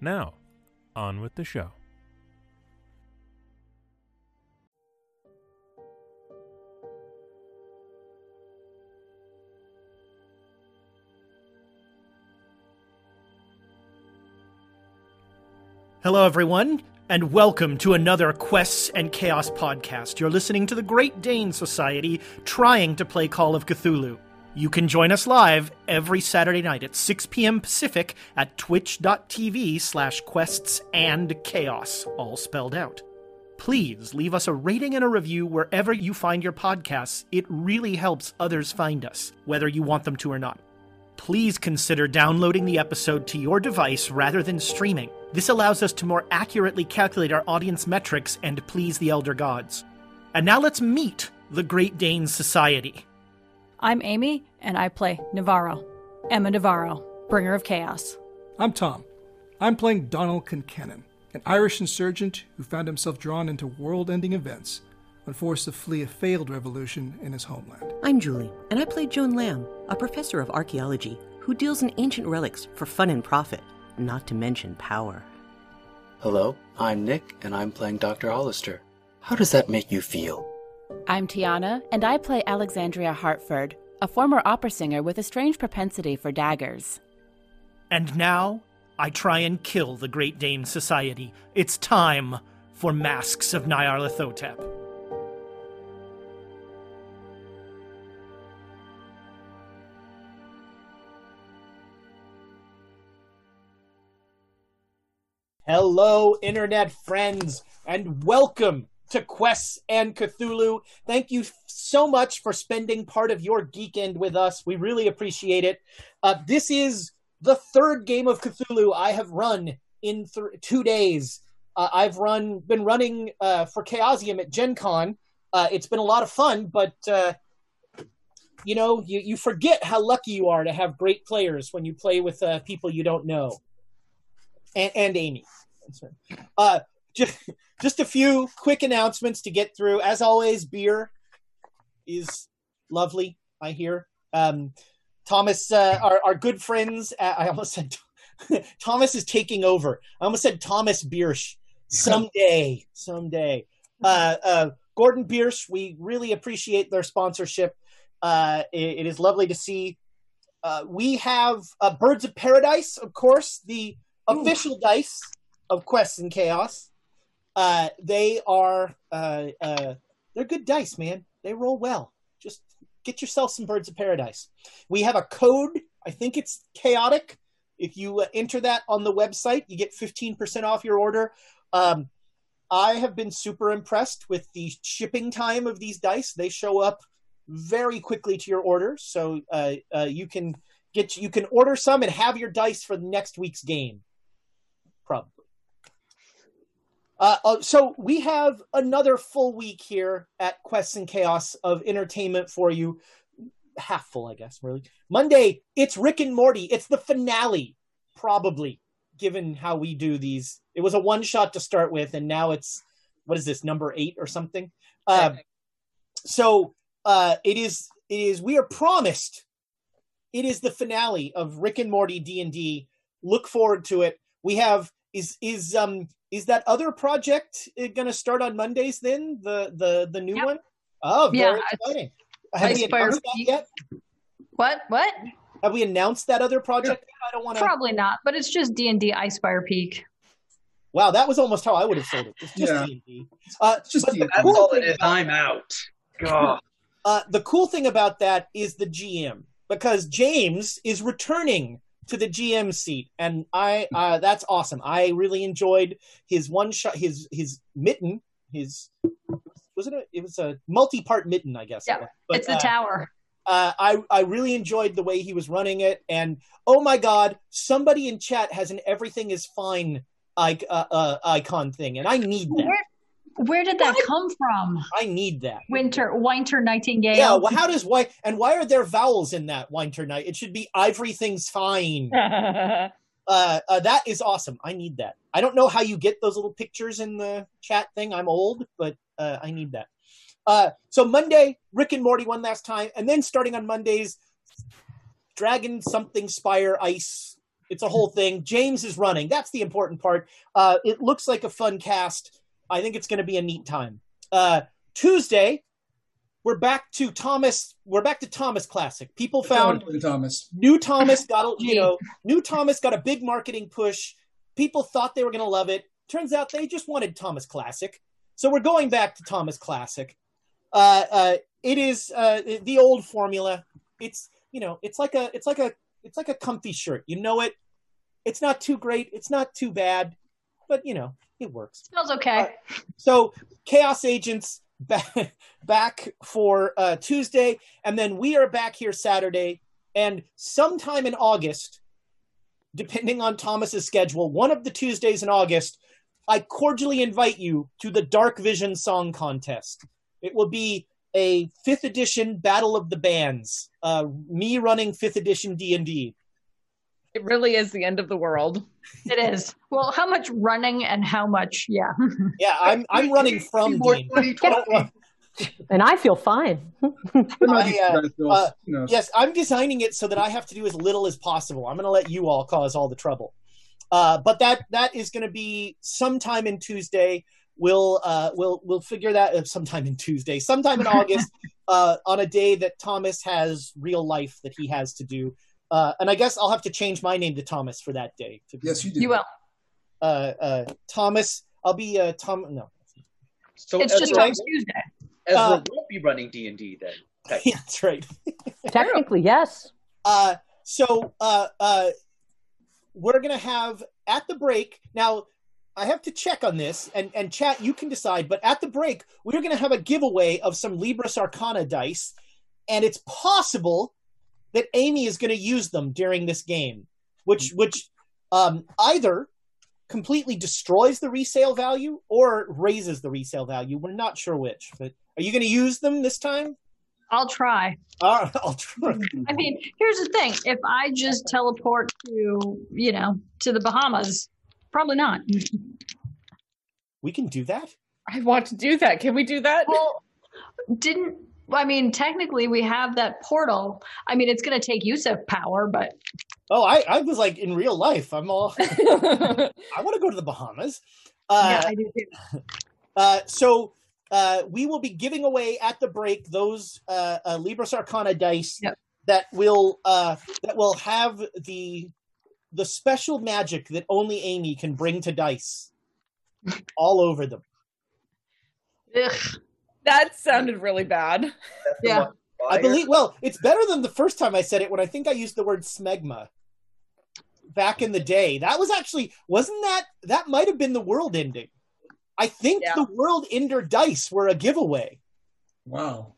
Now, on with the show. Hello, everyone, and welcome to another Quests and Chaos podcast. You're listening to the Great Dane Society trying to play Call of Cthulhu. You can join us live every Saturday night at 6 p.m. Pacific at twitch.tv slash quests and chaos, all spelled out. Please leave us a rating and a review wherever you find your podcasts. It really helps others find us, whether you want them to or not. Please consider downloading the episode to your device rather than streaming. This allows us to more accurately calculate our audience metrics and please the Elder Gods. And now let's meet the Great Dane Society. I'm Amy, and I play Navarro, Emma Navarro, bringer of chaos. I'm Tom. I'm playing Donald Concannon, an Irish insurgent who found himself drawn into world ending events when forced to flee a failed revolution in his homeland. I'm Julie, and I play Joan Lamb, a professor of archaeology who deals in ancient relics for fun and profit, not to mention power. Hello, I'm Nick, and I'm playing Dr. Hollister. How does that make you feel? I'm Tiana, and I play Alexandria Hartford, a former opera singer with a strange propensity for daggers. And now, I try and kill the Great Dane Society. It's time for Masks of Nyarlathotep. Hello, internet friends, and welcome to Quests and Cthulhu. Thank you so much for spending part of your geekend with us. We really appreciate it. Uh, this is the third game of Cthulhu I have run in th- two days. Uh, I've run been running uh, for Chaosium at Gen Con. Uh, it's been a lot of fun, but uh, you know, you, you forget how lucky you are to have great players when you play with uh, people you don't know. And, and Amy. Just, just a few quick announcements to get through. As always, beer is lovely, I hear. Um, Thomas, uh, our, our good friends, at, I almost said Thomas is taking over. I almost said Thomas Biersch. Someday, someday. Uh, uh, Gordon Biersch, we really appreciate their sponsorship. Uh, it, it is lovely to see. Uh, we have uh, Birds of Paradise, of course, the official dice of Quests and Chaos. Uh, they are uh, uh, they're good dice, man. They roll well. Just get yourself some Birds of Paradise. We have a code. I think it's chaotic. If you uh, enter that on the website, you get fifteen percent off your order. Um, I have been super impressed with the shipping time of these dice. They show up very quickly to your order, so uh, you can get you can order some and have your dice for next week's game. Probably. Uh, uh, so we have another full week here at Quests and Chaos of entertainment for you. Half full, I guess, really. Monday, it's Rick and Morty. It's the finale, probably, given how we do these. It was a one shot to start with, and now it's, what is this, number eight or something? Uh, so uh, it is, it is, we are promised it is the finale of Rick and Morty D&D. Look forward to it. We have, is, is, um, is that other project going to start on Mondays? Then the the the new Yep. one. Oh, very Yeah, exciting! Have we announced that yet? What? What? Have we announced that other project? I don't want to. Probably not, but it's just D and D Icespire Peak. Wow, that was almost how I would have sold it. It's just Yeah. D&D. Uh, It's just but the that's cool all thing it is. about- I'm out. God. Uh, the cool thing about that is the GM because James is returning to the GM seat, and I uh, that's awesome. I really enjoyed his one shot, his his mitten, his was it a it was a multi part mitten, I guess. Yeah, was. But, it's the uh, tower. uh, I I really enjoyed the way he was running it, and oh my god, somebody in chat has an everything is fine I, uh, uh, icon thing, and I need that. Where, where did that come from? I need that. Winter, Winter Nightingale. Yeah. Well, how does why and why are there vowels in that Winter Night? It should be everything's fine. uh, uh, that is awesome. I need that. I don't know how you get those little pictures in the chat thing. I'm old, but uh, I need that. Uh, so Monday, Rick and Morty one last time, and then starting on Mondays, Dragon something Spire Ice. It's a whole thing. James is running. That's the important part. Uh, it looks like a fun cast. I think it's going to be a neat time. Uh, Tuesday, we're back to Thomas. We're back to Thomas Classic. People found Thomas. new Thomas got a, you know new Thomas got a big marketing push. People thought they were going to love it. Turns out they just wanted Thomas Classic. So we're going back to Thomas Classic. Uh, uh, it is uh, the old formula. It's you know it's like a it's like a it's like a comfy shirt. You know it. It's not too great. It's not too bad, but you know it works. Smells okay. So Chaos Agents back back for uh, Tuesday, and then we are back here Saturday, and sometime in August, depending on Thomas's schedule, one of the Tuesdays in August, I cordially invite you to the Dark Vision Song Contest. It will be a fifth edition Battle of the Bands. Uh, me running fifth edition D and D. It really is the end of the world. It is. Well, how much running and how much? Yeah. Yeah, I'm I'm running from More D&D. 2020. I don't run- And I feel fine. I, uh, uh, Yes, I'm designing it so that I have to do as little as possible. I'm going to let you all cause all the trouble. Uh, but that that is going to be sometime in Tuesday. We'll uh, we'll we'll figure that uh, sometime in Tuesday, sometime in August, uh, on a day that Thomas has real life that he has to do. Uh, and I guess I'll have to change my name to Thomas for that day. To be, yes, you do. You will. uh, uh, Thomas. I'll be uh, Tom. No, So It's just Ezra, Tom's Tuesday. Ezra uh, won't be running D and D then. Yeah, that's right. Technically, yes. Uh, so uh, uh, we're gonna have at the break now. I have to check on this, and and chat. You can decide, but at the break, we're gonna have a giveaway of some Libris Arcana dice, and it's possible that Amy is gonna use them during this game, which which um, either completely destroys the resale value or raises the resale value. We're not sure which, but are you gonna use them this time? I'll try. All right, I'll try. I mean, here's the thing: if I just teleport to, you know, to the Bahamas, probably not. We can do that. I want to do that. Can we do that? Well, didn't I mean technically we have that portal. I mean, it's going to take use of power, but Oh, I, I was like in real life. I'm all. I want to go to the Bahamas. Uh, yeah, I do too. uh, so uh, we will be giving away at the break those uh, uh, Arcana dice Yep. that will uh, that will have the the special magic that only Amy can bring to dice all over them. Ugh. That sounded really bad. Yeah. I believe. Well, it's better than the first time I said it when I think I used the word smegma back in the day. That was actually wasn't that that might have been the world ending. I think Yeah. the world ender dice were a giveaway. Wow.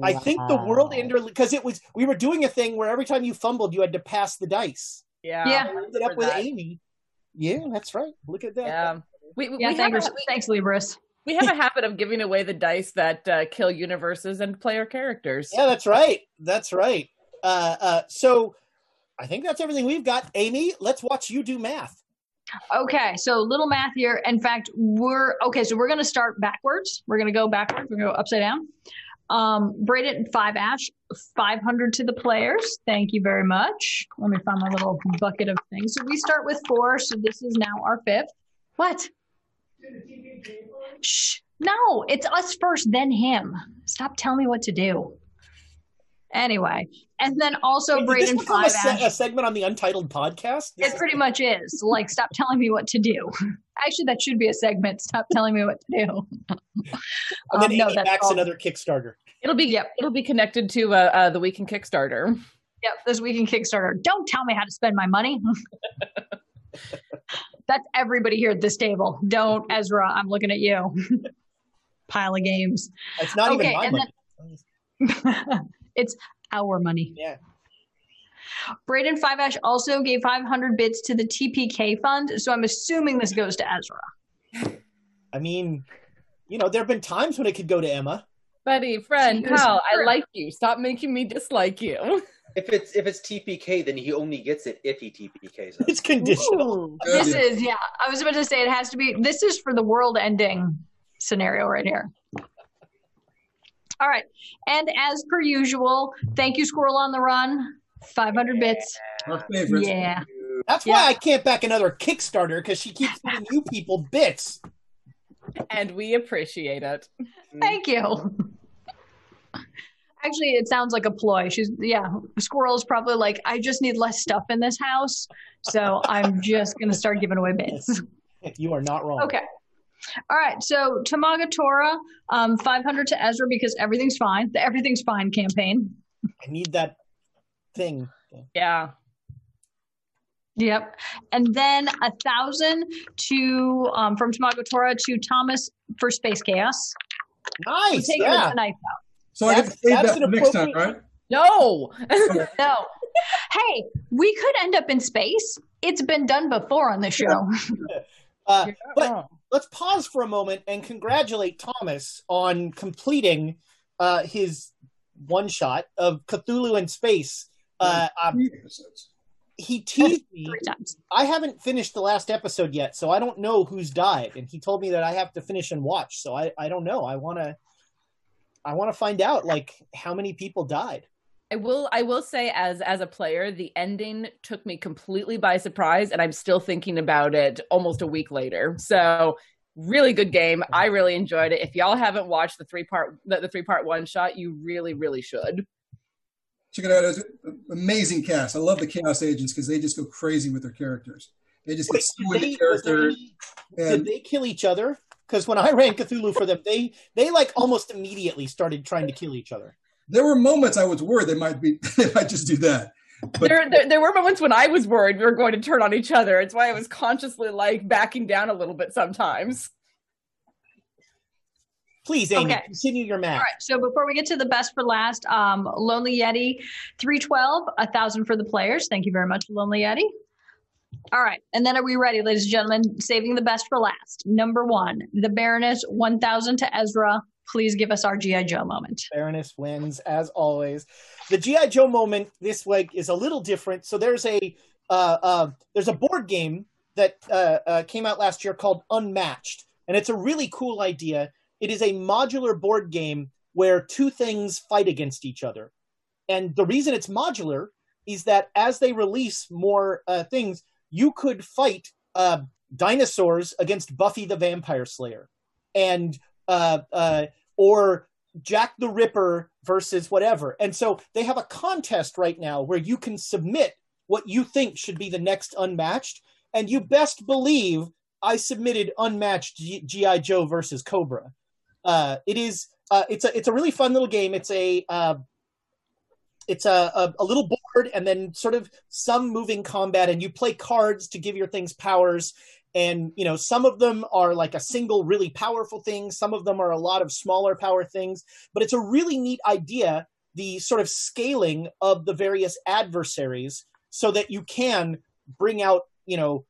I think the world Wow. ender because it was we were doing a thing where every time you fumbled you had to pass the dice. Yeah. Yeah. I ended up with that. Amy. Yeah, that's right. Look at that. Yeah. We, we, Yeah, we, have thanks, a, thanks, Libris. We have a habit of giving away the dice that uh, kill universes and player characters. Yeah, that's right. That's right. Uh, uh, so I think that's everything we've got. Amy, let's watch you do math. Okay, so little math here. In fact, we're okay. So we're going to start backwards. We're going to go backwards. We're going to go upside down. Um, braid it in five ash, 500 to the players. Thank you very much. Let me find my little bucket of things. So we start with four. So this is now our fifth. What? Shh. No, it's us first, then him. Stop telling me what to do. Anyway, and then also Did braid this in become five a, se- a segment on the Untitled podcast? This It is- pretty much is. Like, stop telling me what to do. Actually, that should be a segment. Stop telling me what to do. and then Um, no, Amy that's backs all- another Kickstarter. It'll be Yep. it'll be connected to uh, uh, the week in Kickstarter. Yep, this week in Kickstarter. Don't tell me how to spend my money. That's everybody here at this table. Don't, Ezra. I'm looking at you. Pile of games. It's not Okay, even my and money. it's our money. Yeah. Braden Five Ash also gave 500 bits to the TPK fund, so I'm assuming this goes to Ezra. I mean, you know, there have been times when it could go to Emma. Buddy, friend, Cheers. pal, I like you. Stop making me dislike you. If it's if it's TPK, then he only gets it if he TPKs us. It's conditional. This is, yeah, I was about to say it has to be, this is for the world ending scenario right here. All right. And as per usual, thank you, Squirrel on the Run. 500 bits. Our favorites. Yeah. That's why I can't back another Kickstarter because she keeps giving you people bits. And we appreciate it. Mm. Thank you. Actually, it sounds like a ploy. She's, yeah, Squirrel's probably like, I just need less stuff in this house. So I'm just going to start giving away bits. You are not wrong. Okay. All right. So Tamago Tora, um, 500 to Ezra because everything's fine. The Everything's Fine campaign. I need that thing. Yeah. Yep. And then a thousand to um, from Tamago Tora to Thomas for Space Chaos. Nice. Taking yeah. the knife out. So I get to That's- save that for next time, right? No. No. hey, we could end up in space. It's been done before on the show. Uh, but wrong. let's pause for a moment and congratulate Thomas on completing uh, his one shot of Cthulhu in space. Uh, um, episodes. he teased me. I haven't finished the last episode yet, so I don't know who's died. And he told me that I have to finish and watch. So I, I don't know. I want to, I want to find out like how many people died. I will I will say as as a player, the ending took me completely by surprise and I'm still thinking about it almost a week later. So really good game. I really enjoyed it. If y'all haven't watched the three part the, the three part one shot, you really, really should. Check it out. It's an amazing cast. I love the Chaos Agents because they just go crazy with their characters. They just get so Did into they, character. they- and- did they kill each other? Because when I ran Cthulhu for them, they they like almost immediately started trying to kill each other. There were moments I was worried they might be they might just do that. But There, there there were moments when I was worried we were going to turn on each other. It's why I was consciously like backing down a little bit sometimes. Please, Amy, Okay. continue your math. All right. So before we get to the best for last, um, Lonely Yeti, 312, a thousand for the players. Thank you very much, Lonely Yeti. All right. And then are we ready, ladies and gentlemen? Saving the best for last. Number one, the Baroness, 1000 to Ezra. Please give us our G.I. Joe moment. Baroness wins as always. The GI Joe moment this week is a little different. So there's a uh, uh, there's a board game that uh, uh, came out last year called Unmatched, and it's a really cool idea. It is a modular board game where two things fight against each other, and the reason it's modular is that as they release more uh, things, you could fight uh, dinosaurs against Buffy the Vampire Slayer, and uh, uh, or Jack the Ripper versus whatever. And so they have a contest right now where you can submit what you think should be the next unmatched. And you best believe I submitted unmatched GI Joe versus Cobra. Uh, it is uh, it's a it's a really fun little game. It's a uh, it's a, a, a little board and then sort of some moving combat, and you play cards to give your things powers. And you know, some of them are like a single really powerful thing. Some of them are a lot of smaller power things. But it's a really neat idea. The sort of scaling of the various adversaries, so that you can bring out, you know,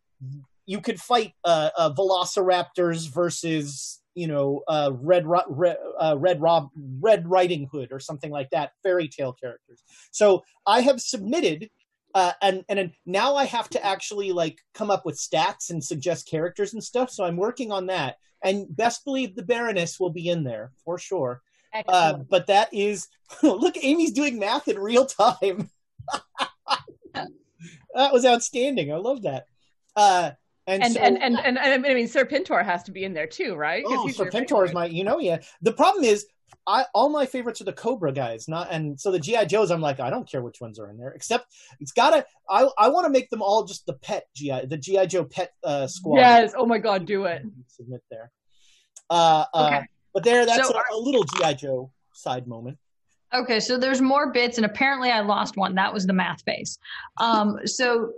you could fight uh, uh, Velociraptors versus you know uh, Red Ro- Red uh, Red Rob Red Riding Hood or something like that, fairy tale characters. So I have submitted, uh, and and now I have to actually like come up with stats and suggest characters and stuff. So I'm working on that, and best believe the Baroness will be in there for sure. Uh, but that is look, Amy's doing math in real time. that was outstanding. I love that. And And so, and, and and and I mean Serpentor has to be in there too, right? oh, Serpentor is my, you know, yeah. The problem is, I all my favorites are the Cobra guys, not and so the GI Joes. I'm like, I don't care which ones are in there, except it's gotta. I I want to make them all just the pet GI, the GI Joe pet uh, squad. Yes. Oh my God, do it. Submit there. Uh, uh, Okay. but there, that's So a, a little GI Joe side moment. Okay, so there's more bits, and apparently I lost one. That was the math phase. Um, so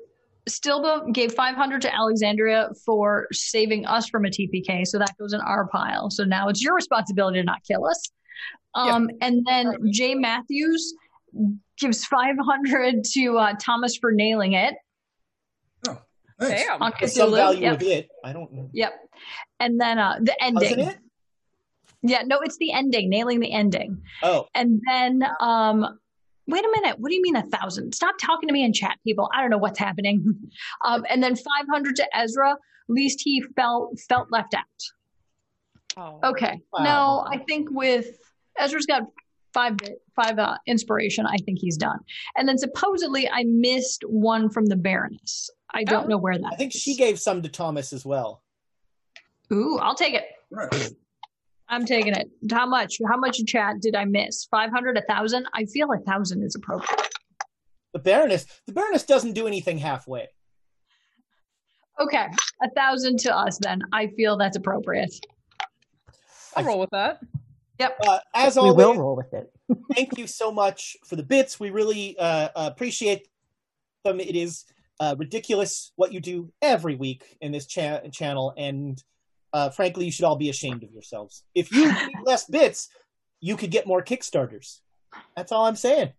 Stilba gave 500 to Alexandria for saving us from a TPK, so that goes in our pile. So now it's your responsibility to not kill us. Um, And then Jay Matthews gives 500 to uh, Thomas for nailing it. Nice. Damn. On some value Yep. with it. I don't know. Yep. And then uh, the ending. Wasn't it? Yeah, no, it's the ending, nailing the ending. Oh, And then, um, wait a minute. What do you mean a thousand? Stop talking to me in chat, people. I don't know what's happening. Um, and then 500 to Ezra. At least he felt felt left out. Oh. Okay. Wow. No, I think with Ezra's got five bit five uh, inspiration. I think he's done. And then supposedly I missed one from the Baroness. I don't Oh. know where that. I think is. she gave some to Thomas as well. Ooh, I'll take it. Right. I'm taking it. How much? How much chat did I miss? Five hundred, a thousand? I feel a thousand is appropriate. The Baroness, the Baroness doesn't do anything halfway. Okay, a thousand to us then. I feel that's appropriate. I'll roll with that. Yep. Uh, as we always, will roll with it. thank you so much for the bits. We really uh, appreciate them. It is uh, ridiculous what you do every week in this cha- channel, and uh, frankly, you should all be ashamed of yourselves. If you need less bits, you could get more Kickstarters. That's all I'm saying.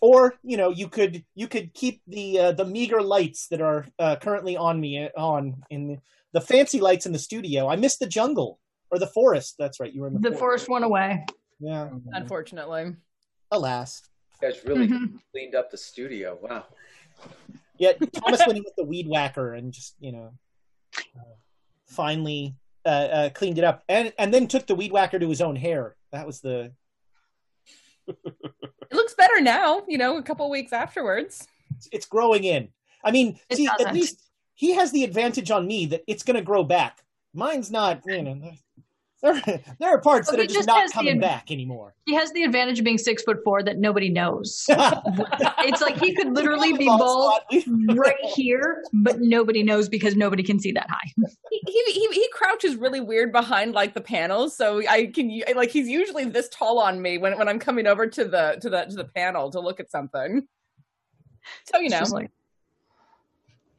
Or you know, you could you could keep the uh, the meager lights that are uh, currently on me on in the, the fancy lights in the studio. I missed the jungle or the forest. That's right. You were in the, The forest went away. Yeah. Unfortunately. Alas. You guys really Mhm. cleaned up the studio. Wow. Yeah, Thomas went in with the weed whacker and just you know uh, finally uh, uh, cleaned it up, and and then took the weed whacker to his own hair. That was the It looks better now, you know, a couple weeks afterwards. it's growing in. I mean, It see, at doesn't. least he has the advantage on me that it's going to grow back. Mine's not. You know, there there are parts Well, that are just just not has the coming back anymore. He has the advantage of being six foot four that nobody knows. it's like he could literally be Bald bald spot. We- right here, but nobody knows because nobody can see that high. He, he he he crouches really weird behind like the panels, so I can like he's usually this tall on me when when I'm coming over to the to the to the panel to look at something. So you know, like-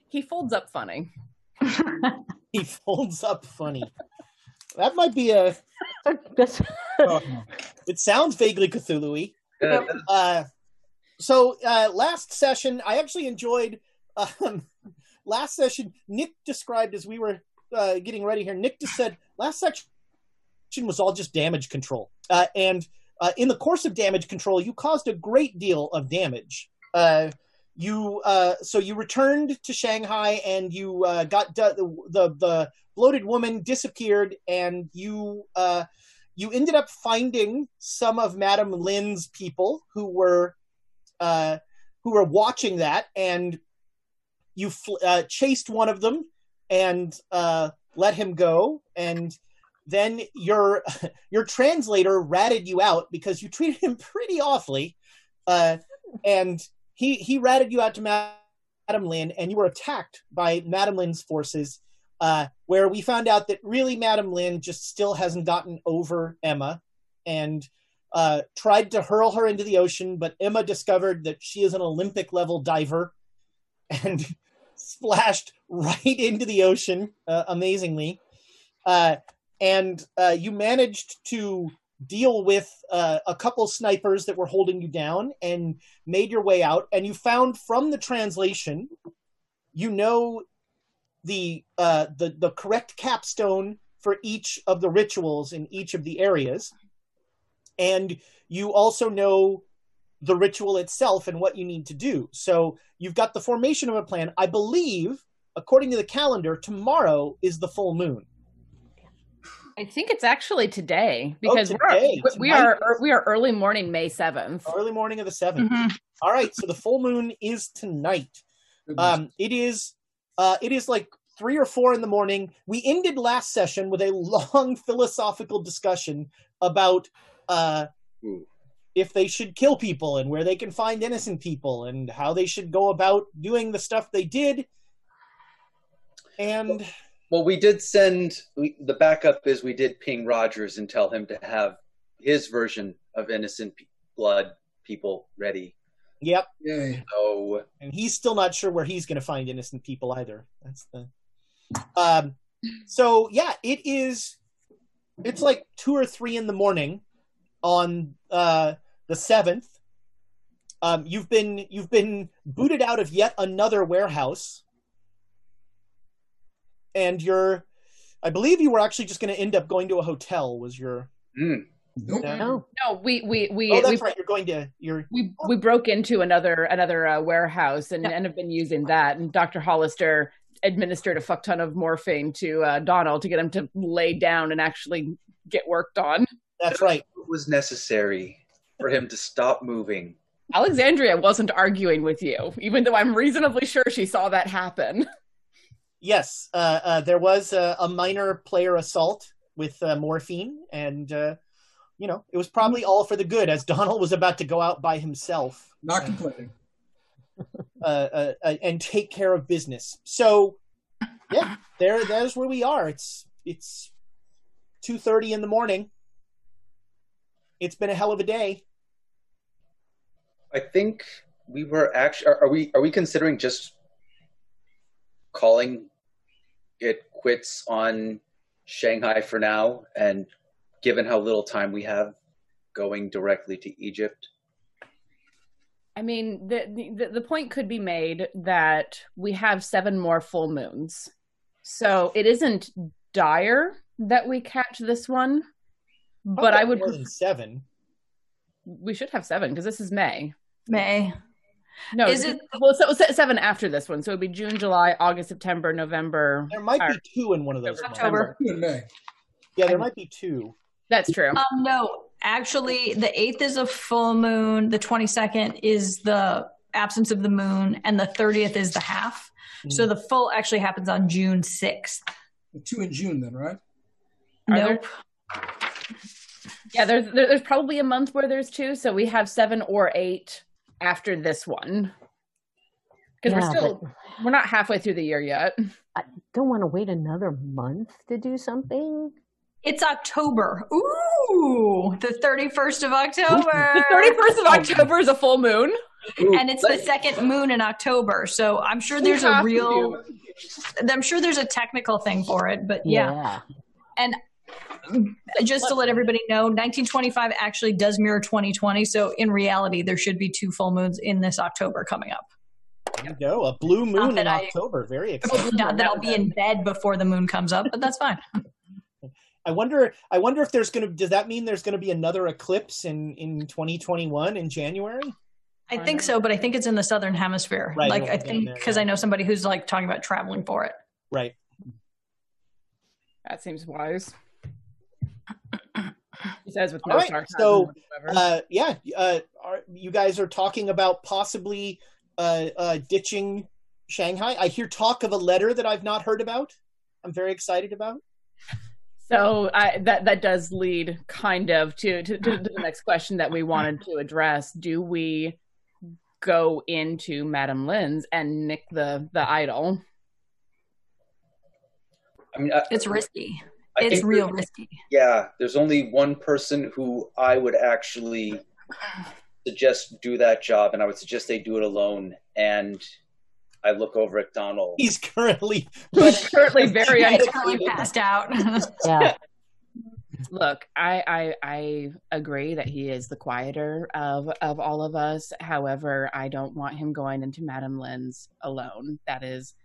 he folds up funny. he folds up funny. That might be a. That's- It sounds vaguely Cthulhu-y. Good. Uh, so uh, last session, I actually enjoyed. Um, last session, Nick described as we were uh, getting ready here. Nick just said last section was all just damage control, uh, and uh, in the course of damage control, you caused a great deal of damage. You uh, so you returned to Shanghai and you uh, got the, the the bloated woman disappeared, and you uh, you ended up finding some of Madame Lin's people who were uh, who were watching that, and you fl- uh, chased one of them and uh, let him go, and then your your translator ratted you out because you treated him pretty awfully, uh, and he he ratted you out to Madame Lin, and you were attacked by Madame Lin's forces. Uh, where we found out that really Madame Lin just still hasn't gotten over Emma, and uh, tried to hurl her into the ocean, but Emma discovered that she is an Olympic level diver and splashed right into the ocean uh, amazingly. Uh, and uh, you managed to deal with uh, a couple snipers that were holding you down and made your way out. And you found from the translation, you know the uh, the the correct capstone for each of the rituals in each of the areas and you also know the ritual itself and what you need to do. So you've got the formation of a plan. I believe, according to the calendar, tomorrow is the full moon. I think it's actually today Oh, because today. we're, we Tonight. are we are early morning May seventh. Early morning of the 7th. Mhm. All right, so the full moon is tonight. Um, it is uh, it is like three or four in the morning. We ended last session with a long philosophical discussion about uh, if they should kill people and where they can find innocent people and how they should go about doing the stuff they did. And Well, we did send we, the backup is we did ping Rogers and tell him to have his version of innocent pe- blood people ready. yep, Yay. So and he's still not sure where he's going to find innocent people either. That's the. Um, so yeah, it is. It's like two or three in the morning on uh, the seventh, um, you've been you've been booted out of yet another warehouse, and you're, I believe you were actually just going to end up going to a hotel. Was your Mm. Nope. No. No, we we we Oh, that's we, right. You're going to you're we we broke into another another uh, warehouse and, Yeah. and have been using that. And Dr. Hollister administered a fuck ton of morphine to uh, Donald to get him to lay down and actually get worked on. that's right. It was necessary for him to stop moving. Alexandria wasn't arguing with you, even though I'm reasonably sure she saw that happen. Yes, uh, uh, there was a, a minor player assault with uh, morphine, and uh, you know it was probably all for the good, as Donald was about to go out by himself Not complaining. uh, uh, uh, and take care of business. So, yeah, there, there's where we are. It's it's two thirty in the morning. It's been a hell of a day. I think we were actually. Are, are we? Are we considering just calling it quits on Shanghai for now? And given how little time we have, going directly to Egypt. I mean, the, the the point could be made that we have seven more full moons, so it isn't dire that we catch this one. But I would, more than seven. we should have seven because this is May. May. No, Is it- well? So, so seven after this one, so it'd be June, July, August, September, November. There might or- be two in one of those. months. October. In May. Yeah, there might be two. That's true. Um, no, actually, the eighth is a full moon. The twenty second is the absence of the moon, and the thirtieth is the half. So the full actually happens on June sixth. Two in June, then, right? Are there- Nope. Yeah, there's there's probably a month where there's two, so we have seven or eight after this one. Because Yeah, we're still we're not halfway through the year yet. I don't want to wait another month to do something. It's October. Ooh, the thirty first of October. The thirty first of October is a full moon. and it's the second moon in October. So I'm sure there's a real. I'm sure there's a technical thing for it, but yeah. And just to let everybody know, 1925 actually does mirror 2020. So in reality, there should be two full moons in this October coming up. There you go. A blue moon in I- October. Very exciting. Not that I'll be in bed before the moon comes up, but that's fine. I wonder. I wonder if there's going to. Does that mean there's going to be another eclipse in in 2021 in January? I think so, but I think it's in the southern hemisphere. Right, like I think because I know somebody who's like talking about traveling for it. Right. That seems wise. He says with no right. sarcasm So, uh, yeah, uh, are, you guys are talking about possibly uh, uh, ditching Shanghai. I hear talk of a letter that I've not heard about. I'm very excited about. So I, that that does lead kind of to, to, to the next question that we wanted to address. Do we go into Madame Lin's and nick the the idol? I mean, I, It's risky. I It's think real risky. Yeah, there's only one person who I would actually suggest do that job, and I would suggest they do it alone. And I look over at Donald. He's currently Who's currently very He's currently passed out. Yeah. Look, I, I I agree that he is the quieter of of all of us. However, I don't want him going into Madame Lin's alone. That is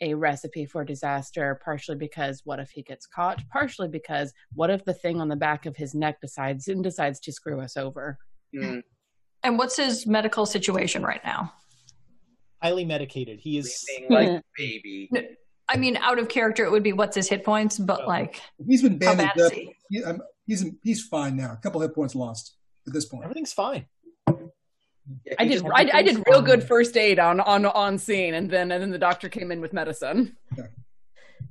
a recipe for disaster. Partially because what if he gets caught? Partially because what if the thing on the back of his neck decides and decides to screw us over? Mm, and what's his medical situation right now? highly medicated. He is. sleeping like a baby. I mean, out of character, it would be what's his hit points, but like, He's been how bandaged bad up. he? He, he's he's fine now. A couple hit points lost at this point. Everything's fine. Yeah, I did I, I did real good first aid on on on scene, and then and then the doctor came in with medicine.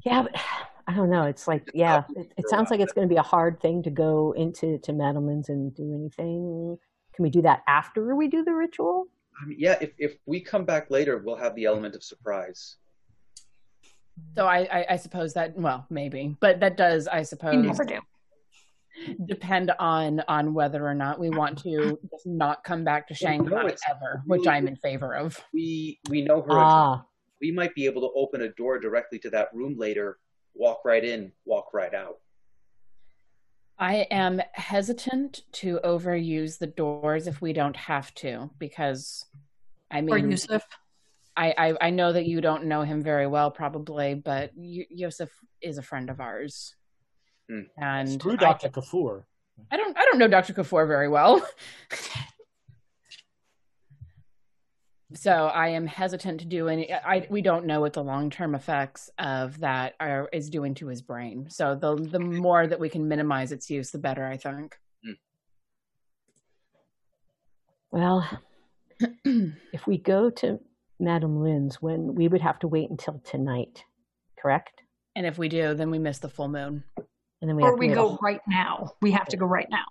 Yeah, but I don't know. It's like, yeah, it, it sounds like it's going to be a hard thing to go into to Madame Lin's and do anything. Can we do that after we do the ritual? I mean, yeah, if, if we come back later, we'll have the element of surprise. So I, I, I suppose that well maybe, but that does I You suppose never do. Depend on on whether or not we want to just not come back to Well, no, Shanghai it's ever, which I'm in favor of. We we know her. Ah, We might be able to open a door directly to that room later. Walk right in, walk right out. I am hesitant to overuse the doors if we don't have to, because I mean, or Yusuf. I, I I know that you don't know him very well, probably, but y- Yusuf is a friend of ours, Hmm. and Screw I- Dr. Kafour. I don't I don't know Dr. Kafour very well. so I am hesitant to do any I we don't know what the long-term effects of that are is doing to his brain. So the the more that we can minimize its use the better, I think. Well, if we go to Madame Lin's, when we would have to wait until tonight, correct? And if we do, then we miss the full moon. And then we or have to we wait a go right now. We have to go right now.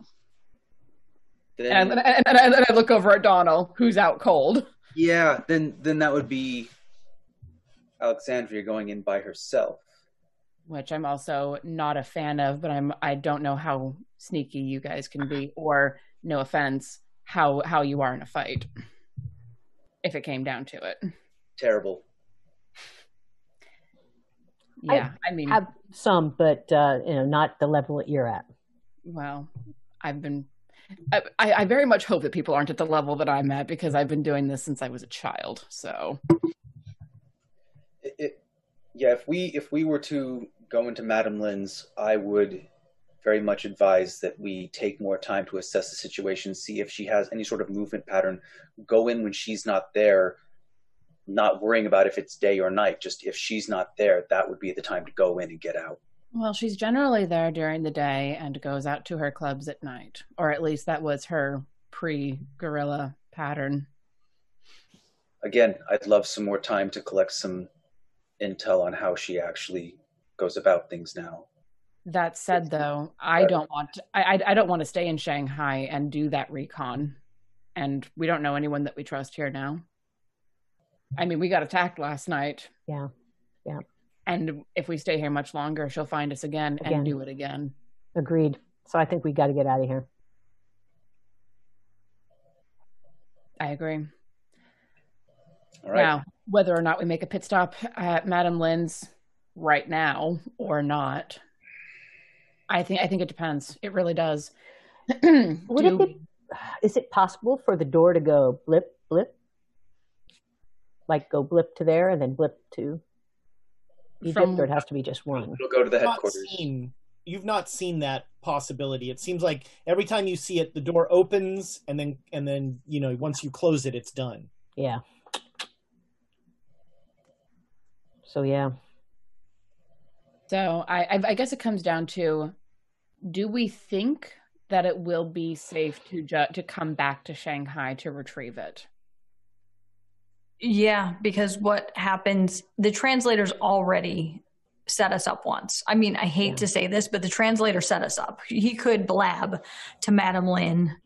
And, I- and, I- and I look over at Donald, who's out cold. Yeah, then then that would be Alexandria going in by herself. which I'm also not a fan of, but I'm I don't know how sneaky you guys can be, or no offense, how how you are in a fight. If it came down to it, Terrible. Yeah. I, mean, have some, but uh, you know, not the level that you're at. well, I've been. I, I I very much hope that people aren't at the level that I'm at because I've been doing this since I was a child. So It, it, yeah, if we if we were to go into Madam Lin's, I would very much advise that we take more time to assess the situation, see if she has any sort of movement pattern. Go in when she's not there, not worrying about if it's day or night. Just if she's not there, that would be the time to go in and get out. Well, she's generally there during the day and goes out to her clubs at night, or at least that was her pre gorilla pattern. Again, I'd love some more time to collect some intel on how she actually goes about things now. That said, though, I don't want to, I, I I don't want to stay in Shanghai and do that recon, and we don't know anyone that we trust here now. I mean, we got attacked last night, Yeah, yeah, and if we stay here much longer, she'll find us again, Again. and do it again. agreed. So I think we got to get out of here. I agree. All right. Now, whether or not we make a pit stop at Madame Lin's right now or not, I think I think it depends. It really does. Would Do- it be, is it possible for the door to go blip, blip? Like go blip to there and then blip to Egypt, From- or it has to be just one? It'll go to the You've not headquarters. seen- you've not seen that possibility. It seems like every time you see it, the door opens and then and then you know once you close it, it's done. Yeah. So yeah, So I, I, I guess it comes down to: Do we think that it will be safe to ju- to come back to Shanghai to retrieve it? Yeah, because what happens, the translators already set us up once. I mean, I hate to say this, but the translator set us up. He could blab to Madame Lin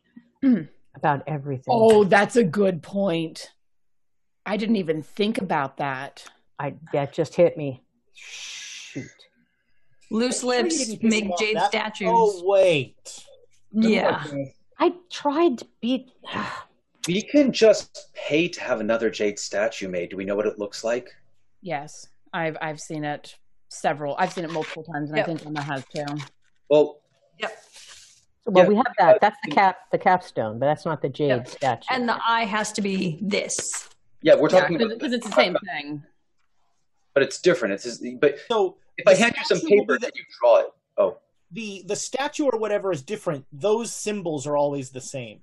about everything. Oh, that's a good point. I didn't even think about that. I that just hit me. Shoot. Loose lips didn't make jade statues. Oh wait. yeah. I tried to beat. We can just pay to have another jade statue made. Do we know what it looks like? Yes, I've I've seen it several. I've seen it multiple times, and Yep. I think Emma has too. Well, Yep. Well, Yeah. we have that. Uh, that's the cap, the capstone, but that's not the jade Yeah. statue. And the eye has to be this. yeah, we're talking because about, it's the same uh, thing. but it's different. It's just, but So if I hand you some statue will be paper, the- can you draw it? Oh, the the statue or whatever is different. Those symbols are always the same.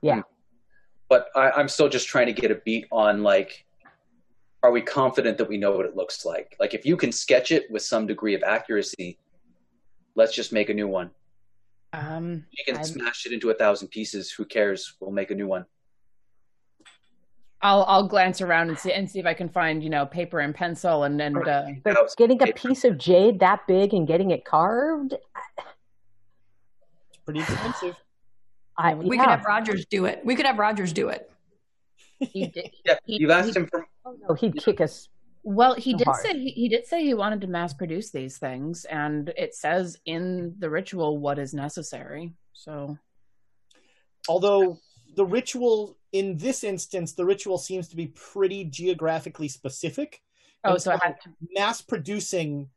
yeah. But I, I'm still just trying to get a beat on like, are we confident that we know what it looks like? Like, if you can sketch it with some degree of accuracy, let's just make a new one. Um, You can I'm- smash it into a thousand pieces. Who cares? We'll make a new one. I'll I'll glance around and see and see if I can find you know paper and pencil and and uh, But getting a piece of jade that big and getting it carved, It's pretty expensive. I We yeah. could have Rogers do it. We could have Rogers do it. he did. Yeah, He- you've asked he- him for. Oh, he'd kick us. Well, he So did hard. say he, he did say he wanted to mass produce these things, and it says in the ritual what is necessary. So Although the ritual in this instance, the ritual seems to be pretty geographically specific. oh, And so I had to, mass producing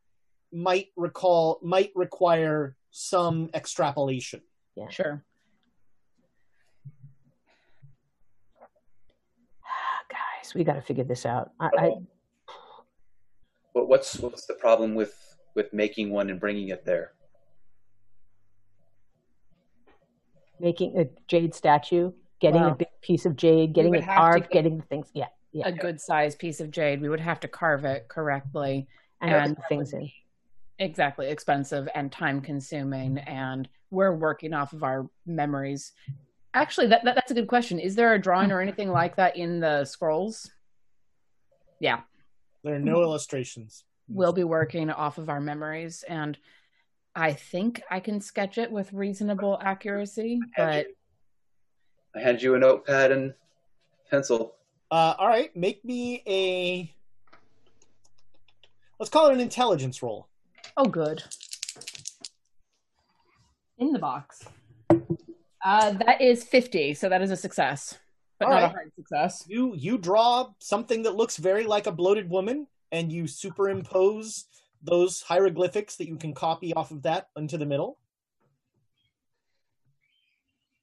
might recall might require some extrapolation. Yeah. Sure. Guys, we got to figure this out. I, I But what's what's the problem with with making one and bringing it there? making a jade statue, getting Well, a big piece of jade, getting it carved, get- getting the things. Yeah, yeah. A good sized piece of jade. We would have to carve it correctly. And and put things in. exactly expensive and time consuming and we're working off of our memories actually that, that that's a good question is there a drawing or anything like that in the scrolls yeah There are no illustrations. we'll be working off of our memories and i think i can sketch it with reasonable accuracy but I hand you a notepad and pencil. Uh, all right, make me a. Let's call it an intelligence roll. oh good in the box uh that is 50 so that is a success but All not a right. hard success You you draw something that looks very like a bloated woman, and you superimpose those hieroglyphics that you can copy off of that into the middle.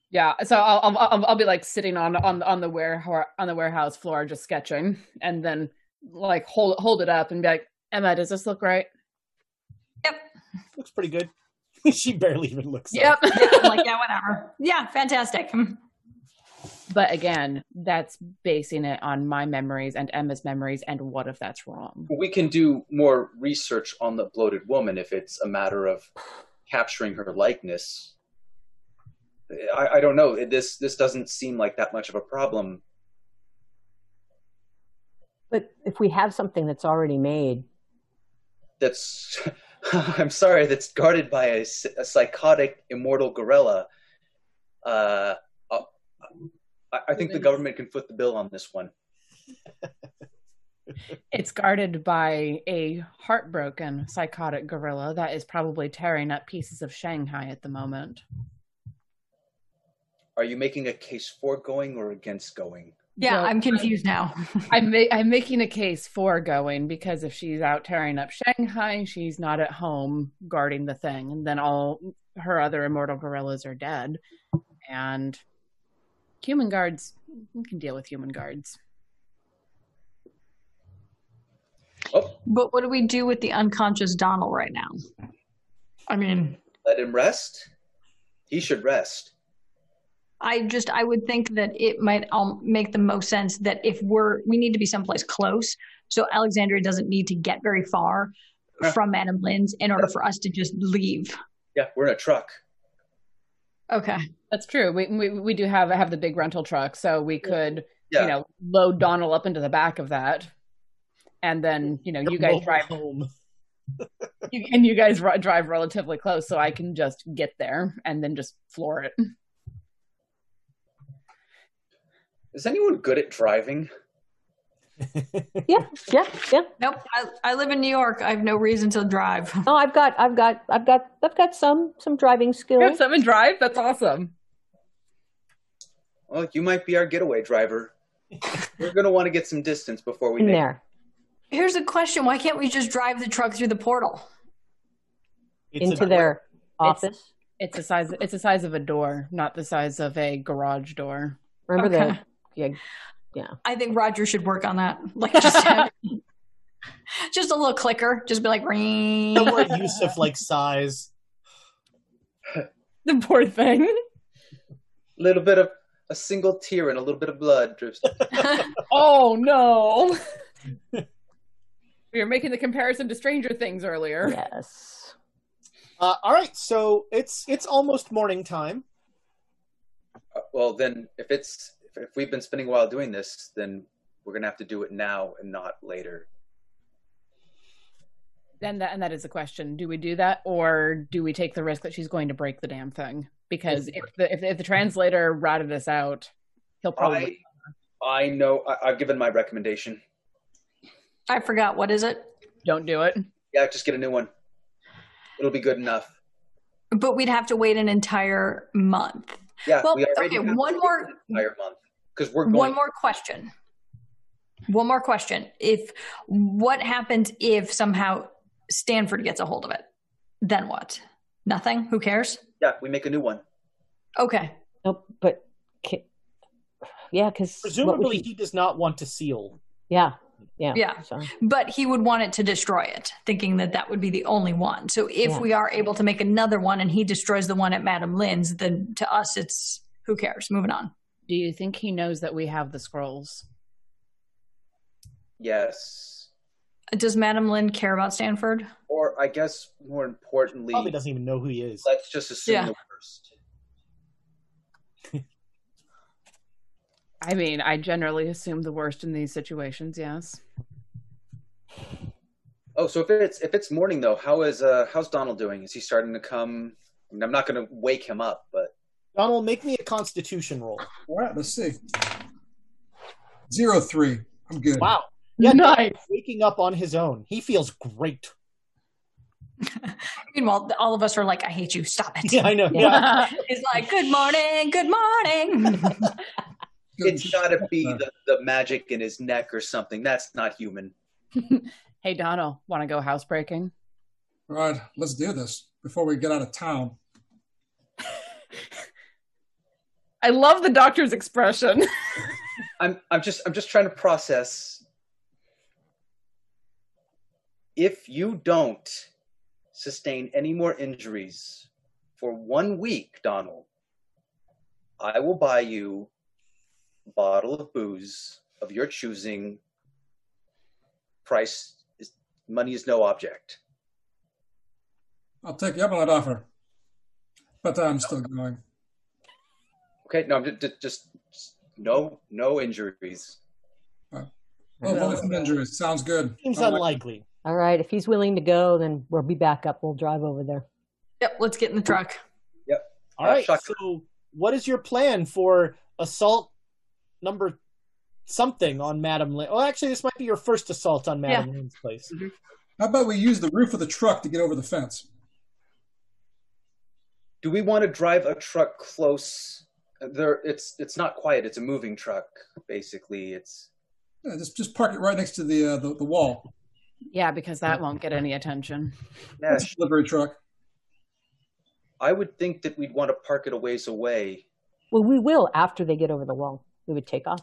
Yeah, so I'll, I'll I'll I'll be like sitting on on on the warehouse on the warehouse floor just sketching, and then like hold hold it up and be like, Emma, does this look right? Yep, looks pretty good. she barely even looks. Yep. up. I'm like, yeah, whatever. Yeah, fantastic. But again, that's basing it on my memories and Emma's memories, and what if that's wrong? We can do more research on the bloated woman if it's a matter of capturing her likeness. I, I don't know. This this doesn't seem like that much of a problem. But if we have something that's already made, That's I'm sorry. That's guarded by a psychotic immortal gorilla. Uh, uh, I, I think the government can foot the bill on this one. It's guarded by a heartbroken psychotic gorilla that is probably tearing up pieces of Shanghai at the moment. Are you making a case for going or against going? Yeah, Well, I'm confused now. I'm ma- I'm making a case for going because if she's out tearing up Shanghai, she's not at home guarding the thing, and then all her other immortal gorillas are dead, and human guards we can deal with human guards. Oh. But what do we do with the unconscious Donald right now? I mean, Let him rest. He should rest. I just I would think that it might um, make the most sense that if we're we need to be someplace close, so Alexandria doesn't need to get very far from Madam Lin's in order for us to just leave. Yeah, we're in a truck. Okay. That's true. We we, we do have have the big rental truck, so we could Yeah. you know load Donald up into the back of that, and then you know you guys drive home. you, and you guys ri- drive relatively close, so I can just get there and then just floor it. Is anyone good at driving? yeah, yeah, yeah. Nope. I, I live in New York. I have no reason to drive. Oh, I've got, I've got, I've got, I've got some some driving You skills. have someone drive? That's awesome. Well, you might be our getaway driver. we're going to want to get some distance before we in make there Here's a question: Why can't we just drive the truck through the portal? It's into a- their office. It's the size. It's the size of a door, not the size of a garage door. Remember Okay. the yeah, yeah. I think Roger should work on that. Like just have, just a little clicker. Just be like, ring. no more use of like size. The poor thing. A little bit of a single tear and a little bit of blood drips. Oh no. we were making the comparison to Stranger Things earlier. Yes. Uh, all right, so it's it's almost morning time. Uh, well, then, if it's if, if we've been spending a while doing this, then we're gonna have to do it now and not later. Then that and that is the question: Do we do that, or do we take the risk that she's going to break the damn thing? Because if the if, if the translator ratted us out, he'll probably. I, I know. I, I've given my recommendation. I forgot. What is it? Don't do it. Yeah, just get a new one. It'll be good enough. But we'd have to wait an entire month. Yeah, Well, we already okay, have one to wait more- an entire month because we're going. One more question. One more question. If what happens if somehow Stanford gets a hold of it? Then what? Nothing. Who cares? Yeah, we make a new one. Okay. Nope, but yeah, because Presumably, he does not want to seal. Yeah, yeah, Yeah. So But he would want it to destroy it, thinking that that would be the only one. So if Yeah. we are able to make another one and he destroys the one at Madame Lin's, then to us it's who cares? Moving on. Do you think he knows that we have the scrolls? Yes. Does Madame Lin care about Stanford? Or I guess more importantly, Probably doesn't even know who he is. let's just assume Yeah. the worst. I mean, I generally assume the worst in these situations. Yes. Oh, so if it's if it's morning though, how is uh how's Donald doing? Is he starting to come? I mean, I'm not going to wake him up, but Donald, make me a Constitution roll. All right, let's see. Zero three. I'm good. Wow. Yeah, Nice. waking up on his own. He feels great. Meanwhile, all of us are like, I hate you. Stop it. Yeah, I know. Yeah. He's like, good morning, good morning. it's got to be the, the magic in his neck or something. That's not human. Hey, Donald, want to go housebreaking? All right, let's do this before we get out of town. I love the doctor's expression. I'm I'm just I'm just trying to process. If you don't sustain any more injuries for one week, Donald, I will buy you a bottle of booze of your choosing. Price is money is no object. I'll take you up on that offer. But I'm still going. Okay, no, just, just, just no no injuries. Well, avoid some injuries. Sounds good. Seems I like it. unlikely. all right, if he's willing to go, then we'll be back up. We'll drive over there. yep, let's get in the truck. All Uh, right. shotgun. So, what is your plan for assault number something on Madame Lin? Well, actually, this might be your first assault on Madame Lin's place. How about we use the roof of the truck to get over the fence? Do we want to drive a truck close? There, it's it's not quiet. It's a moving truck, basically. It's Yeah, just just park it right next to the uh, the, the wall. yeah, because that won't get any attention. yeah. It's a delivery truck. I would think that we'd want to park it a ways away. Well, we will after they get over the wall. We would take off.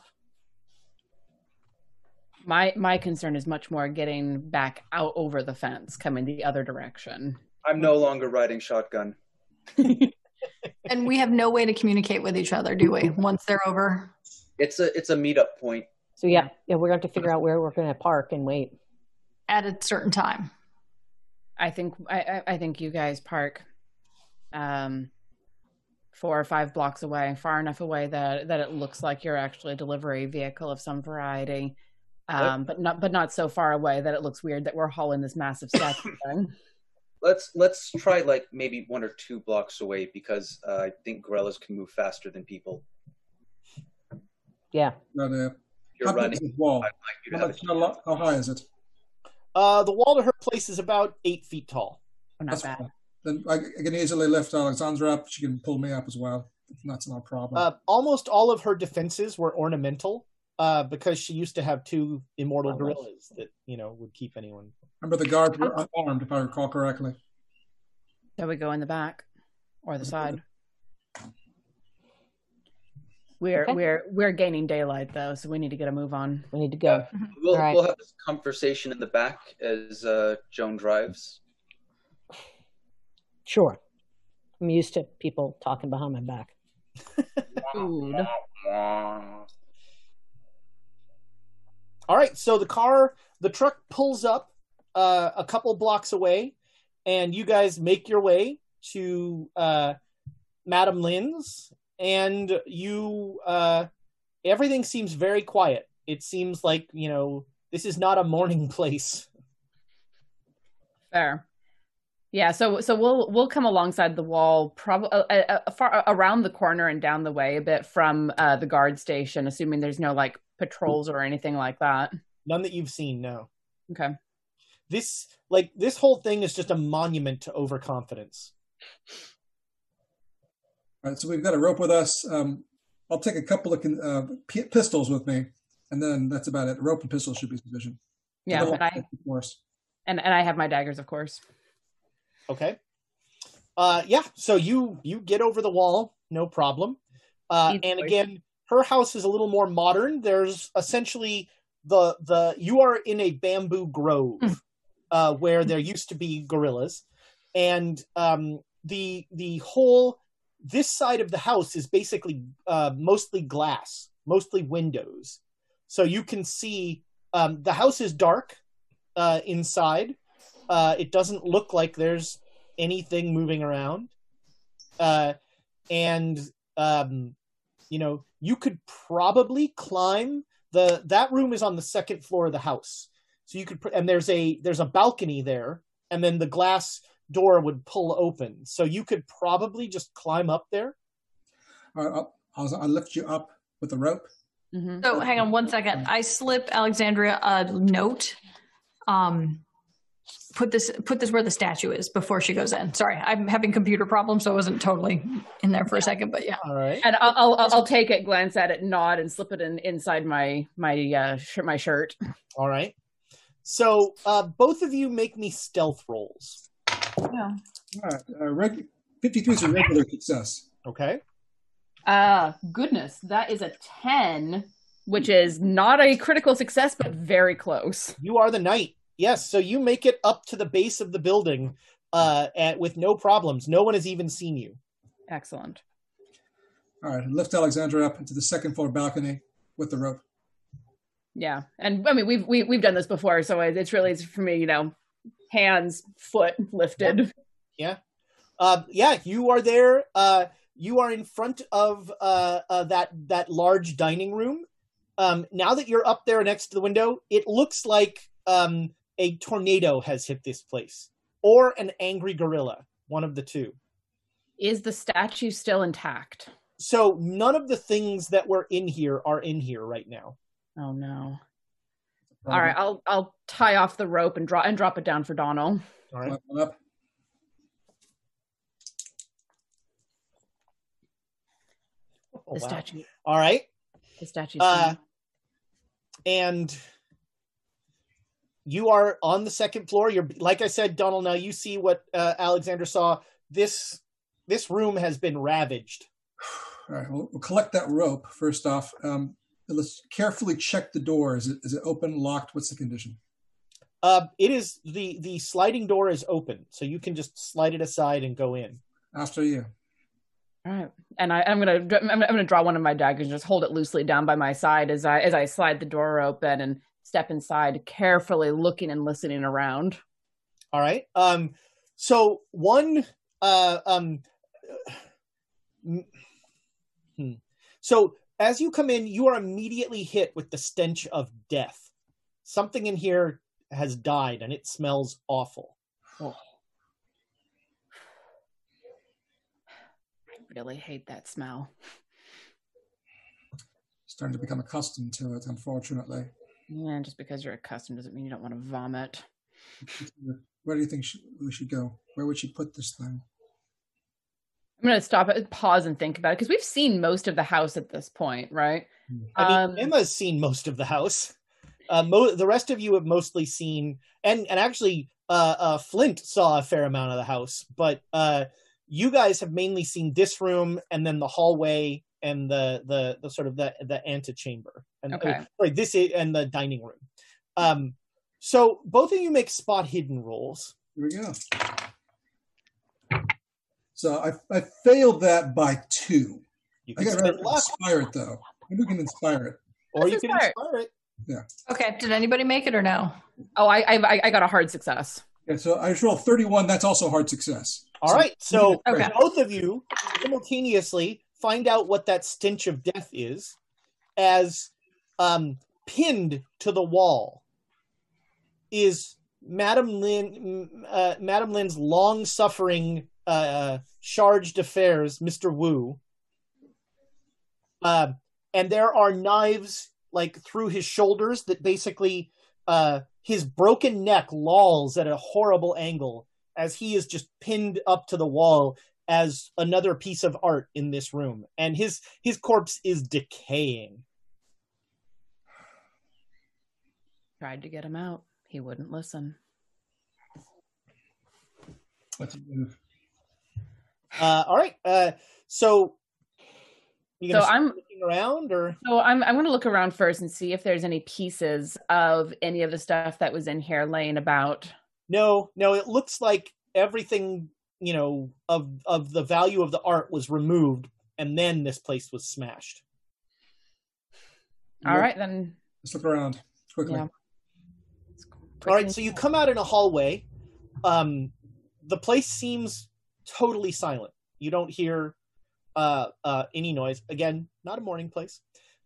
My my concern is much more getting back out over the fence, coming the other direction. I'm no longer riding shotgun. And we have no way to communicate with each other, do we? Once they're over. It's a it's a meetup point. So yeah, yeah, we're going to have to figure out where we're going to park and wait. At a certain time. I think I, I- I think you guys park um four or five blocks away, far enough away that that it looks like you're actually a delivery vehicle of some variety. Um, but not but not so far away that it looks weird that we're hauling this massive statue thing. Let's let's try like maybe one or two blocks away because uh, I think gorillas can move faster than people. Yeah. But, uh, If you're how big running. is this wall? Like you How, much, how, how high is it? Uh, the wall to her place is about eight feet tall. Oh, not That's bad. fine. Then I, I can easily lift Alexandra up. She can pull me up as well. That's not a problem. Uh, almost all of her defenses were ornamental uh, because she used to have two immortal Oh, gorillas that you know would keep anyone. Remember the guards were unarmed, if I recall correctly. Shall we go in the back or the side? We're Okay. we're we're gaining daylight though, so we need to get a move on. We need to go. We'll, All right. we'll have this conversation in the back as uh, Joan drives. Sure. I'm used to people talking behind my back. All right, so the car, the truck pulls up uh, a couple blocks away, and you guys make your way to uh, Madame Lin's, and you uh, everything seems very quiet. It seems like you know this is not a morning place. Fair. Yeah, so so we'll we'll come alongside the wall, probably uh, uh, far around the corner and down the way a bit from uh, the guard station, assuming there's no like patrols or anything like that. None that you've seen, no. Okay. This like this whole thing is just a monument to overconfidence. All right, so we've got a rope with us. Um, I'll take a couple of con- uh, p- pistols with me, and then that's about it. Rope and pistol should be sufficient. Yeah, And and I of course. and, and I have my daggers, of course. Okay. Uh, yeah. So you you get over the wall, no problem. Uh, and again, her house is a little more modern. There's essentially the the you are in a bamboo grove uh, where there used to be gorillas, and um, the the whole this side of the house is basically uh, mostly glass, mostly windows, so you can see um, the house is dark uh, inside. Uh, it doesn't look like there's anything moving around, uh, and um, you know you could probably climb the that room is on the second floor of the house so you could pr- and there's a there's a balcony there and then the glass door would pull open so you could probably just climb up there All right, I'll, I'll, I'll lift you up with a rope. Mhm. So hang on one second. I slip Alexandria a note. Um, put this put this where the statue is before she goes in. Sorry, I'm having computer problems, so I wasn't totally in there for a second. But yeah, all right And I'll, I'll I'll- I'll take it, glance at it, nod, and slip it in inside my my uh shirt, my shirt. all right so uh, both of you make me stealth rolls yeah. All right, uh, reg- 53 is a regular success. okay Uh goodness, that is a ten, which is not a critical success, but very close. you are the knight yes so you make it up to the base of the building uh, at, with no problems no one has even seen you Excellent. All right, lift Alexandra up into the second floor balcony with the rope. Yeah, and I mean we've we, we've done this before, so it's really it's for me, you know, hands, foot lifted. Yeah. Uh, yeah, you are there. Uh, you are in front of uh, uh, that that large dining room. Um, now that you're up there next to the window, it looks like um, a tornado has hit this place, or an angry gorilla, one of the two. Is the statue still intact? So none of the things that were in here are in here right now. Oh no. All right, I'll I'll tie off the rope and drop and drop it down for Donald. All right. Climb up. Oh, The wow. statue. All right. The statue. Uh, and you are on the second floor. You're like I said, Donald. Now you see what uh, Alexander saw. This this room has been ravaged. All right, we'll, we'll collect that rope first off. Um, let's carefully check the door. Is it is it open, locked? What's the condition? Uh, it is the the sliding door is open, so you can just slide it aside and go in. After you. All right, and I, I'm gonna I'm, I'm gonna draw one of my daggers and just hold it loosely down by my side as I as I slide the door open and step inside, carefully looking and listening around. All right. Um. So one. Uh. Um. mm, hmm. So as you come in, you are immediately hit with the stench of death. Something in here has died, and it smells awful. I really hate that smell. Starting to become accustomed to it, unfortunately. Yeah, just because you're accustomed doesn't mean you don't want to vomit. Where do you think sh- we should go? Where would she put this thing? I'm gonna stop it, pause, and think about it because we've seen most of the house at this point, right? I mean, Um, Emma's seen most of the house. Uh, mo- the rest of you have mostly seen, and and actually, uh, uh, Flint saw a fair amount of the house, but uh, you guys have mainly seen this room and then the hallway and the the, the sort of the the antechamber. And Okay. uh, sorry, this is and the dining room. Um, so both of you make spot hidden rolls. Here we go. So I, I failed that by two. You I can got spend to luck, inspire it though. Maybe we can inspire it. or you Let's can inspire. inspire it. Okay. Did anybody make it or no? Oh, I, I I got a hard success. Yeah, so I just rolled 31. That's also hard success. All right, so Okay. both of you simultaneously find out what that stench of death is, as um, pinned to the wall is Madam Lin, uh, Madam Lin's long-suffering uh, charge d'affaires, Mister Wu, uh, and there are knives like through his shoulders that basically uh, his broken neck lolls at a horrible angle as he is just pinned up to the wall as another piece of art in this room and his his corpse is decaying Tried to get him out. He wouldn't listen. Let's move. Uh, all right. Uh, so you So I'm looking around, or so I'm I'm going to look around first and see if there's any pieces of any of the stuff that was in here laying about. no, no? It looks like everything you know of of the value of the art was removed, and then this place was smashed. All right, then. Let's look around quickly. Yeah. All right, so you come out in a hallway. Um, the place seems totally silent. You don't hear uh, uh, any noise. Again, not a morning place.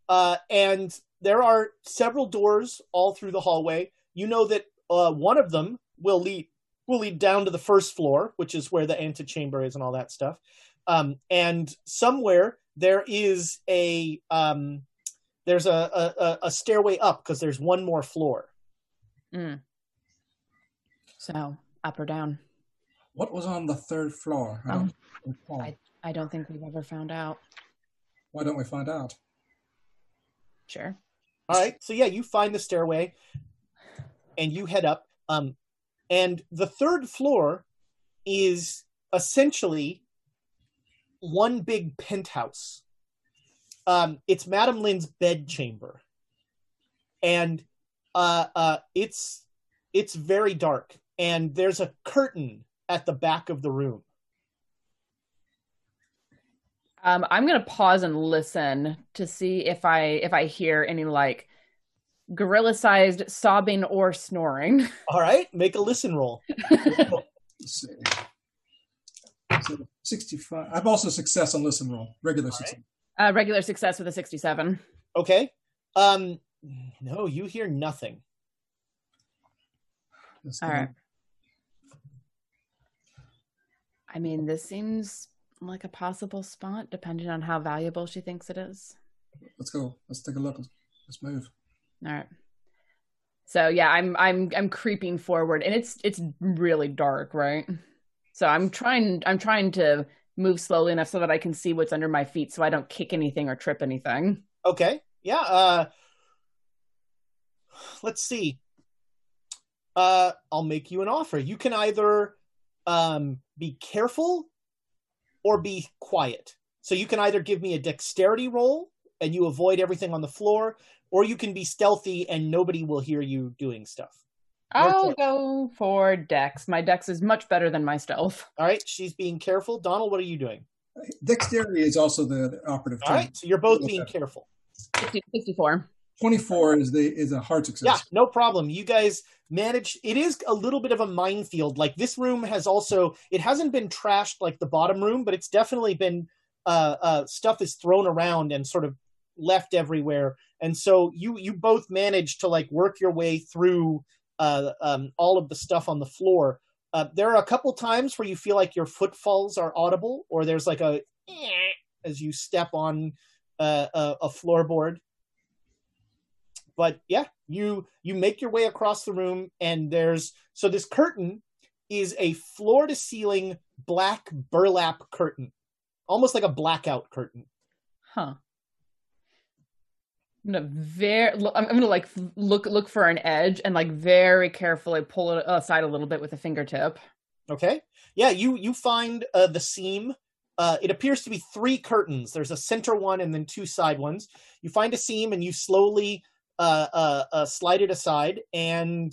Uh, and there are several doors all through the hallway. You know that uh, one of them will lead will lead down to the first floor, which is where the antechamber is and all that stuff. Um, and somewhere there is a um, there's a, a, a- a stairway up because there's one more floor. Mm. So up or down? What was on the third floor? I Um, don't. I I don't think we've ever found out. Why don't we find out? Sure. All right. So yeah, you find the stairway and you head up. Um, and the third floor is essentially one big penthouse. Um, it's Madame Lin's bed chamber, and uh, uh, it's it's very dark. And there's a curtain at the back of the room. Um, I'm gonna pause and listen to see if I if I hear any like gorilla-sized sobbing or snoring. All right, make a listen roll. Let's see. So 65. I've also success on listen roll. Regular success. Uh, regular success with a 67. Okay. Um, no, you hear nothing. Let's All go. right. I mean, this seems like a possible spot, depending on how valuable she thinks it is. Let's go. Let's take a look. Let's, let's move. All right. So yeah, I'm I'm I'm creeping forward, and it's it's really dark, right? So I'm trying I'm trying to move slowly enough so that I can see what's under my feet, so I don't kick anything or trip anything. Okay. Yeah. Uh, let's see. Uh, I'll make you an offer. You can either um, be careful or be quiet. So you can either give me a dexterity roll and you avoid everything on the floor, or you can be stealthy and nobody will hear you doing stuff. I'll go for Dex. My Dex is much better than my stealth. All right. She's being careful. Donald, what are you doing? Dexterity is also the, the operative All term. right. So you're both being careful. 60, 64. 24 is the is a hard success. Yeah, no problem. You guys manage. It is a little bit of a minefield. Like this room has also. It hasn't been trashed like the bottom room, but it's definitely been uh, uh, stuff is thrown around and sort of left everywhere. And so you you both manage to like work your way through uh, um, all of the stuff on the floor. Uh, there are a couple times where you feel like your footfalls are audible, or there's like a as you step on uh, a, a floorboard but yeah you you make your way across the room and there's so this curtain is a floor to ceiling black burlap curtain almost like a blackout curtain Huh. I'm gonna very. I'm gonna like look look for an edge and like very carefully pull it aside a little bit with a fingertip. okay yeah you you find uh, the seam uh, it appears to be three curtains there's a center one and then two side ones you find a seam and you slowly uh, uh, uh, slide it aside and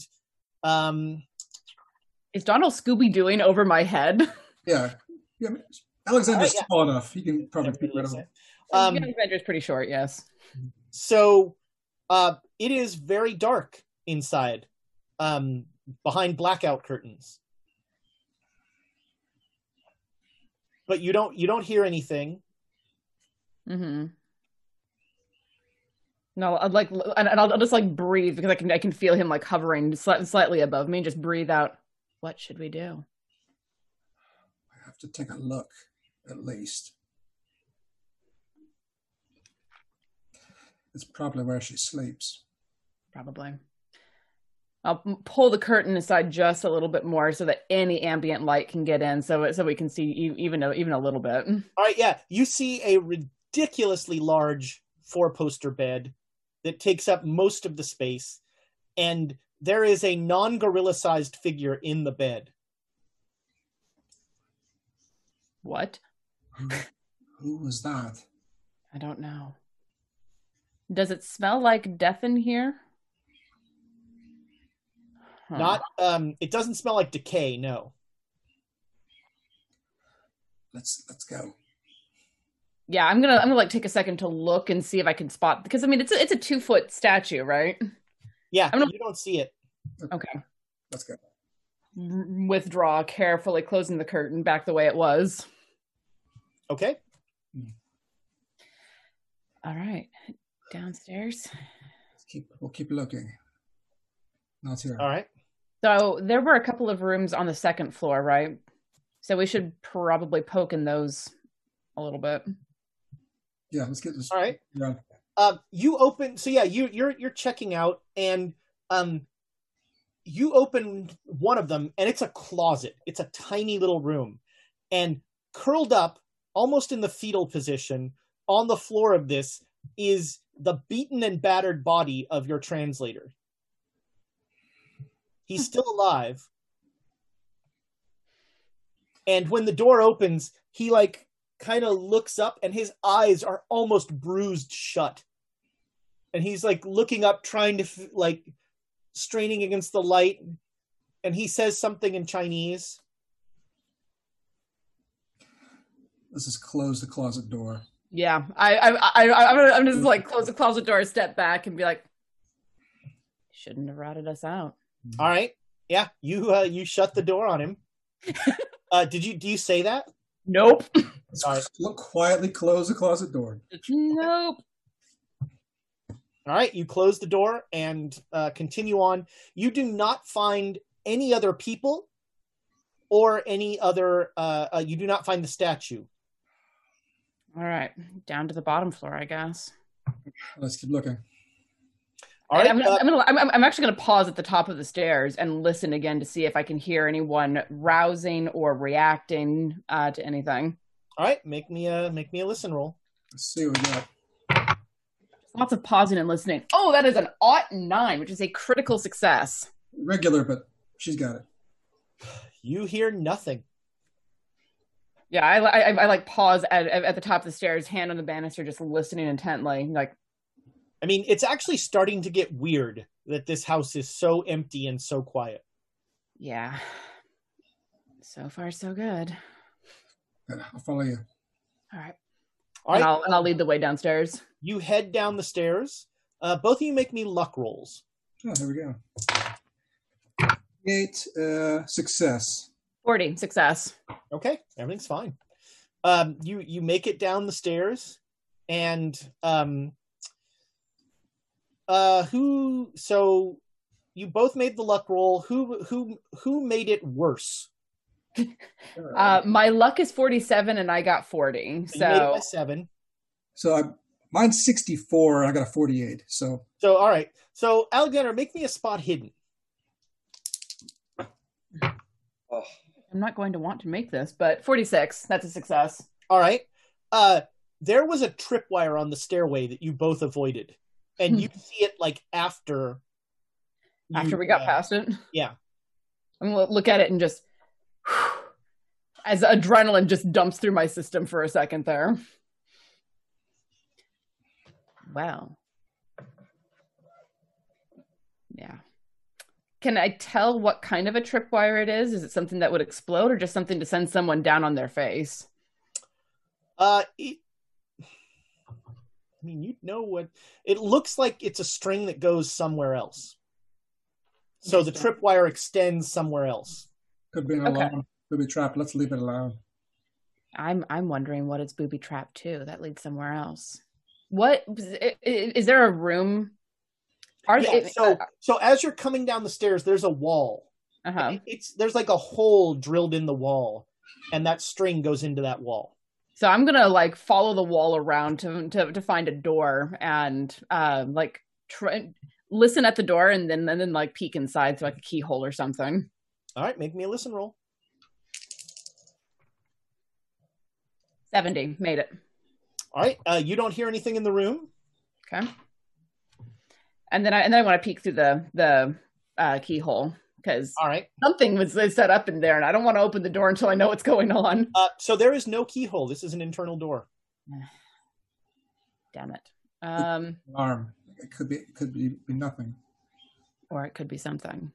um Is Donald Scooby doing over my head? Yeah. yeah. Alexander's All right, yeah. small enough. He can probably pick that up. Um, um, Adventure's pretty short, yes. So uh, it is very dark inside, um, behind blackout curtains. But you don't you don't hear anything. Mm-hmm. No, I'd like, and and I'll, I'll just like breathe because I can I can feel him like hovering sli- slightly above me. and Just breathe out. What should we do? I have to take a look, at least. It's probably where she sleeps. Probably. I'll pull the curtain aside just a little bit more so that any ambient light can get in, so so we can see e- even a, even a little bit. All right, yeah, you see a ridiculously large four poster bed that takes up most of the space, and there is a non gorilla sized figure in the bed. What? Who was that? I don't know. Does it smell like death in here? Huh. Not um it doesn't smell like decay, no. Let's let's go. Yeah, I'm gonna I'm gonna like take a second to look and see if I can spot because I mean it's a, it's a two foot statue, right? Yeah, I'm gonna you don't see it. okay. Let's go. Withdraw carefully, closing the curtain back the way it was. Okay. All right, downstairs. Let's keep we'll keep looking. Not here. All right. So there were a couple of rooms on the second floor, right? So we should probably poke in those a little bit. Yeah, let's get this. All right. Yeah. Um, you open. So yeah, you you're you're checking out, and um, you open one of them, and it's a closet. It's a tiny little room, and curled up, almost in the fetal position, on the floor of this is the beaten and battered body of your translator. He's still alive. And when the door opens, he like kind of looks up and his eyes are almost bruised shut. And he's like looking up trying to f- like straining against the light and he says something in Chinese. Let's just close the closet door. Yeah, I I I I'm gonna I'm just like close the closet door, step back, and be like, shouldn't have routed us out. All right. Yeah, you uh you shut the door on him. uh did you do you say that? Nope. Let's All right. look quietly close the closet door. Nope. All right, you close the door and uh, continue on. You do not find any other people or any other. Uh, uh, you do not find the statue. All right, down to the bottom floor, I guess. Let's keep looking. All right, I'm, gonna, uh, I'm, gonna, I'm, I'm actually going to pause at the top of the stairs and listen again to see if I can hear anyone rousing or reacting uh, to anything. all right. Make me a make me a listen roll. Let's see what we got. Lots of pausing and listening. Oh, that is an ought nine, which is a critical success. Regular, but she's got it. You hear nothing. Yeah, I, I, I like pause at, at at the top of the stairs, hand on the banister, just listening intently. Like, I mean, it's actually starting to get weird that this house is so empty and so quiet. yeah. So far, so good. Good, I'll follow you. All right. All and, right, I'll, and I'll lead the way downstairs. you head down the stairs. Uh, both of you make me luck rolls. Oh, there we go. Eight uh, success. 40, success. Okay, everything's fine. Um, you you make it down the stairs, and um, uh, who? So you both made the luck roll. Who who who made it worse? Uh, my luck is 47 and I got 40. You made it So by seven. So I, mine's 64. I got a 48. So So all right. So Alexander, make me a spot hidden. Oh, I'm not going to want to make this, but 46, that's a success. All right. Uh, there was a tripwire on the stairway that you both avoided, and you see it like after. After you, we got uh, past it, Yeah. I'm going to look at it and just, as adrenaline just dumps through my system for a second there. Wow. Yeah. Can I tell what kind of a tripwire it is? Is it something that would explode or just something to send someone down on their face? Uh, it, I mean, you know what? It looks like it's a string that goes somewhere else. So the tripwire extends somewhere else. could be an Okay. alarm. Could be trapped. Let's leave it alone. I'm I'm wondering what it's booby trapped to. That leads somewhere else. What i- i- is there a room? Are Yeah, they, so so as you're coming down the stairs, there's a wall. uh-huh. It's there's like a hole drilled in the wall, and that string goes into that wall. So I'm gonna like follow the wall around to to, to find a door and um like try listen at the door and then and then like peek inside through like a keyhole or something. All right, make me a listen roll. Seventy made it. All right, uh, you don't hear anything in the room. Okay. And then I and then I want to peek through the the uh, keyhole because All right. something was set up in there, and I don't want to open the door until I know what's going on. Uh, so there is no keyhole. This is an internal door. Damn it. Um, Alarm. It could be. It could be, be nothing. or it could be something.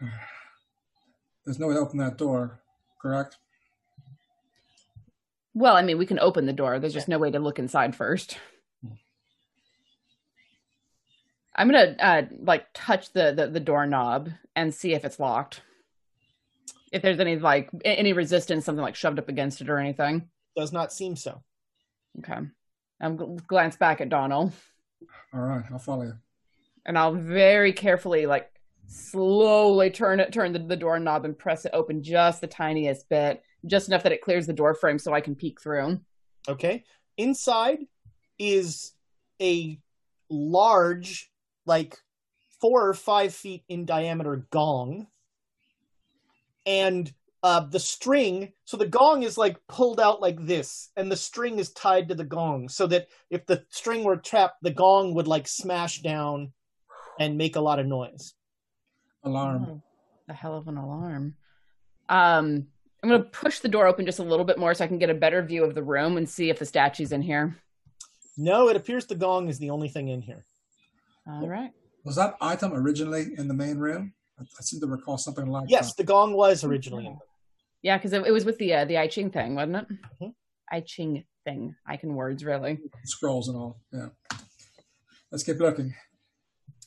There's no way to open that door. Correct. Well, I mean, we can open the door. There's just no way to look inside first. I'm gonna uh, like touch the, the the doorknob and see if it's locked. If there's any like any resistance, something like shoved up against it or anything. Does not seem so. Okay. I'm gl- glance back at Donald, All right. I'll follow you. and I'll very carefully like slowly turn it, turn the, the doorknob and press it open just the tiniest bit, just enough that it clears the door frame so I can peek through. Okay. Inside is a large, like four or five feet in diameter gong. And uh, the string, so the gong is like pulled out like this, and the string is tied to the gong so that if the string were trapped, the gong would like smash down and make a lot of noise. Alarm. Oh, the hell of an alarm. Um, I'm gonna push the door open just a little bit more so I can get a better view of the room and see if the statue's in here. No, it appears the gong is the only thing in here. All right. Was that item originally in the main room? I, I seem to recall something like that. Yes, that. the gong was originally in Yeah, because it, it was with the uh, the I Ching thing, wasn't it? Mhm. I Ching thing. I can words really. Scrolls and all. Yeah. Let's keep looking.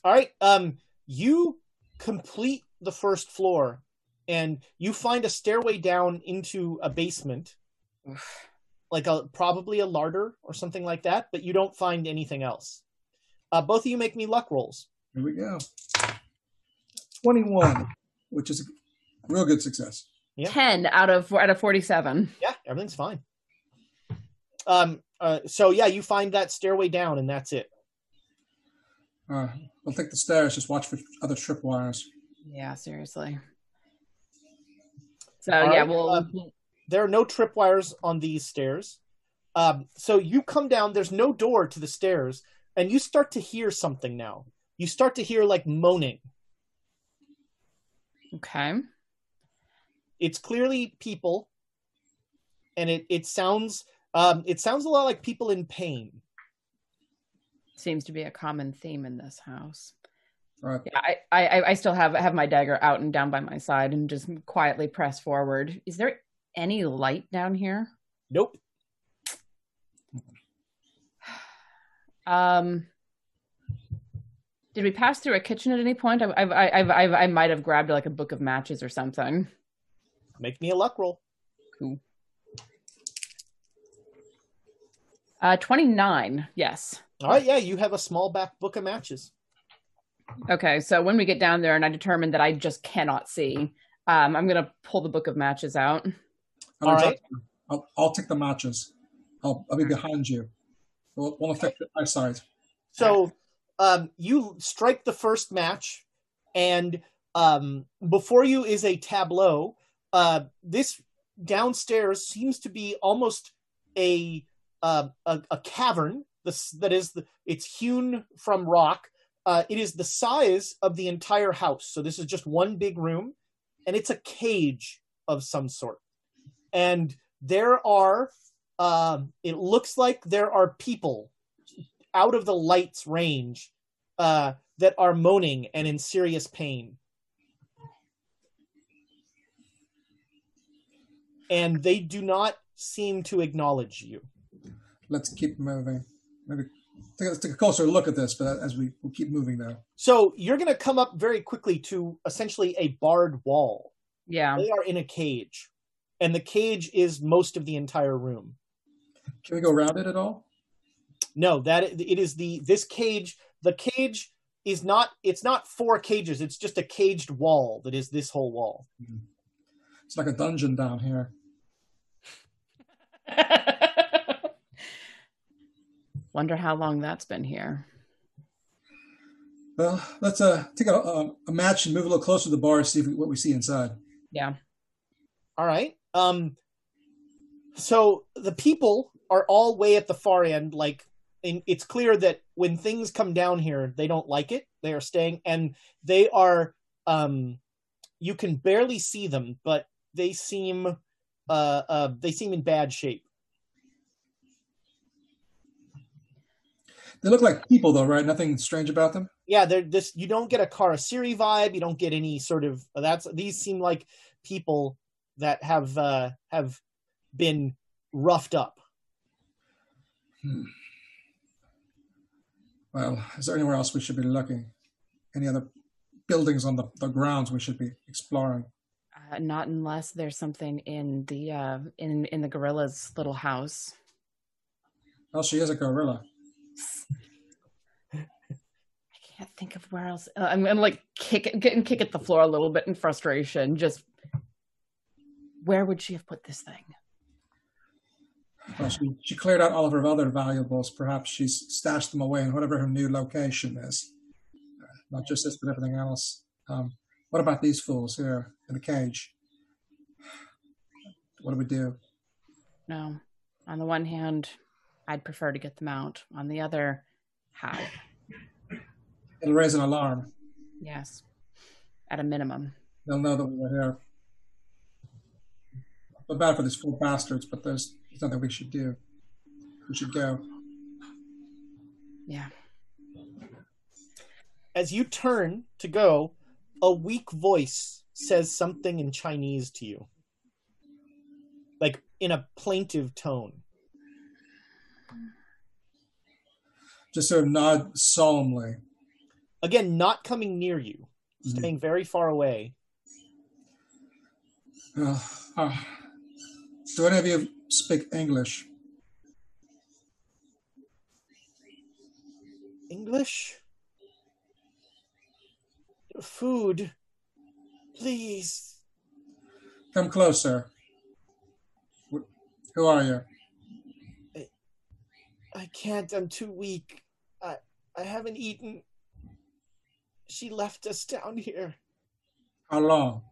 All right. Um, you complete the first floor, and you find a stairway down into a basement, like a probably a larder or something like that. But you don't find anything else. Uh, both of you make me luck rolls. Here we go. 21, which is a real good success. Yeah. Ten out of out of forty-seven. Yeah, everything's fine. Um. Uh, so yeah, you find that stairway down, and that's it. Uh, we'll take the stairs. Just watch for other tripwires. Yeah, seriously. So All yeah, right, we'll um, there are no tripwires on these stairs. Um, so you come down. There's no door to the stairs, and you start to hear something now. You start to hear like moaning. okay. It's clearly people, and it it sounds um, it sounds a lot like people in pain. Seems to be a common theme in this house. All right. Yeah, I, I, I still have have my dagger out and down by my side and just quietly press forward. Is there any light down here? Nope. Um, did we pass through a kitchen at any point? I, I, I, I, I might have grabbed like a book of matches or something. Make me a luck roll. Cool. Uh, twenty nine. Yes. All right. Yeah, you have a small back book of matches. Okay, so when we get down there and I determine that I just cannot see, um, I'm gonna pull the book of matches out. I'll, All drop I'll, I'll take the matches. I'll, I'll be behind you. We'll affect. So um, you strike the first match, and um, before you is a tableau. Uh, this downstairs seems to be almost a uh, a, a cavern. This that is the it's hewn from rock. Uh, it is the size of the entire house. So this is just one big room, and it's a cage of some sort. And there are, um, it looks like there are people out of the light's range uh, that are moaning and in serious pain. And they do not seem to acknowledge you. Let's keep moving. Maybe take, let's take a closer look at this, but as we we'll keep moving now. So you're going to come up very quickly to essentially a barred wall. Yeah. They are in a cage, and the cage is most of the entire room. Can we go around it at all? No, that it is the this cage. The cage is not. It's not four cages. It's just a caged wall that is this whole wall. It's like a dungeon down here. Wonder how long that's been here. Well, let's uh take a, a, a match and move a little closer to the bar, and see if we, what we see inside. Yeah. All right. Um. So the people are all way at the far end. Like, and it's clear that when things come down here, they don't like it. They are staying, and they are um, you can barely see them, but they seem uh, uh, they seem in bad shape. They look like people, though, right? Nothing strange about them. Yeah, they're this. You don't get a Karasiri vibe. You don't get any sort of that's. These seem like people that have uh, have been roughed up. Hmm. Well, is there anywhere else we should be looking? Any other buildings on the, the grounds we should be exploring? Uh, not unless there's something in the uh, in in the gorilla's little house. Well, she is a gorilla. I can't think of where else. Uh, I'm gonna like kick it, get and kick at the floor a little bit in frustration. Just where would she have put this thing? Well, she, she cleared out all of her other valuables. Perhaps she's stashed them away in whatever her new location is. Uh, not just this, but everything else. Um, what about these fools here in the cage? What do we do? No. On the one hand, I'd prefer to get them out. On the other, how? It'll raise an alarm. Yes. At a minimum. They'll know that we were here. But bad for these four bastards, but there's, there's nothing we should do. We should go. Yeah. As you turn to go, a weak voice says something in Chinese to you, like in a plaintive tone. Just sort of nod solemnly. Again, not coming near you, staying very far away. Uh, uh, do any of you speak English? English? Food. Please. Come closer. Who are you? I can't. I'm too weak. I I haven't eaten. She left us down here. How long?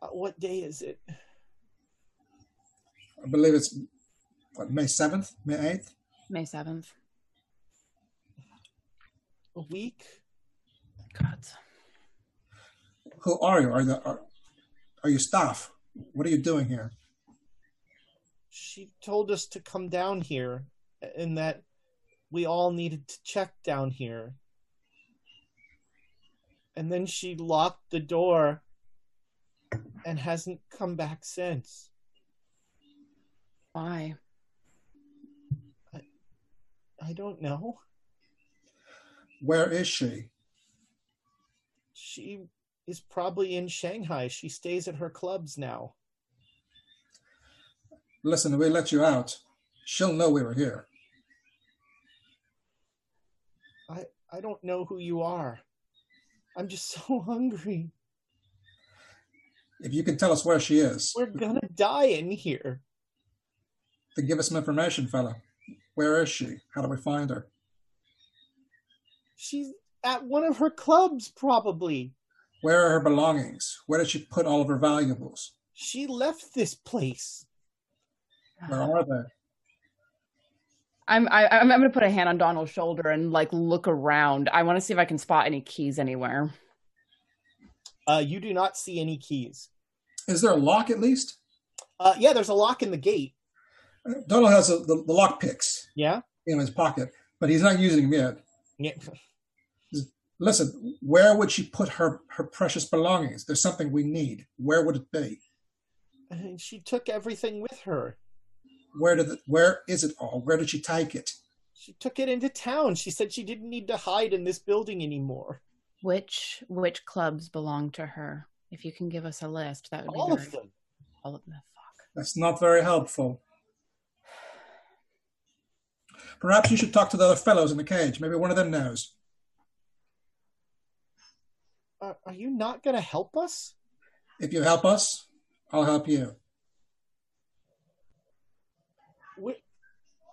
Uh, what day is it? I believe it's what May seventh, May eighth. May 7th. A week? God. Who are you? Are the are, are you staff? What are you doing here? She told us to come down here and that we all needed to check down here. And then she locked the door and hasn't come back since. Why? I don't know. Where is she? She is probably in Shanghai. She stays at her clubs now. Listen, we let you out. She'll know we were here. I I don't know who you are. I'm just so hungry. If you can tell us where she is, We're gonna die in here. Then give us some information, fella. Where is she? How do we find her? She's at one of her clubs, probably. Where are her belongings? Where did she put all of her valuables? She left this place. Where are they? I'm I, I'm I'm gonna put a hand on Donald's shoulder and like look around. I want to see if I can spot any keys anywhere. Uh, you do not see any keys. Is there a lock at least? Uh, yeah, there's a lock in the gate. Donald has a, the, the lock picks Yeah. in his pocket, but he's not using them yet. Yeah. Listen, where would she put her, her precious belongings? There's something we need. Where would it be? And she took everything with her. Where did it, where is it all? Where did she take it? She took it into town. She said she didn't need to hide in this building anymore. Which which clubs belong to her? If you can give us a list, that would be All of them. All of them. Fuck. That's not very helpful. Perhaps you should talk to the other fellows in the cage. Maybe one of them knows. Are, are you not going to help us? If you help us, I'll help you. We're,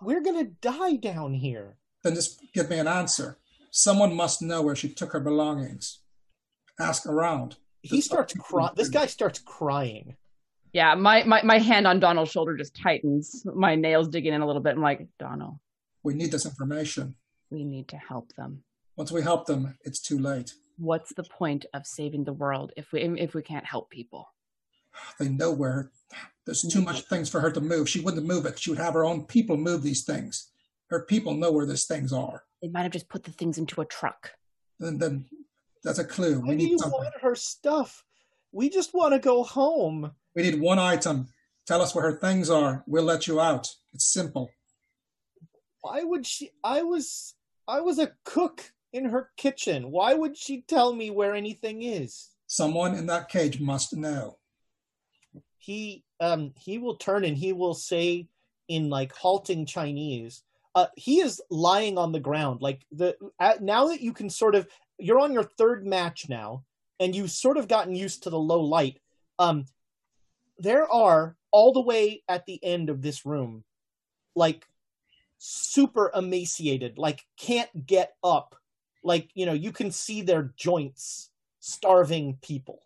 we're going to die down here. Then just give me an answer. Someone must know where she took her belongings. Ask around. He starts crying. This guy starts crying. Yeah, my, my my hand on Donald's shoulder just tightens. My nails digging in a little bit. I'm like, Donald, We need this information. we need to help them. Once we help them, it's too late. what's the point of saving the world if we if we can't help people? They know where there's too much things for her to move. She wouldn't move it. She would have her own people move these things. Her people know where these things are. They might have just put the things into a truck. And then that's a clue. Why We do you need something. want her stuff? We just want to go home. We need one item. Tell us where her things are. We'll let you out. It's simple. Why would she? I was I was a cook in her kitchen. Why would she tell me where anything is? Someone in that cage must know. He um he will turn and he will say in like halting Chinese. Uh, he is lying on the ground. Like the uh, now that you can sort of you're on your third match now, and you've sort of gotten used to the low light. Um, there are all the way at the end of this room, like super emaciated, like can't get up, like you know you can see their joints, starving people,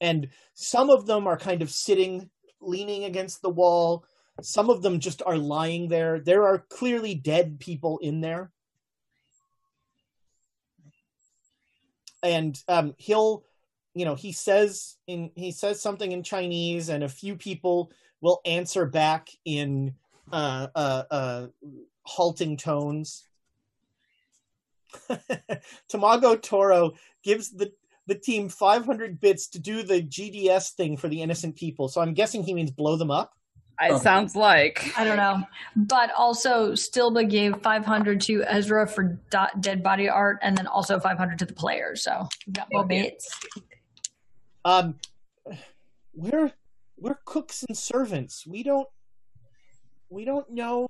and some of them are kind of sitting, leaning against the wall. Some of them just are lying there. There are clearly dead people in there. And um, he'll, you know, he says in he says something in Chinese, and a few people will answer back in uh, uh, uh, halting tones. Tamago Tora gives the the team 500 bits to do the GDS thing for the innocent people. So I'm guessing he means blow them up. It sounds like. I don't know. But also, Stilba gave 500 to Ezra for do- dead body art and then also 500 to the players. So we've got more bits. Um, we're we're cooks and servants. We don't we don't know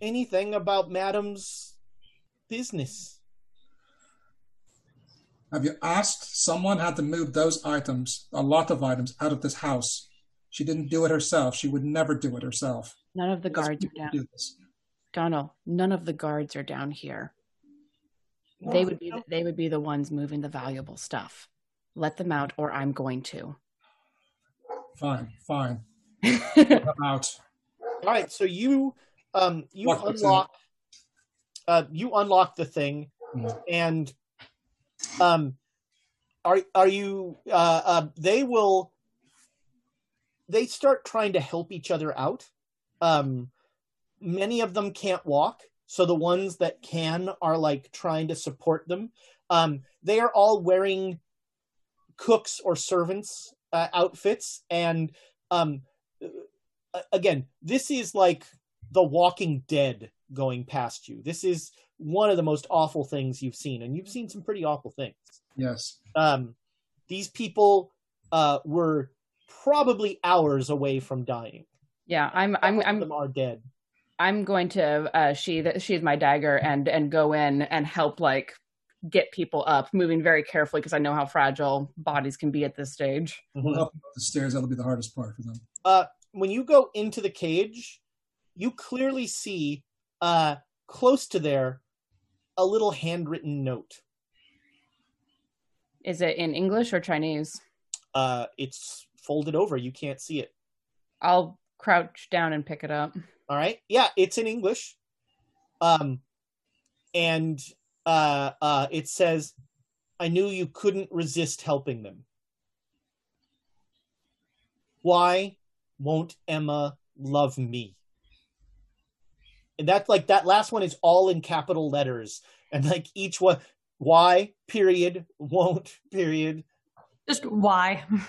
anything about Madam's business. Have you asked? Someone had to move those items, a lot of items, out of this house. She didn't do it herself. She would never do it herself. None of the Unless guards are down. do this. Donald, none of the guards are down here. they would be the, they would be the ones moving the valuable stuff. Let them out, or I'm going to. Fine, fine. I'm out. All right, so you um you Lock unlock uh you unlock the thing Mhm. and um are are you uh, uh they will they start trying to help each other out. Um many of them can't walk, so the ones that can are like trying to support them. Um they are all wearing cooks or servants uh, outfits and um again, this is like The Walking Dead going past you. This is one of the most awful things you've seen, and you've seen some pretty awful things. Yes. Um, these people uh, were probably hours away from dying. Yeah, I'm I'm Some of I'm them are dead. I'm going to uh sheath sheath my dagger and and go in and help like get people up, moving very carefully because I know how fragile bodies can be at this stage. We'll help them up the stairs. That'll be the hardest part for them. Uh, when you go into the cage, you clearly see uh, close to there a little handwritten note. Is it in English or Chinese? Uh, it's folded over. You can't see it. I'll crouch down and pick it up. All right. Yeah, it's in English. Um, and uh, uh, it says, "I knew you couldn't resist helping them. Why won't Emma love me?" And that's like that last one is all in capital letters, and like each one, why period won't period. Just why?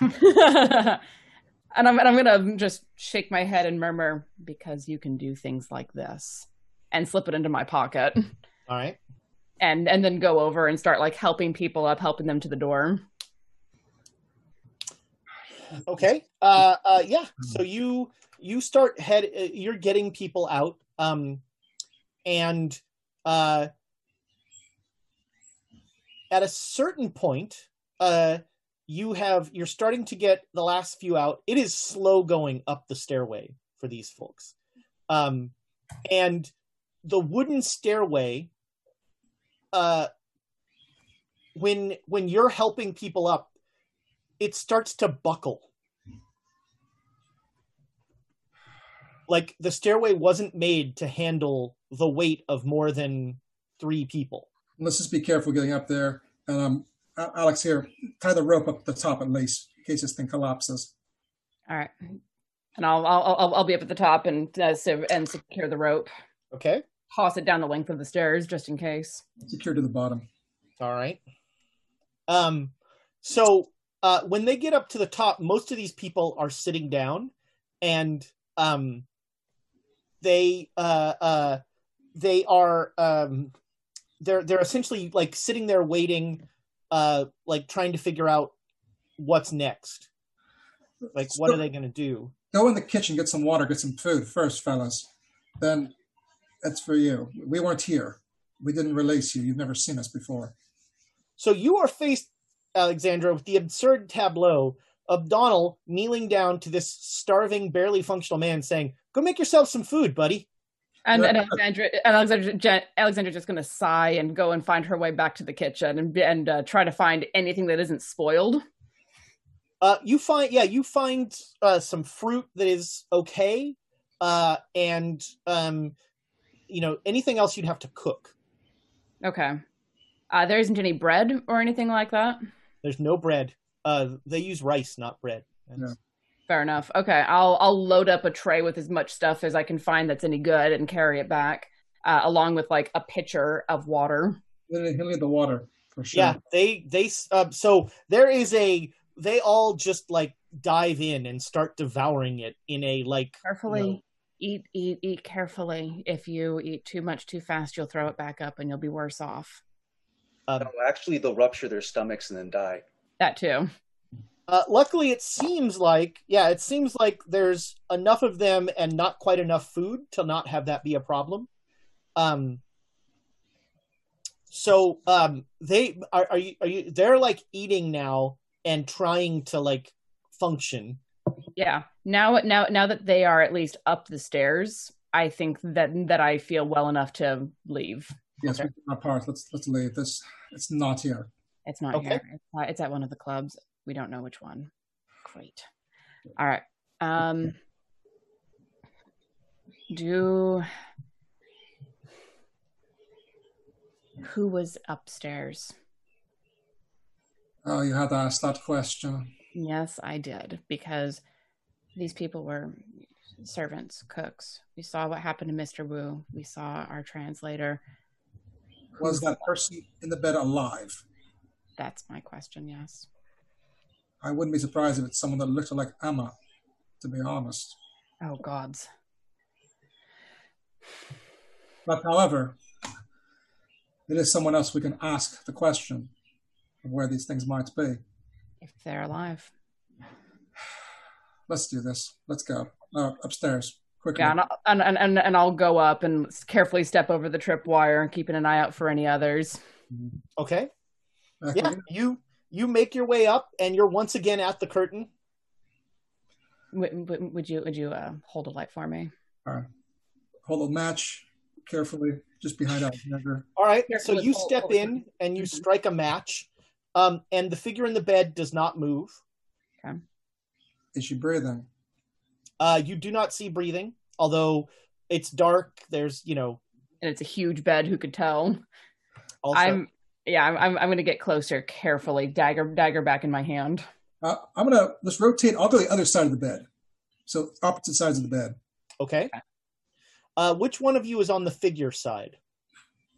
and I'm and I'm gonna just shake my head and murmur because you can do things like this, and slip it into my pocket, All right. and and then go over and start like helping people up, helping them to the door. Okay. Uh, uh, yeah. So you you start head. uh, You're getting people out. Um, and uh, at a certain point, uh, you have you're starting to get the last few out. It is slow going up the stairway for these folks, um, and the wooden stairway. Uh, when when you're helping people up, it starts to buckle. Like the stairway wasn't made to handle the weight of more than three people. Let's just be careful getting up there. And um, Alex here, tie the rope up the top at least in case this thing collapses. All right, and I'll I'll I'll, I'll be up at the top and uh, and secure the rope. Okay. Toss it down the length of the stairs just in case. Secure to the bottom. All right. Um, so uh, when they get up to the top, most of these people are sitting down, and um, they uh, uh, they are um, they're they're essentially like sitting there waiting, uh, like trying to figure out what's next. Like, what are they going to do? Go in the kitchen, get some water, get some food first, fellas. Then that's for you. We weren't here. We didn't release you. You've never seen us before. So you are faced, Alexandra, with the absurd tableau of Donald kneeling down to this starving, barely functional man, saying, "Go make yourself some food, buddy." And, and Alexandra, Alexandra, Alexandra just going to sigh and go and find her way back to the kitchen and and uh, try to find anything that isn't spoiled. Uh, you find, yeah, you find uh, some fruit that is okay, uh, and um, you know anything else you'd have to cook. Okay. Uh, there isn't any bread or anything like that. There's no bread. Uh, they use rice, not bread. Yeah. Fair enough. Okay, I'll I'll load up a tray with as much stuff as I can find that's any good and carry it back, uh, along with like a pitcher of water. He'll need the water for sure. Yeah, they they uh, so there is a they all just like dive in and start devouring it in a like carefully. You know, eat, eat, eat carefully. If you eat too much too fast, you'll throw it back up and you'll be worse off. Um, no, actually, they'll rupture their stomachs and then die. That too. Uh, luckily, it seems like yeah, it seems like there's enough of them and not quite enough food to not have that be a problem. Um. So um, they are, are you are you they're like eating now and trying to like function. Yeah. Now now now that they are at least up the stairs, I think that that I feel well enough to leave. Yes, okay. we apart. Let's let's leave. This it's not here. It's not okay. here. It's, uh, it's at one of the clubs. We don't know which one. Great. All right. Um, do who was upstairs? Oh, you had to ask that question. Yes, I did because these people were servants, cooks. We saw what happened to Mr. Wu. We saw our translator. Was that person in the bed alive? That's my question, yes. I wouldn't be surprised if it's someone that looked like Emma, to be honest. Oh, gods. But however, it is someone else we can ask the question of where these things might be. If they're alive. Let's do this. Let's go. Uh, upstairs. Quickly. Yeah, and, and, and, and I'll go up and carefully step over the tripwire and keeping an eye out for any others. Okay. yeah, you you make your way up and you're once again at the curtain. Would, would you would you uh, hold a light for me? All right. Hold a match carefully just behind Alexandra. All right. So you step in and you strike a match, um, and the figure in the bed does not move. Okay. Is she breathing? Uh, you do not see breathing, although it's dark. There's, you know, and it's a huge bed. Who could tell? Also, I'm yeah. I'm I'm, I'm going to get closer carefully. Dagger dagger back in my hand. Uh, I'm gonna let's rotate. I'll go the other side of the bed, so opposite sides of the bed. Okay. Uh, which one of you is on the figure side?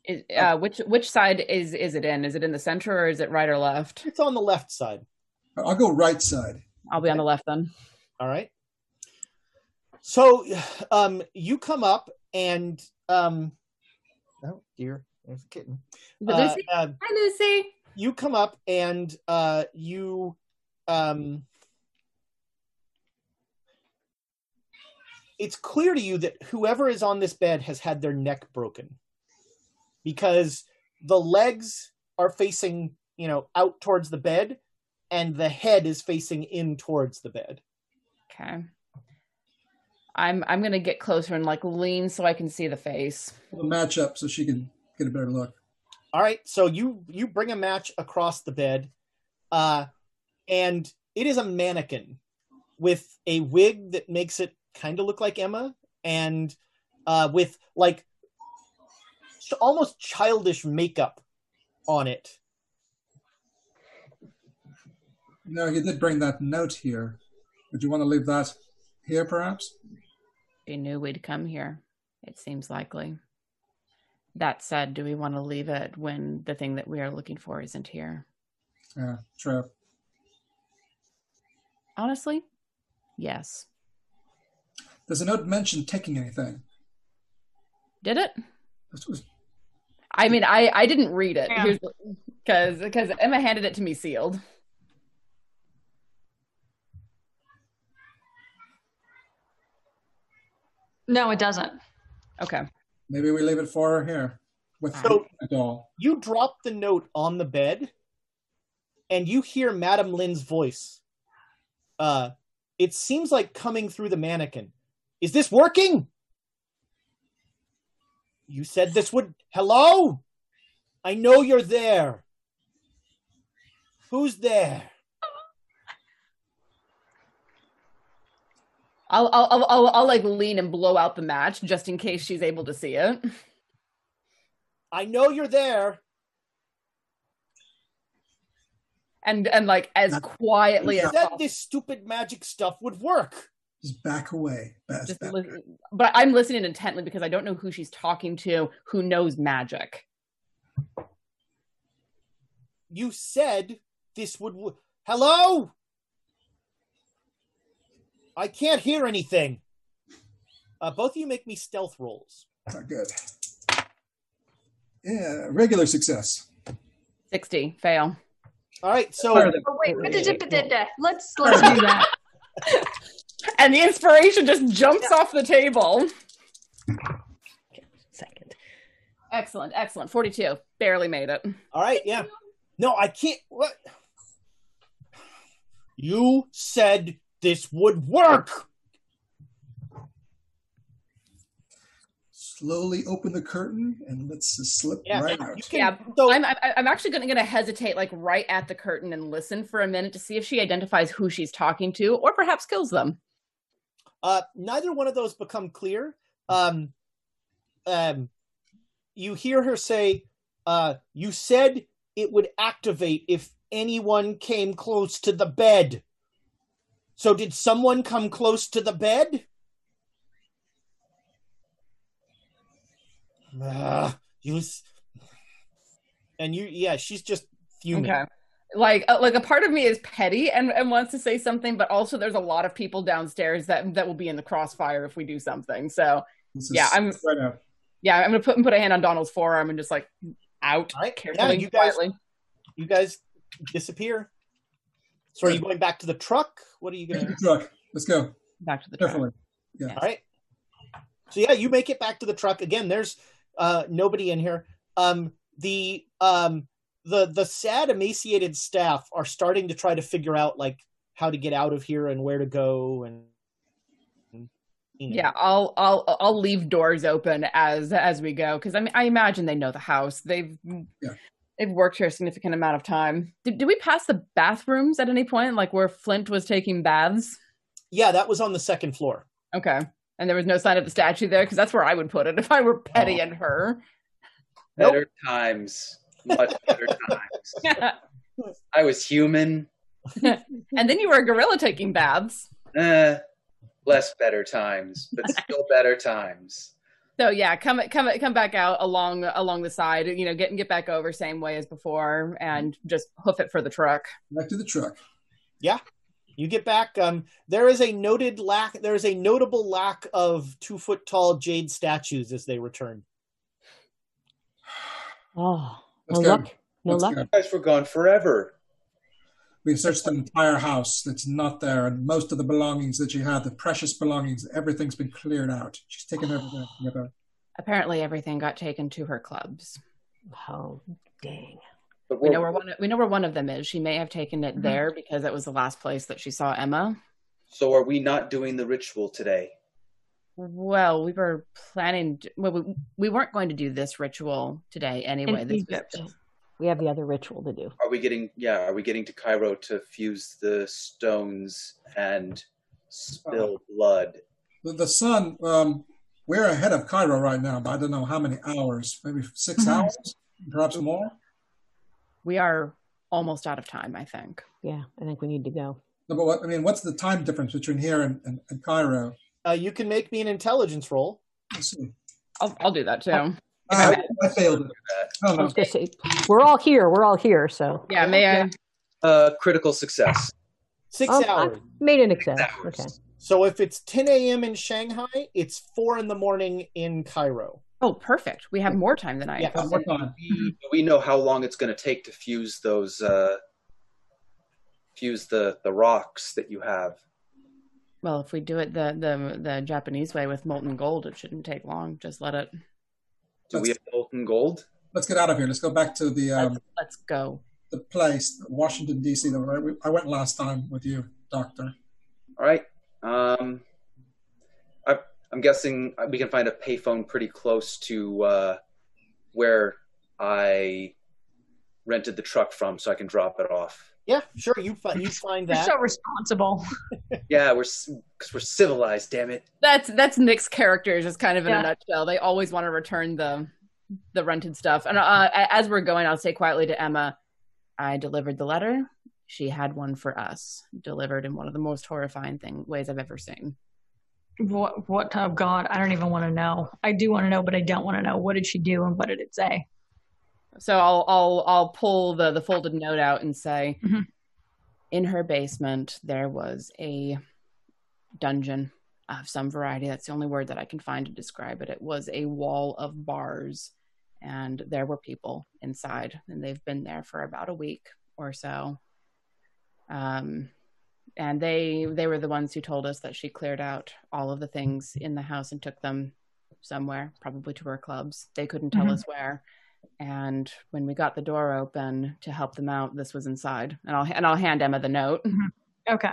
Is, uh, which which side is is it in? Is it in the center or is it right or left? It's on the left side. I'll go right side. I'll be on the left then. All right. So, um, you come up and um, oh dear, there's a kitten. Lucy, uh, hi Lucy. You come up and uh, you um, it's clear to you that whoever is on this bed has had their neck broken because the legs are facing you know out towards the bed and the head is facing in towards the bed okay i'm i'm gonna get closer and like lean so i can see the face we'll match up so she can get a better look all right so you you bring a match across the bed uh and it is a mannequin with a wig that makes it kind of look like emma and uh with like almost childish makeup on it No, you did bring that note here. Would you want to leave that here, perhaps? She knew we'd come here. It seems likely. That said, do we want to leave it when the thing that we are looking for isn't here? Yeah, true. Honestly, yes. Does the note mention taking anything? Did it? This was I mean, I I didn't read it Yeah. because because Emma handed it to me sealed. No, it doesn't. Okay. maybe we leave it for her here with So- doll. You drop the note on the bed, and you hear Madame Lin's voice. Uh, it seems like coming through the mannequin. Is this working? You said this would. Hello? I know you're there. Who's there? I'll I'll I'll, I'll, I'll like lean and blow out the match just in case she's able to see it. I know you're there. And and like as quietly as said this stupid magic stuff would work. Just back away. Best Just back. li- but I'm listening intently because I don't know who she's talking to who knows magic. You said this would. wo- Hello? I can't hear anything. Uh, both of you make me stealth rolls. Not good. Yeah, regular success. 60 fail. All right, so Oh, wait, let's let's do that. And the inspiration just jumps off the table. Second. Excellent, excellent. 42. Barely made it. all right, yeah. No, I can't. What? You said this would work. Slowly open the curtain and let's just slip Yeah, right you out. can. Yeah, so, I'm, I'm I'm actually going to hesitate like right at the curtain and listen for a minute to see if she identifies who she's talking to or perhaps kills them. Uh, neither one of those become clear. Um, um, you hear her say, uh, "You said it would activate if anyone came close to the bed." So, did someone come close to the bed? Ah, you s- and you, yeah, she's just fuming. Okay. Like uh, like a part of me is petty and, and wants to say something, but also there's a lot of people downstairs that that will be in the crossfire if we do something. So Yeah, I'm- right yeah, I'm gonna put put a hand on Donald's forearm and just like out All right, carefully, yeah, you guys- quietly. You guys disappear. So, are you going back to the truck? What are you gonna? in the truck. Let's go. Back to the truck. Carefully. Yeah. All right. So yeah, you make it back to the truck again. There's uh, nobody in here. Um, the um, the the sad, emaciated staff are starting to try to figure out like how to get out of here and where to go and. and, you know. Yeah, I'll I'll I'll leave doors open as as we go because I mean I imagine they know the house. They've Yeah. They've worked here a significant amount of time. Did, did we pass the bathrooms at any point, like where Flint was taking baths? Yeah, that was on the second floor. Okay, and there was no sign of the statue there because that's where I would put it if I were Petty Oh. and her. Better times. Much better times. I was human. and then you were a gorilla taking baths. Eh, less better times, but still better times. So yeah, come come come back out along along the side. You know, get and get back over same way as before, and just hoof it for the truck. Back to the truck. Yeah, you get back. Um, there is a noted lack. There is a notable lack of two foot tall jade statues as they return. Oh, no luck. No luck. go. You guys were gone forever. We searched the entire house. It's not there, and most of the belongings that she had, the precious belongings, everything's been cleared out. She's taken everything with her. Apparently, everything got taken to her clubs. Oh, dang. We know where one. We know where one of them is. She may have taken it there because that was the last place that she saw Emma. so are we not doing the ritual today? Well, we were planning. To, well, we, we weren't going to do this ritual today anyway. In This was Egypt. just- We have the other ritual to do. Are we getting yeah, are we getting to Cairo to fuse the stones and spill blood? The, the sun, um, we're ahead of Cairo right now, but I don't know how many hours. Maybe 6 Mhm. hours, perhaps more. we are almost out of time, I think. Yeah, I think we need to go. No, but what, I mean, what's the time difference between here and, and, and Cairo? Uh, you can make me an intelligence roll. Let's see. I'll, I'll do that too. Uh, I, I failed it. Oh, no. was gonna say, we're all here. We're all here. So Yeah, may I? Uh, critical success. Six Um, hours. I made an exception. Okay. So if it's 10 a.m. in Shanghai, it's four in the morning in Cairo. Oh, perfect. We have more time than I. Yeah. More time. We, we know how long it's going to take to fuse those, uh, fuse the the rocks that you have. Well, if we do it the the the Japanese way with molten gold, it shouldn't take long. Just let it. Do we have molten gold? Let's get out of here. Let's go back to the um, Let's, let's go. the place, Washington D.C. Though, right? I went last time with you, Doctor. All right. Um, I, I'm guessing we can find a payphone pretty close to uh, where I rented the truck from, so I can drop it off. Yeah, sure. You fi- you find that. You're that. so responsible. Yeah, we're because we're civilized. Damn it. That's that's Nick's characters, just kind of in Yeah. a nutshell. They always want to return the the rented stuff. And uh, as we're going, I'll say quietly to Emma, "I delivered the letter. She had one for us, delivered in one of the most horrifying thing ways I've ever seen." What? What? Oh God, I don't even want to know. I do want to know, but I don't want to know. What did she do, and what did it say? So I'll I'll I'll pull the the folded note out and say, Mhm. in her basement there was a dungeon of some variety. That's the only word that I can find to describe it. It was a wall of bars, and there were people inside, and they've been there for about a week or so. Um, and they they were the ones who told us that she cleared out all of the things in the house and took them somewhere, probably to her clubs. They couldn't tell Mhm. us where and when we got the door open to help them out this was inside and i'll and i'll hand emma the note mm-hmm. Okay.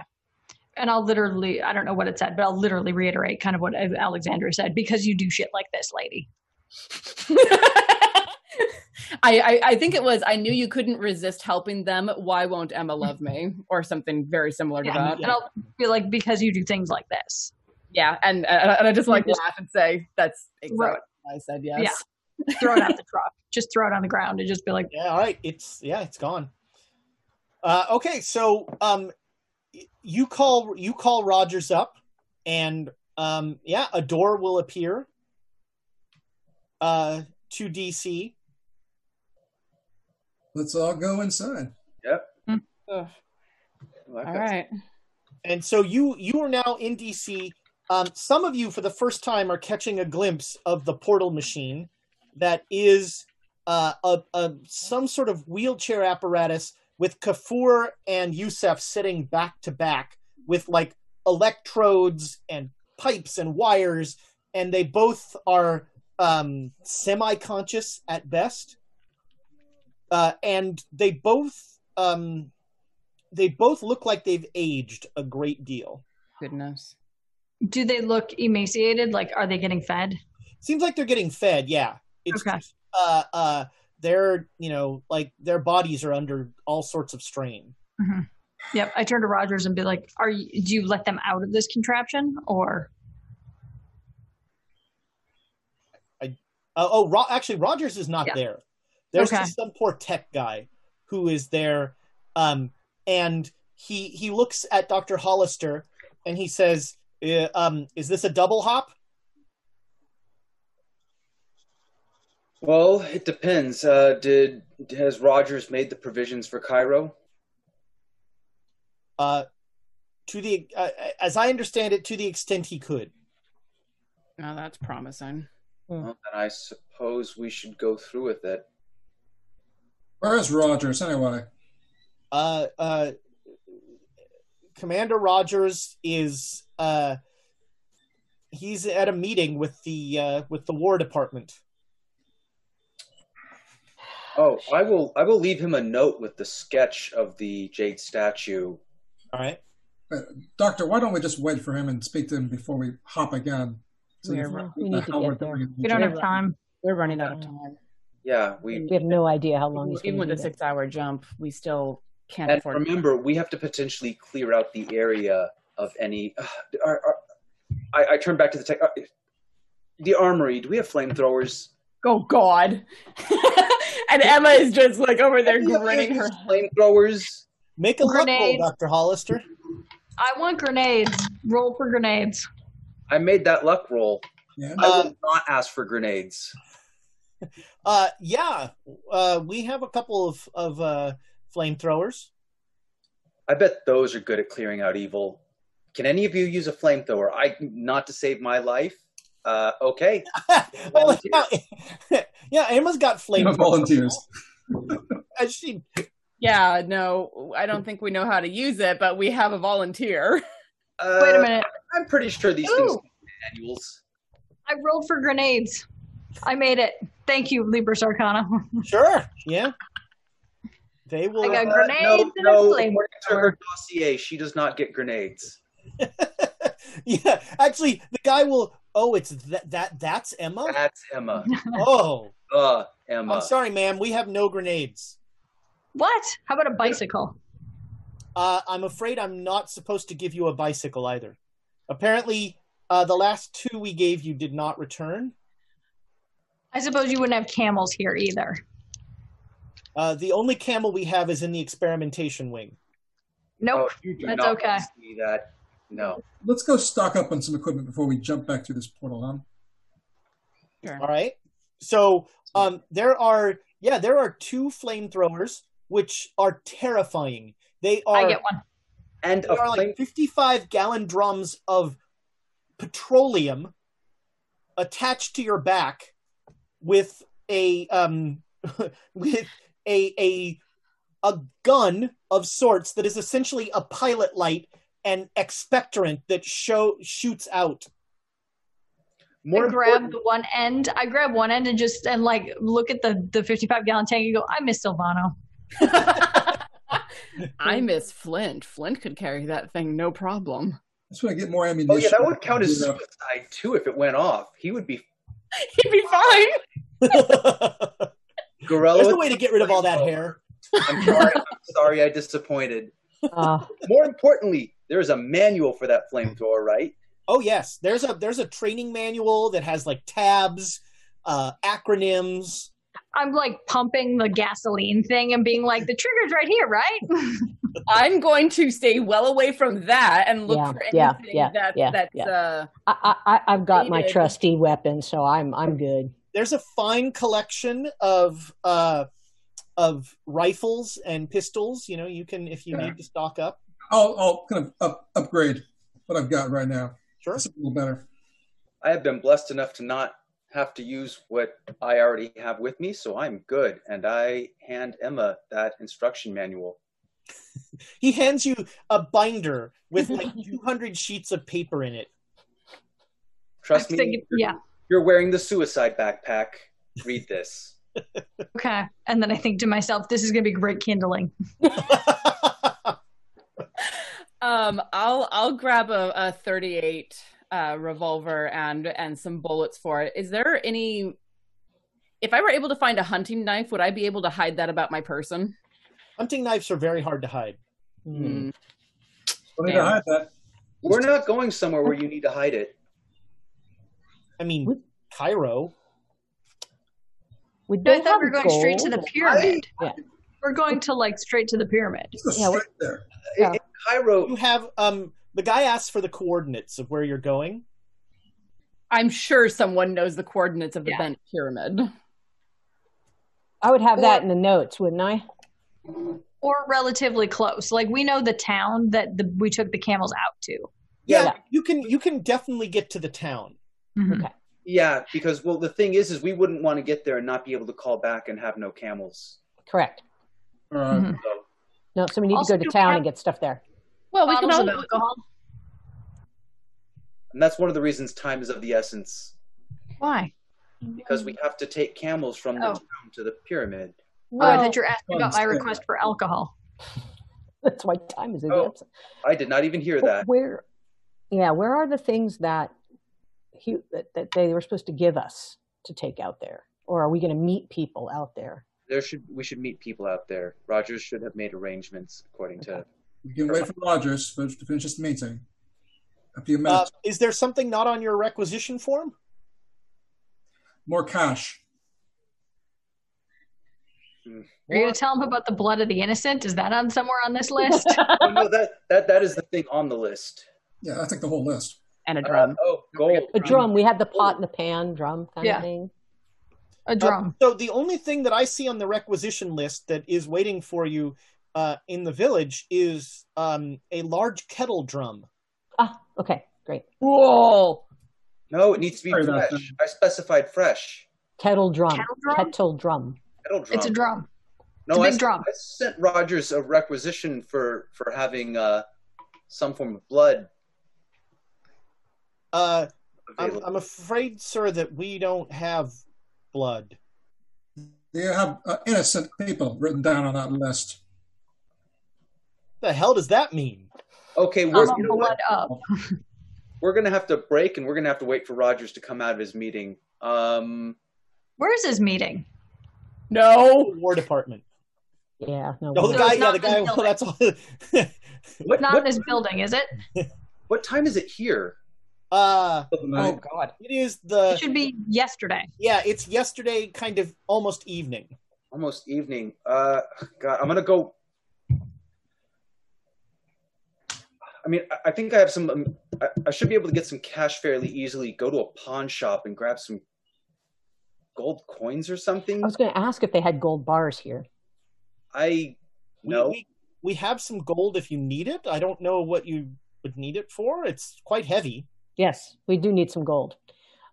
And I'll literally, I don't know what it said, but I'll literally reiterate kind of what Alexandra said because you do shit like this, lady. I, I i think it was i knew you couldn't resist helping them why won't emma love me or something very similar to Yeah. that And I'll feel like because you do things like this. yeah and and i just like laugh and say that's exactly Right. what i said yes Yeah. Throw it out the truck. Just throw it on the ground and just be like, Yeah, all right. It's yeah, it's gone. Uh, okay, so um, you call you call Rogers up, and um, yeah, a door will appear. Uh, to DC. Let's all go inside. Yep. Ugh. Well, I've all got- right And so you you are now in DC. Um, some of you, for the first time, are catching a glimpse of the portal machine that is uh, a, a some sort of wheelchair apparatus with Kafour and Yusef sitting back to back with like electrodes and pipes and wires, and they both are um, semi-conscious at best, uh, and they both um, they both look like they've aged a great deal. goodness do they look emaciated? Like, are they getting fed? Seems like they're getting fed. Yeah, it's Okay. just, uh, uh, they're you know like their bodies are under all sorts of strain. Yep. I turn to Rogers and be like, "Are you? Do you let them out of this contraption, or Uh, oh, Ro- actually, Rogers is not Yeah. there. There's Okay. just some poor tech guy who is there, um, and he he looks at Doctor Hollister and he says, uh, um, "Is this a double hop?" Well, it depends. Uh, did has Rogers made the provisions for Cairo? Uh, to the uh, as I understand it, to the extent he could. oh that's promising Well, then I suppose we should go through with it. Where is Rogers anyway? uh, uh, Commander Rogers is uh, he's at a meeting with the uh, with the War Department. Oh, I will. I will leave him a note with the sketch of the jade statue. All right. Uh, Doctor, why don't we just wait for him and speak to him before we hop again? So We're if- we need to get we're there. we don't have time?" we're running out of time Yeah, we. We have no idea how long he's even going with to a six hour jump we still can't And afford remember, we have to potentially clear out the area of any. Uh, are, are, I, I turn back to the tech. Uh, the armory. Do we have flamethrowers? Oh God! and Emma is just like over there grinning her. Flamethrowers. Make a luck roll, Dr. Hollister. I want grenades. Roll for grenades. I made that luck roll. Yeah. I Uh, will not ask for grenades. Uh, yeah, uh, we have a couple of of uh, flamethrowers. I bet those are good at clearing out evil. Can any of you use a flamethrower? I not to save my life. Uh, okay. Well, yeah, yeah, Emma's got flamethrowers. volunteers. Uh, she, Yeah, no, I don't think we know how to use it, but we have a volunteer. Uh, Wait a minute. I'm pretty sure these things Ooh. are manuals. I rolled for grenades. I made it. Thank you, Libra Arcana. sure, yeah. They will. I got Uh, grenades no, and no, a according to flamethrower. her dossier, she does not get grenades. yeah, actually, the guy will. Oh, it's that that that's Emma. That's Emma. Oh, Uh, Emma. I'm sorry, ma'am. We have no grenades. What? How about a bicycle? Uh, I'm afraid I'm not supposed to give you a bicycle either. Apparently, uh, the last two we gave you did not return. I suppose you wouldn't have camels here either. Uh, the only camel we have is in the experimentation wing. Nope. Oh, That's okay. see that. No. Let's go stock up on some equipment before we jump back through this portal, huh? All right. So um, there are yeah there are two flamethrowers which are terrifying. They are I get one. And they a are flame- like 55 gallon drums of petroleum attached to your back with a um with a a a gun of sorts that is essentially a pilot light and expectorant that show shoots out. more I grab the one end. I grab one end and just and like look at the the 55 gallon tank and go, I miss Silvano. I miss Flint. Flint could carry that thing no problem. That's when I get more ammunition. Oh yeah, that would count as Yeah. suicide too if it went off. He would be He'd be fine. Gorilla. There's with a way to get rid of all that hair. I'm sorry. I'm sorry. I disappointed. Uh, More importantly, there is a manual for that flamethrower, right? Oh yes, there's a there's a training manual that has like tabs, uh, acronyms. I'm like pumping the gasoline thing and being like, the trigger's right here, right? I'm going to stay well away from that and look Yeah, for yeah, anything yeah, that, yeah, that's yeah. uh I, I, I've got my trusty weapon, so I'm I'm good. There's a fine collection of uh, of rifles and pistols. You know, you can if you Yeah. need to stock up. I'll, I'll kind of up, upgrade what I've got right now. Sure. It's a little better. I have been blessed enough to not have to use what I already have with me, so I'm good. And I hand Emma that instruction manual. He hands you a binder with like 200 sheets of paper in it. Trust I'm me, thinking- yeah. you're wearing the suicide backpack. Read this. Okay. And then I think to myself, this is gonna be great kindling. Um I'll I'll grab a, a 38 uh revolver and and some bullets for it. Is there any if I were able to find a hunting knife, would I be able to hide that about my person? Hunting knives are very hard to hide. Mm. Don't need to hide that. We're not going somewhere where you need to hide it. I mean, Cairo. We No, I don't thought we have were going straight to the gold. pyramid. Yeah. We're going to like straight to the pyramid. Yeah, straight what- there. Yeah. In Cairo, You have um the guy asks for the coordinates of where you're going. I'm sure someone knows the coordinates of the Yeah. bent pyramid. I would have Or- that in the notes, wouldn't I? Or relatively close. Like we know the town that the, we took the camels out to. Yeah, Yeah. you can you can definitely get to the town. Mhm. Okay. yeah, because well, the thing is, is we wouldn't want to get there and not be able to call back and have no camels. Correct. All right. Mhm. So No, so we need Also, to go to town have- and get stuff there. Well, we can Bottles of all, alcohol. And that's one of the reasons time is of the essence. Why? Because we have to take camels from the Oh. town to the pyramid. oh, I thought you were asking about my request for alcohol. That's why time is a Oh. absent. I did not even hear But that. Where, yeah, where are the things that he that, that they were supposed to give us to take out there, or are we going to meet people out there? There should we should meet people out there. Rogers should have made arrangements according to. We can wait for Rogers for, to finish this meeting. A few Uh, is there something not on your requisition form? More cash. Are you going to tell him about the blood of the innocent? Is that on somewhere on this list? oh, no, that, that that is the thing on the list. Yeah, I think the whole list. And a drum. Uh, oh, gold. A drum. We had the pot and the pan drum kind Yeah. of thing. A drum. Uh, so the only thing that I see on the requisition list that is waiting for you uh, in the village is um, a large kettle drum. Ah, okay, great. Whoa. No, it needs to be Sorry about fresh. I specified fresh. Kettle drum. Kettle drum? Kettle drum. Kettle drum. It's a drum. No, It's a I big sent- drum. I sent Rogers a requisition for for having uh, some form of blood. Uh, I'm, available. I'm afraid, sir, that we don't have blood. Do you have uh, innocent people written down on that list? The hell does that mean? Okay, we're Some you know what? up. we're gonna have to break, and we're gonna have to wait for Rogers to come out of his meeting. Um, Where's his meeting? No. War Department. Yeah, no. Oh, the So guy, it's yeah, the guy. Well, that's all. what Not what, in his building, is it? what time is it here? uh, oh? God, it is the It should be yesterday. yeah. It's yesterday, kind of almost evening. Almost evening. Uh, God, I'm gonna go. I mean, I- I think I have some. Um, I, I should be able to get some cash fairly easily. Go to a pawn shop and grab some gold coins or something. I was going to ask if they had gold bars here. I no. we, we have some gold if you need it. I don't know what you would need it for. It's quite heavy. Yes, we do need some gold.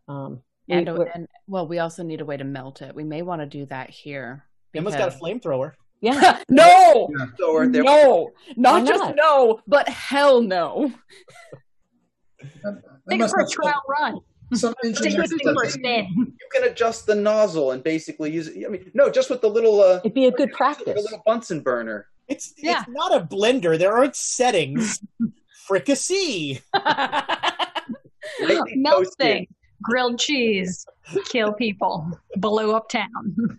Um, And, we're- and well, we also need a way to melt it. We may want to do that here. Emma's got a flamethrower. Yeah, no, So are there- no, not Why just not? no, but hell no. That- that it for a have trial run. Some Take engineer this thing for a spin. You can adjust the nozzle and basically use it. I mean, no, just with the little uh, it'd be a good the practice. little Bunsen burner. It's Yeah. it's not a blender. There aren't settings. Fricassee. Lightly Melt toasted. thing. Grilled cheese. Kill people. Blow up town.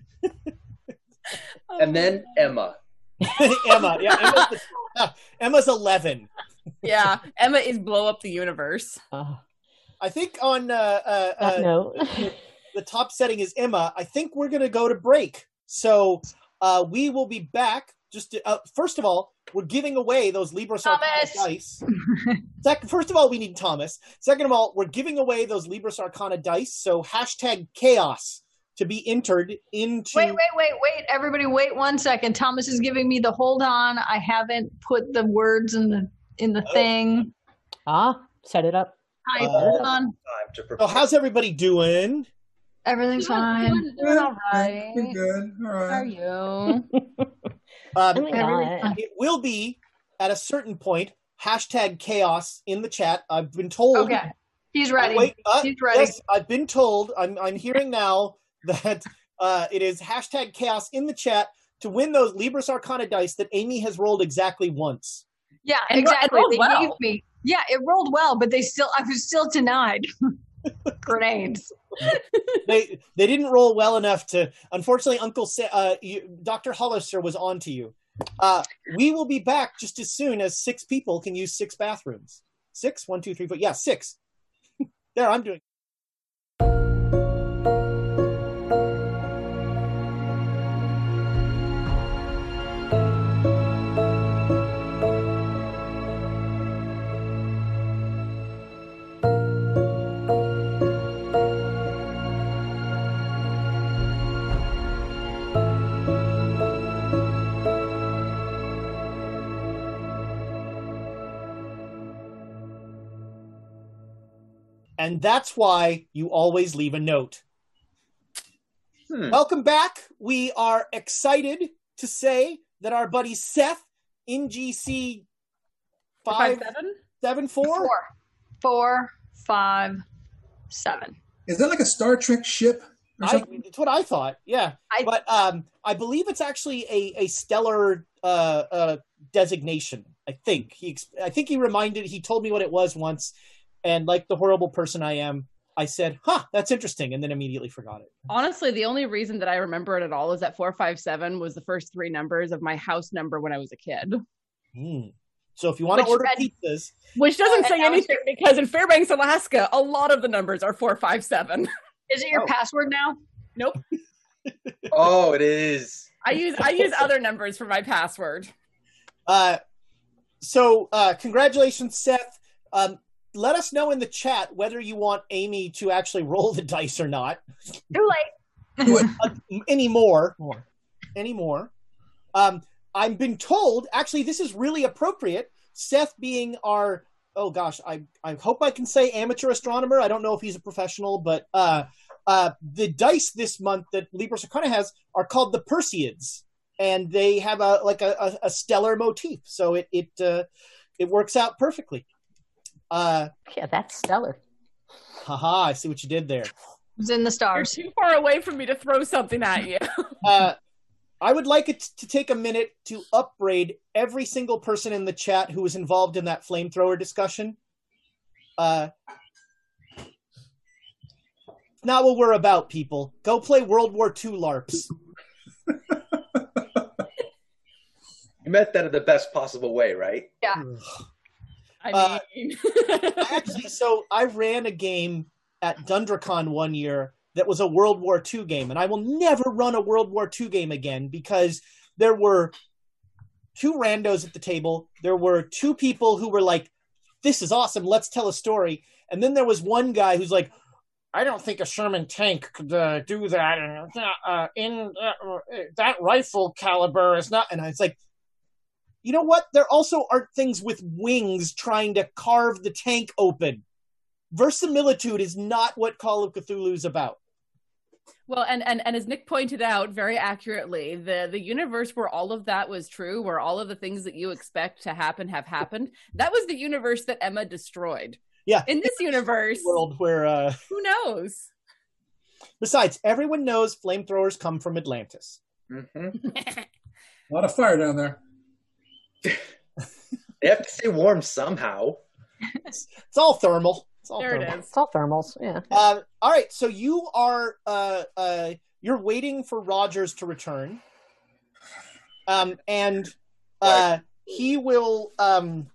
And then Emma. Emma. Yeah, Emma's, the- Emma's eleven. yeah, Emma is blow up the universe. Uh, I think on uh, uh, uh, note. the top setting is Emma. I think we're going to go to break. So uh, we will be back. Just to, uh, first of all, we're giving away those Libra Arcana Thomas! dice. Second, first of all, we need Thomas. Second of all, we're giving away those Libra Arcana dice. So hashtag chaos to be entered into. Wait, wait, wait, wait. Everybody wait one second. Thomas is giving me the hold on. I haven't put the words in the in the Oh. thing. ah, set it up. Hi, Uh, hold on. Time So how's everybody doing? Everything's fine. Doing, doing all right. Pretty good. All How are right. you? Oh Um, my God. it will be at a certain point. Hashtag chaos in the chat. I've been told. Okay. He's ready. Wait, uh, He's ready. Yes, I've been told. I'm I'm hearing now that uh, it is hashtag chaos in the chat to win those Libris Arcana dice that Amy has rolled exactly once. Yeah, And exactly. it They well. gave me. Yeah, it rolled well, but they still. I was still denied grenades. They they didn't roll well enough to. Unfortunately, Uncle Sa- uh, you, Dr. Hollister was on to you. Uh, we will be back just as soon as six people can use six bathrooms. Six, one, two, three, four. Yeah, six. there, I'm doing. And that's why you always leave a note. Hmm. Welcome back. We are excited to say that our buddy Seth in GC Five five seven. seven four. Four, four, five, seven. Is that like a Star Trek ship? Or I, it's what I thought. Yeah, I- but um, I believe it's actually a a stellar uh, uh, designation. I think he. I think he reminded. He told me what it was once, and like the horrible person I am, I said, "Huh, that's interesting," and then immediately forgot it. Honestly, the only reason that I remember it at all is that four five seven was the first three numbers of my house number when I was a kid. Hmm. So if you want to order read- pizzas, Which doesn't and say that was anything because in Fairbanks, Alaska, a lot of the numbers are four five seven. Is it your Oh. password now? Nope. Oh, it is. I use I use other numbers for my password. Uh, so uh, congratulations, Seth. Um, let us know in the chat whether you want Amy to actually roll the dice or not. Too late. uh, anymore. More. Anymore. Um, I've been told, actually, this is really appropriate. Seth being our, oh gosh, I, I hope I can say amateur astronomer. I don't know if he's a professional, but uh, uh, the dice this month that Libra Arcana has are called the Perseids, and they have a like a, a, a stellar motif. So it it uh, it works out perfectly. Uh, yeah, that's stellar. Haha, I see what you did there. It's in the stars. You're too far away from me to throw something at you. uh, I would like it to take a minute to upbraid every single person in the chat who was involved in that flamethrower discussion. Uh, not what we're about, people. Go play World War II LARPs. You meant that in the best possible way, right? Yeah. I mean, uh, actually, so I ran a game at Dundracon one year that was a World War II game, and I will never run a World War II game again because there were two randos at the table. There were two people who were like, "This is awesome, let's tell a story," and then there was one guy who's like, I don't think a Sherman tank could uh, do that. And uh, in uh, that rifle caliber is not. And I was like, you know what? There also aren't things with wings trying to carve the tank open. Verisimilitude is not what Call of Cthulhu is about. Well, and, and and as Nick pointed out very accurately, the the universe where all of that was true, where all of the things that you expect to happen have happened, that was the universe that Emma destroyed. Yeah. In this universe, world where uh who knows? Besides, everyone knows flamethrowers come from Atlantis. Mm-hmm. a lot of fire down there. they have to stay warm somehow. It's, it's all thermal. It's all there thermal. it is. It's all thermals. Yeah. Uh, all right, so you are uh, uh, you're waiting for Rogers to return, um, and uh, he will. Um,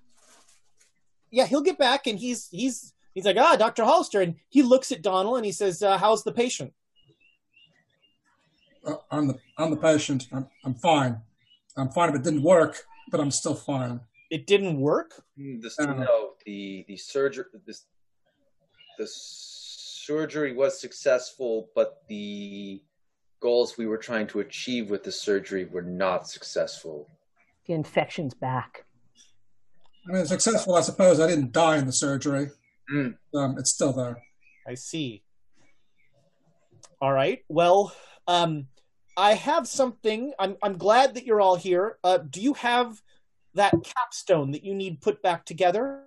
yeah, he'll get back, and he's he's he's like, ah, Doctor Hollister, and he looks at Donald and he says, uh, "How's the patient?" Uh, I'm the I'm the patient. I'm I'm fine. I'm fine if it didn't work, but I'm still fine. It didn't work. The, Uh, no, the the surgery this the surgery was successful, but the goals we were trying to achieve with the surgery were not successful. The infection's back. I mean, successful. I suppose I didn't die in the surgery. Mm. Um, it's still there. I see. All right. Well, um, I have something. I'm I'm glad that you're all here. Uh, do you have that capstone that you need put back together?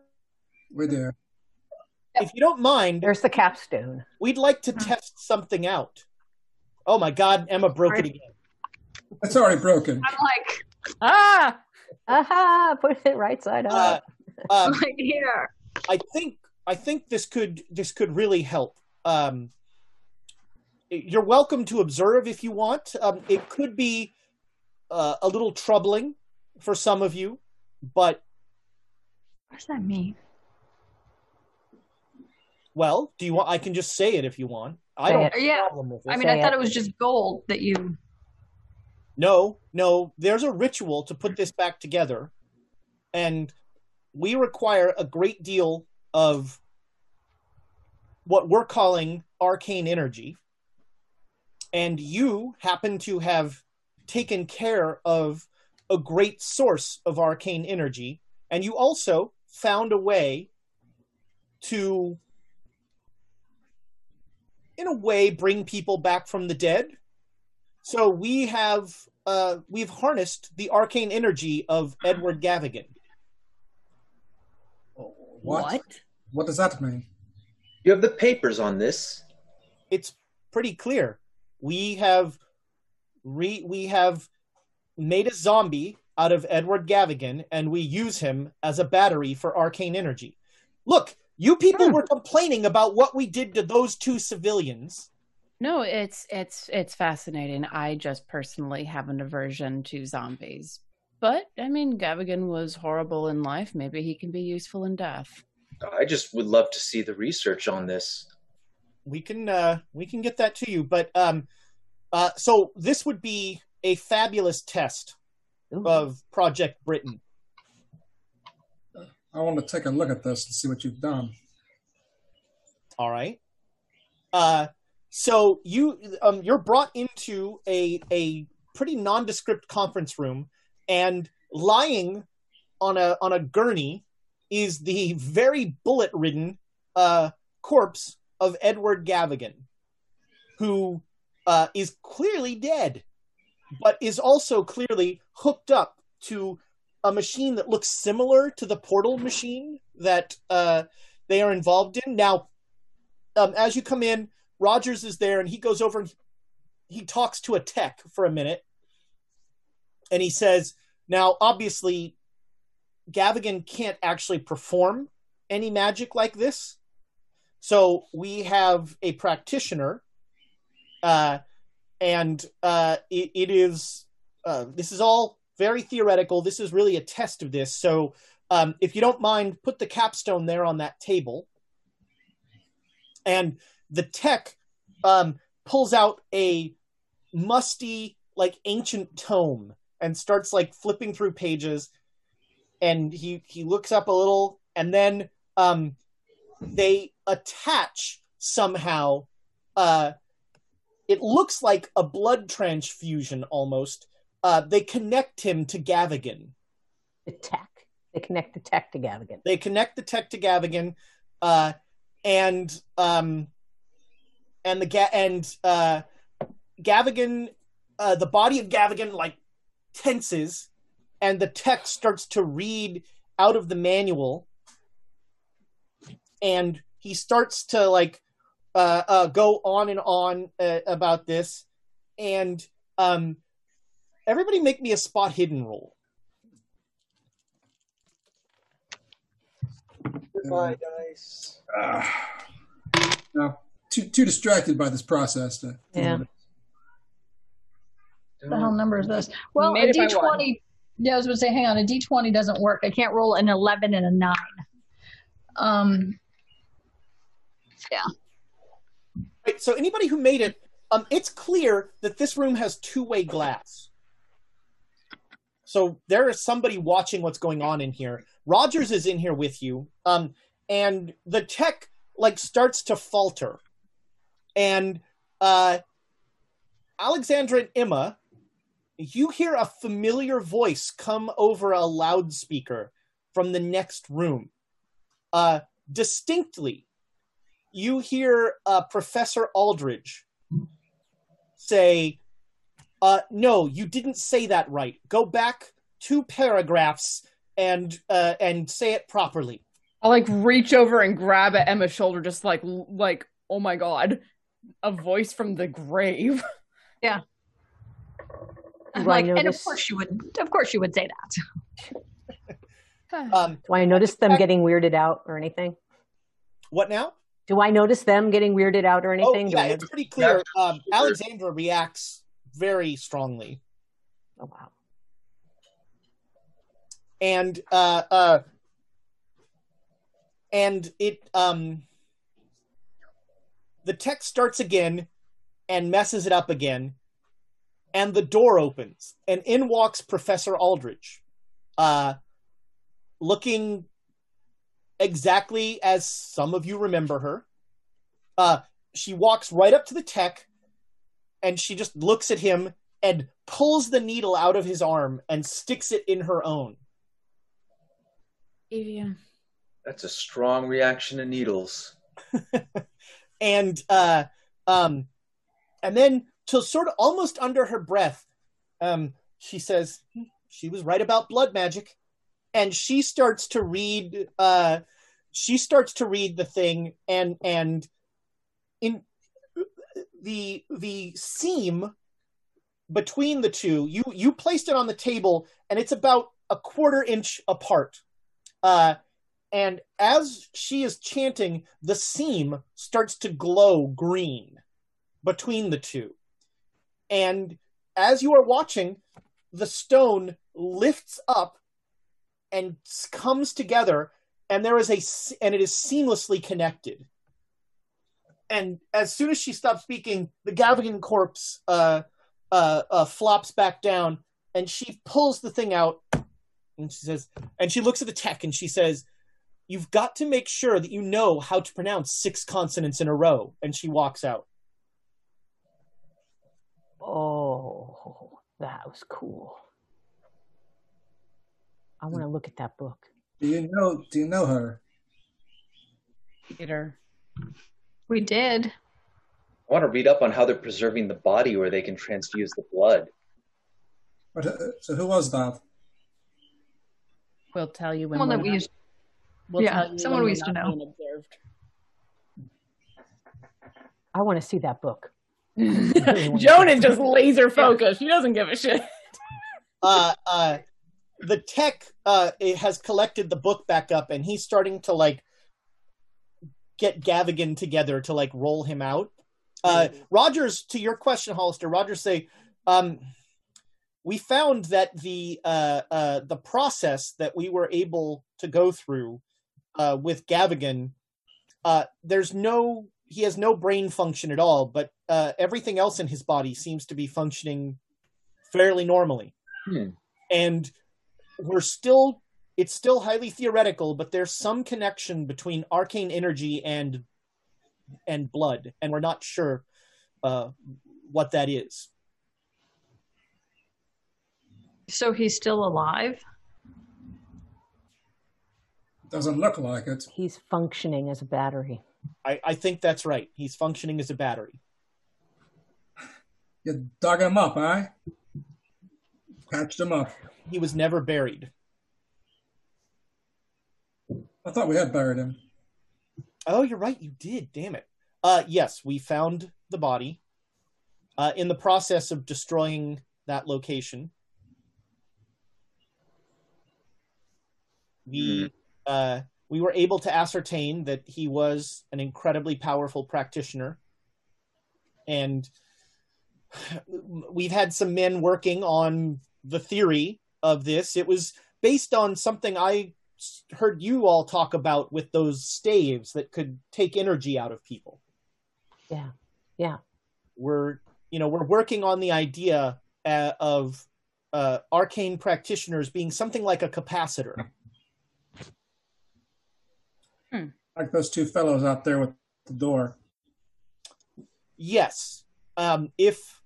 We're there. If you don't mind, There's the capstone. we'd like to test something out. Oh my God, Emma broke it again. It's already broken. I'm like, Ah, Aha! Put it right side Uh, up. um, like here. I think I think this could this could really help. Um, you're welcome to observe if you want. Um, it could be uh, a little troubling for some of you, but What does that mean? well, do you want? I can just say it if you want. I don't have Yeah. problem with this. I mean, Say I thought it. it was just gold that you. No, no, there's a ritual to put this back together, and we require a great deal of what we're calling arcane energy. And you happen to have taken care of a great source of arcane energy, and you also found a way to, in a way, bring people back from the dead. So we have uh, we've harnessed the arcane energy of Edward Gavigan. What? What does that mean? You have the papers on this. It's pretty clear. We have re- we have made a zombie out of Edward Gavigan, and we use him as a battery for arcane energy. Look, you people hmm. were complaining about what we did to those two civilians. no, it's it's it's fascinating. I just personally have an aversion to zombies. But I mean, Gavigan was horrible in life. Maybe he can be useful in death. I just would love to see the research on this. We can uh we can get that to you but um uh so this would be a fabulous test of Project Britain. I want to take a look at this and see what you've done. All right. Uh, so you um, you're brought into a a pretty nondescript conference room, and lying on a on a gurney is the very bullet ridden uh, corpse of Edward Gavigan, who uh, is clearly dead, but is also clearly hooked up to a machine that looks similar to the portal machine that uh, they are involved in. Now, um, as you come in, Rogers is there, and he goes over and he talks to a tech for a minute, and he says, "Now, obviously, Gavigan can't actually perform any magic like this, so we have a practitioner, uh, and uh, it, it is uh, this is all very theoretical. This is really a test of this. So, um, if you don't mind, put the capstone there on that table." And the tech um, pulls out a musty, like ancient tome and starts like flipping through pages. And he he looks up a little, and then um, they attach somehow. Uh, it looks like a blood transfusion almost. Uh, they connect him to Gavigan. The tech. They connect the tech to Gavigan. They connect the tech to Gavigan, uh, and um, and the ga- and uh, Gavigan, uh, the body of Gavigan like tenses, and the tech starts to read out of the manual, and he starts to like uh, uh, go on and on uh, about this, and um, everybody make me a spot hidden roll. Goodbye, dice. Ah. no, too too distracted by this process to. to Yeah. What the hell number is this? Well, Made a it by D one. twenty. Yeah, I was going to say, hang on, a D twenty doesn't work. I can't roll an eleven and a nine. Um. Yeah. Right, so anybody who made it, um, it's clear that this room has two-way glass. So there is somebody watching what's going on in here. Rogers is in here with you, um, and the tech like starts to falter, and uh, Alexandra and Emma, you hear a familiar voice come over a loudspeaker from the next room, uh, distinctly you hear uh, Professor Aldridge say, uh, "No, you didn't say that right. Go back two paragraphs and uh, and say it properly." I'll like reach over and grab at Emma's shoulder, just like like oh my god, a voice from the grave. Yeah. Do I like, and of course you would. Of course you would say that. Um, Do I notice them getting weirded out or anything? what now? Do I notice them getting weirded out or anything? Oh, yeah, it's pretty clear. Um, Alexandra reacts very strongly, Oh wow. and uh, uh, and it um, the text starts again and messes it up again, and the door opens, and in walks Professor Aldridge, uh, looking exactly as some of you remember her. Uh, she walks right up to the tech, and she just looks at him and pulls the needle out of his arm and sticks it in her own. Evia. That's a strong reaction to needles. and uh um and then till sort of almost under her breath um she says "Hmm, she was right about blood magic and she starts to read uh she starts to read the thing and and in the the seam between the two you you placed it on the table and it's about a quarter inch apart uh and as she is chanting, the seam starts to glow green between the two. And as you are watching, the stone lifts up and comes together, and there is a and it is seamlessly connected. And as soon as she stops speaking, the Gavigan corpse uh, uh, uh, flops back down, and she pulls the thing out, and she says, and she looks at the tech, and she says, "You've got to make sure that you know how to pronounce six consonants in a row." And she walks out. Oh, that was cool. I want to look at that book. Do you know? Do you know her? Peter. We did. I want to read up on how they're preserving the body where they can transfuse the blood. But, uh, so who was that? We'll tell you when. Someone we're that we not- used. we'll yeah, tell you someone we used to know. observed. I want to see that book. Joan is just laser focused. She doesn't give a shit. uh, uh, the tech uh, it has collected the book back up, and he's starting to like get Gavigan together to like roll him out. Uh, Rogers, to your question, Hollister, Rogers say, um, we found that the uh, uh, the process that we were able to go through uh, with Gavigan, uh, there's no he has no brain function at all, but uh, everything else in his body seems to be functioning fairly normally Hmm. and we're still it's still highly theoretical but there's some connection between arcane energy and and blood and we're not sure uh, what that is So he's still alive. Doesn't look like it. He's functioning as a battery. I, I think that's right he's functioning as a battery You dug him up, eh? Patched him up. he was never buried. I thought we had buried him. oh you're right you did damn it. Uh yes we found the body uh in the process of destroying that location. We uh we were able to ascertain that he was an incredibly powerful practitioner. And we've had some men working on the theory of this it was based on something I heard you all talk about with those staves that could take energy out of people Yeah. Yeah. we're you know we're working on the idea uh, of uh, arcane practitioners being something like a capacitor Like those two fellows out there with the door. yes um, if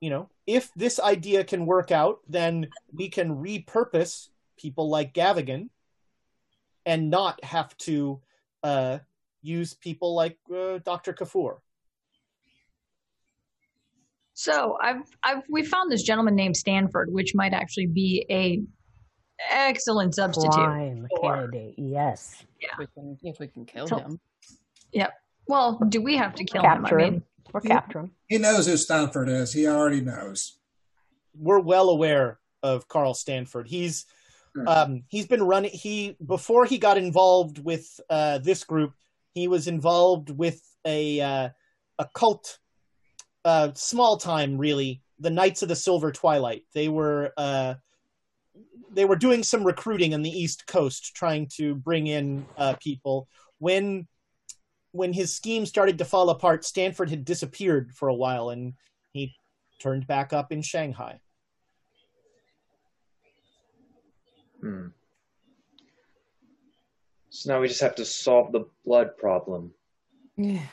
you know if this idea can work out then we can repurpose people like gavigan and not have to uh, use people like uh, dr Kafour So I've I've we found this gentleman named Stanford, which might actually be a excellent substitute. Prime for- candidate. Yes. If we can, if we can kill So- him. Yep. Well, do we have to kill him? I mean, him. Or capture him. He knows who Stanford is. He already knows. we're well aware of Carl Stanford. He's um, he's been running. He before he got involved with uh, this group, he was involved with a uh, a cult, uh, small time really, the Knights of the Silver Twilight. They were uh, they were doing some recruiting on the East Coast, trying to bring in uh, people. When when his scheme started to fall apart, Stanford had disappeared for a while, and he turned back up in Shanghai. Hmm. So now we just have to solve the blood problem. Yeah.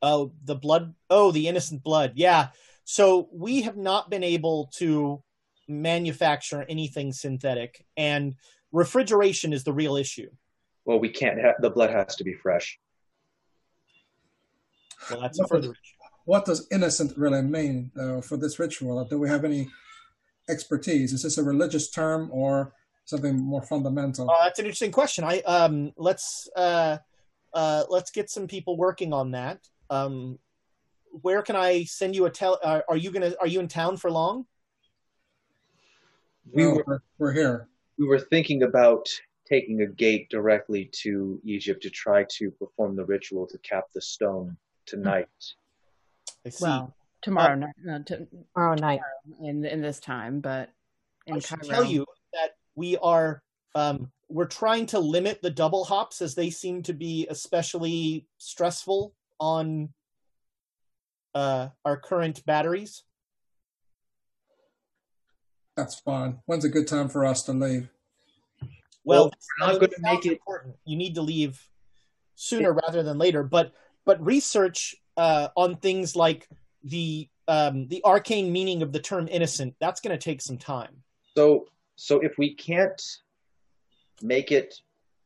Oh, the blood. Oh, the innocent blood. Yeah. So we have not been able to manufacture anything synthetic, and refrigeration is the real issue. Well, we can't have the blood has to be fresh. Well, that's a What further does, what does innocent really mean, though, for this ritual? Do we have any expertise? Is this a religious term or something more fundamental? Uh, that's an interesting question. I um let's uh uh let's get some people working on that. Um, where can I send you a tell? Uh, are you gonna? Are you in town for long? We No, were we're, we're here. we were thinking about taking a gate directly to Egypt to try to perform the ritual to cap the stone tonight. I see. Well, tomorrow night. No, to, Tomorrow night. in in this time, but in I should tell you that we are um, we're trying to limit the double hops as they seem to be especially stressful on uh, our current batteries. That's fine. When's a good time for us to leave? Well, we're not going to make it. important. You need to leave sooner rather than later. But but research uh, on things like the um, the arcane meaning of the term innocent that's going to take some time. So, so if we can't make it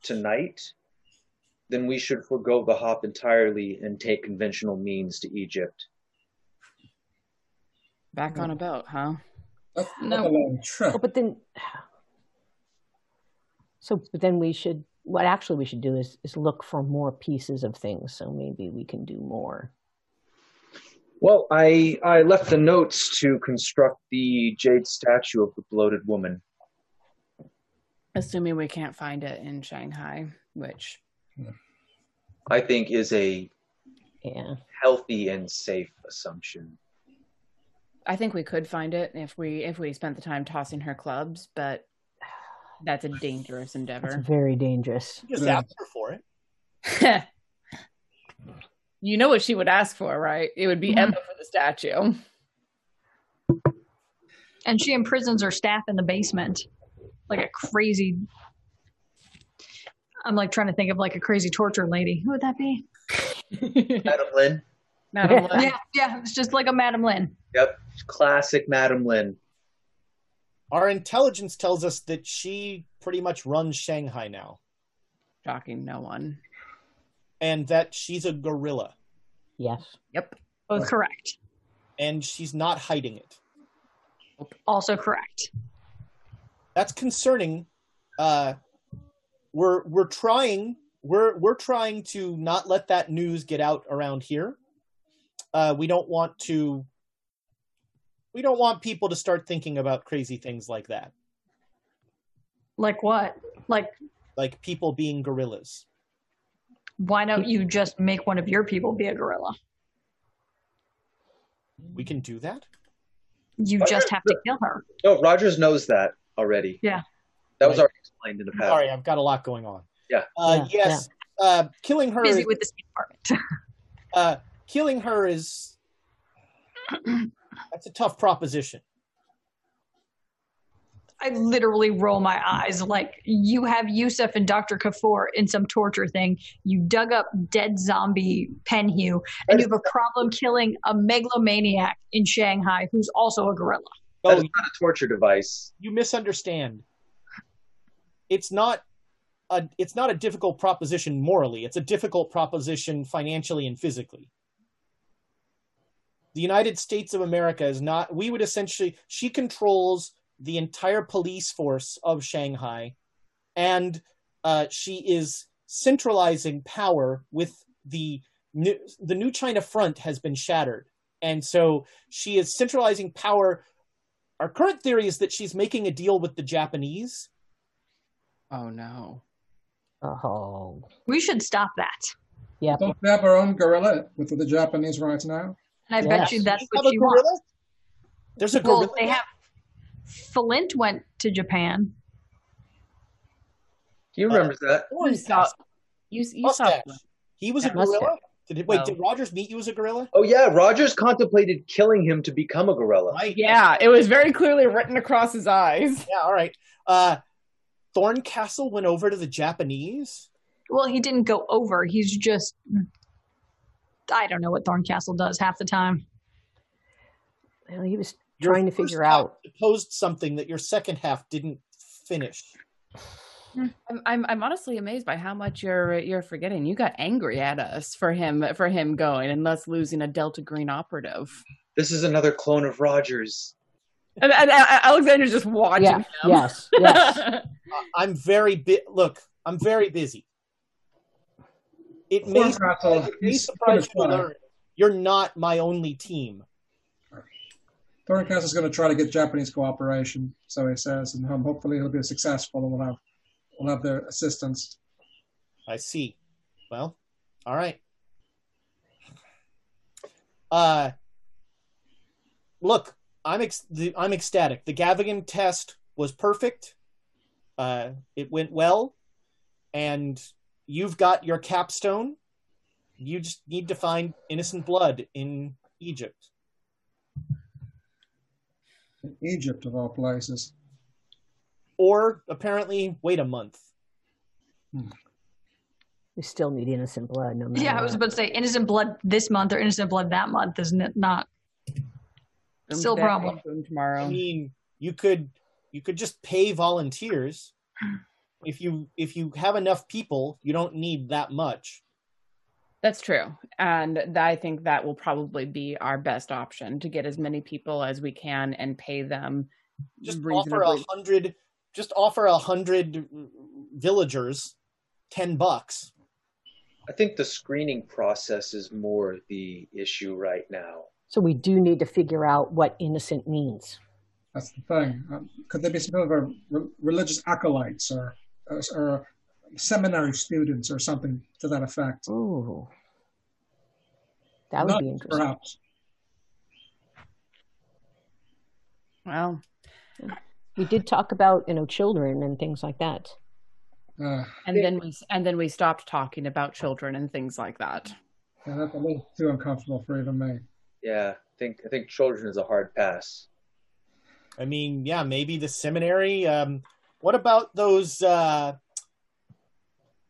tonight, then we should forego the hop entirely and take conventional means to Egypt. Back on a boat, huh? That's No. not a long trip. Oh, but then, so but then we should. What actually we should do is is look for more pieces of things. So maybe we can do more. Well, I I left the notes to construct the jade statue of the bloated woman. Assuming we can't find it in Shanghai, which I think is a Yeah. healthy and safe assumption. I think we could find it if we if we spent the time tossing her clubs, but that's a dangerous It's endeavor. very dangerous. Just Yeah. ask her for it. you know what she would ask for, right? It would be Mhm. Emma for the statue. And she imprisons her staff in the basement like a crazy. I'm like trying to think of like a crazy torture lady. Who would that be? Madame Lin. Not a lot. Yeah, yeah, it's just like a Madame Lin. Yep, classic Madame Lin. Our intelligence tells us that she pretty much runs Shanghai now, Shocking no one. and that she's a gorilla, Yes. Yep. Both correct. and she's not hiding it. Also correct. That's concerning. Uh, we're we're trying we're we're trying to not let that news get out around here. Uh, we don't want to. We don't want people to start thinking about crazy things like that, Like what? Like like people being gorillas. why don't you just make one of your people be a gorilla? We can do that. You Okay, just have to kill her. No, Rogers knows that already. Yeah. That was Right. already explained in the past. Sorry, I've got a lot going on. Yeah. Uh, Yeah, yes. Uh, killing her. Busy is- with the Department. uh, killing her is that's a tough proposition. I literally roll my eyes like you have Yusuf and Dr. Kafour in some torture thing. You dug up dead zombie Penhew, and you have a problem killing a megalomaniac in Shanghai who's also a gorilla. That Oh, not a torture device. you misunderstand. It's not a it's not a difficult proposition morally. It's a difficult proposition financially and physically. The United States of America is not we would essentially she controls the entire police force of Shanghai and uh, she is centralizing power with the new, the new China front has been shattered. And so she is centralizing power our current theory is that she's making a deal with the Japanese. Oh no. Oh. We should stop that. Yeah. Don't we have our own guerrilla with the Japanese right now? And I Yes. bet you that's Have what a she gorilla? wants. There's a gorilla. They have. Flint went to Japan. Do you remember that? You saw you, you saw Mustache. He was a gorilla. Did it, wait? No. Did Rogers meet you as a gorilla? Oh yeah, Rogers contemplated killing him to become a gorilla. Right. Yeah, it was very clearly written across his eyes. Yeah. All right. Uh, Thorncastle went over to the Japanese. Well, he didn't go over. He's just. I don't know what Thorncastle does half the time. Well, he was Your trying to figure out. posed something that your second half didn't finish. I'm, I'm I'm honestly amazed by how much you're you're forgetting. You got angry at us for him for him going and thus losing a Delta Green operative. This is another clone of Rogers. And, and, and Alexander's just watching Yeah. him. Yes. Yes. I- I'm very bi- look. I'm very busy. It may, Thorncastle, it may surprise you to gonna try. learn you're not my only team. Thorncastle's going to try to get Japanese cooperation, so he says, and hopefully he'll be successful, and we'll have we'll have their assistance. I see. Well, all right. Uh, look, I'm ex- the, I'm ecstatic. The Gavigan test was perfect. Uh, it went well, and you've got your capstone. You just need to find innocent blood in Egypt. In Egypt, of all places. Or apparently, wait a month. Hmm. We still need innocent blood, no matter. Yeah, I was about to say innocent blood this month or innocent blood that month, isn't it? Not still a problem. tomorrow. I mean, you could you could just pay volunteers. If you if you have enough people, you don't need that much. That's true. And th- I think that will probably be our best option to get as many people as we can and pay them Just offer a hundred. Just offer a hundred villagers ten bucks. I think the screening process is more the issue right now. So we do need to figure out what innocent means. That's the thing. Um, could there be some kind of a re- religious acolytes or, or, or seminary students or something to that effect? Ooh, that would Nuns, be interesting. Perhaps. Well, We did talk about you know children and things like that. Uh, and then we and then we stopped talking about children and things like that. yeah, that's a little too uncomfortable for even me. Yeah, I think I think children is a hard pass. I mean, yeah, maybe the seminary. Um, what about those? Uh,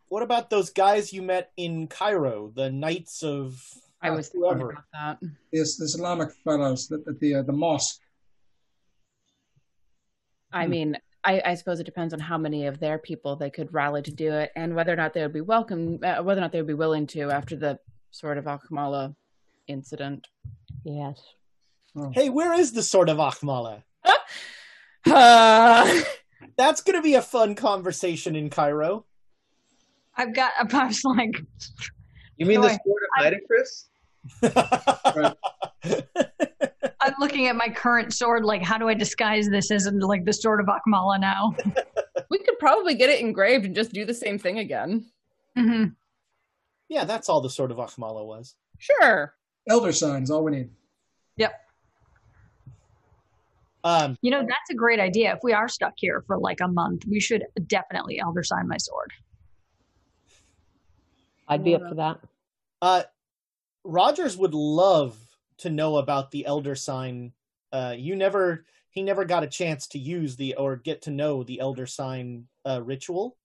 what about those guys you met in Cairo, the Knights of I was thinking about that. Yes, the Islamic fellows at the the, uh, the mosque. I mean, I, I suppose it depends on how many of their people they could rally to do it, and whether or not they would be welcome, uh, whether or not they would be willing to after the sort of Akmala incident. Yes. Hey, where is the sword of Akmala? Uh, That's going to be a fun conversation in Cairo. I've got. a was like, You mean No, the I- sword of Nitocris? I'm looking at my current sword. Like, how do I disguise this as like the sword of Akmala now? we could probably get it engraved and just do the same thing again. hmm Yeah, that's all the sword of Akmala was. Sure. Elder signs, all we need. Yep. Um, You know, that's a great idea. If we are stuck here for like a month, we should definitely elder sign my sword. I'd be up for that. uh, Rogers would love to know about the elder sign. Uh, you never, he never got a chance to use the or get to know the elder sign uh, ritual.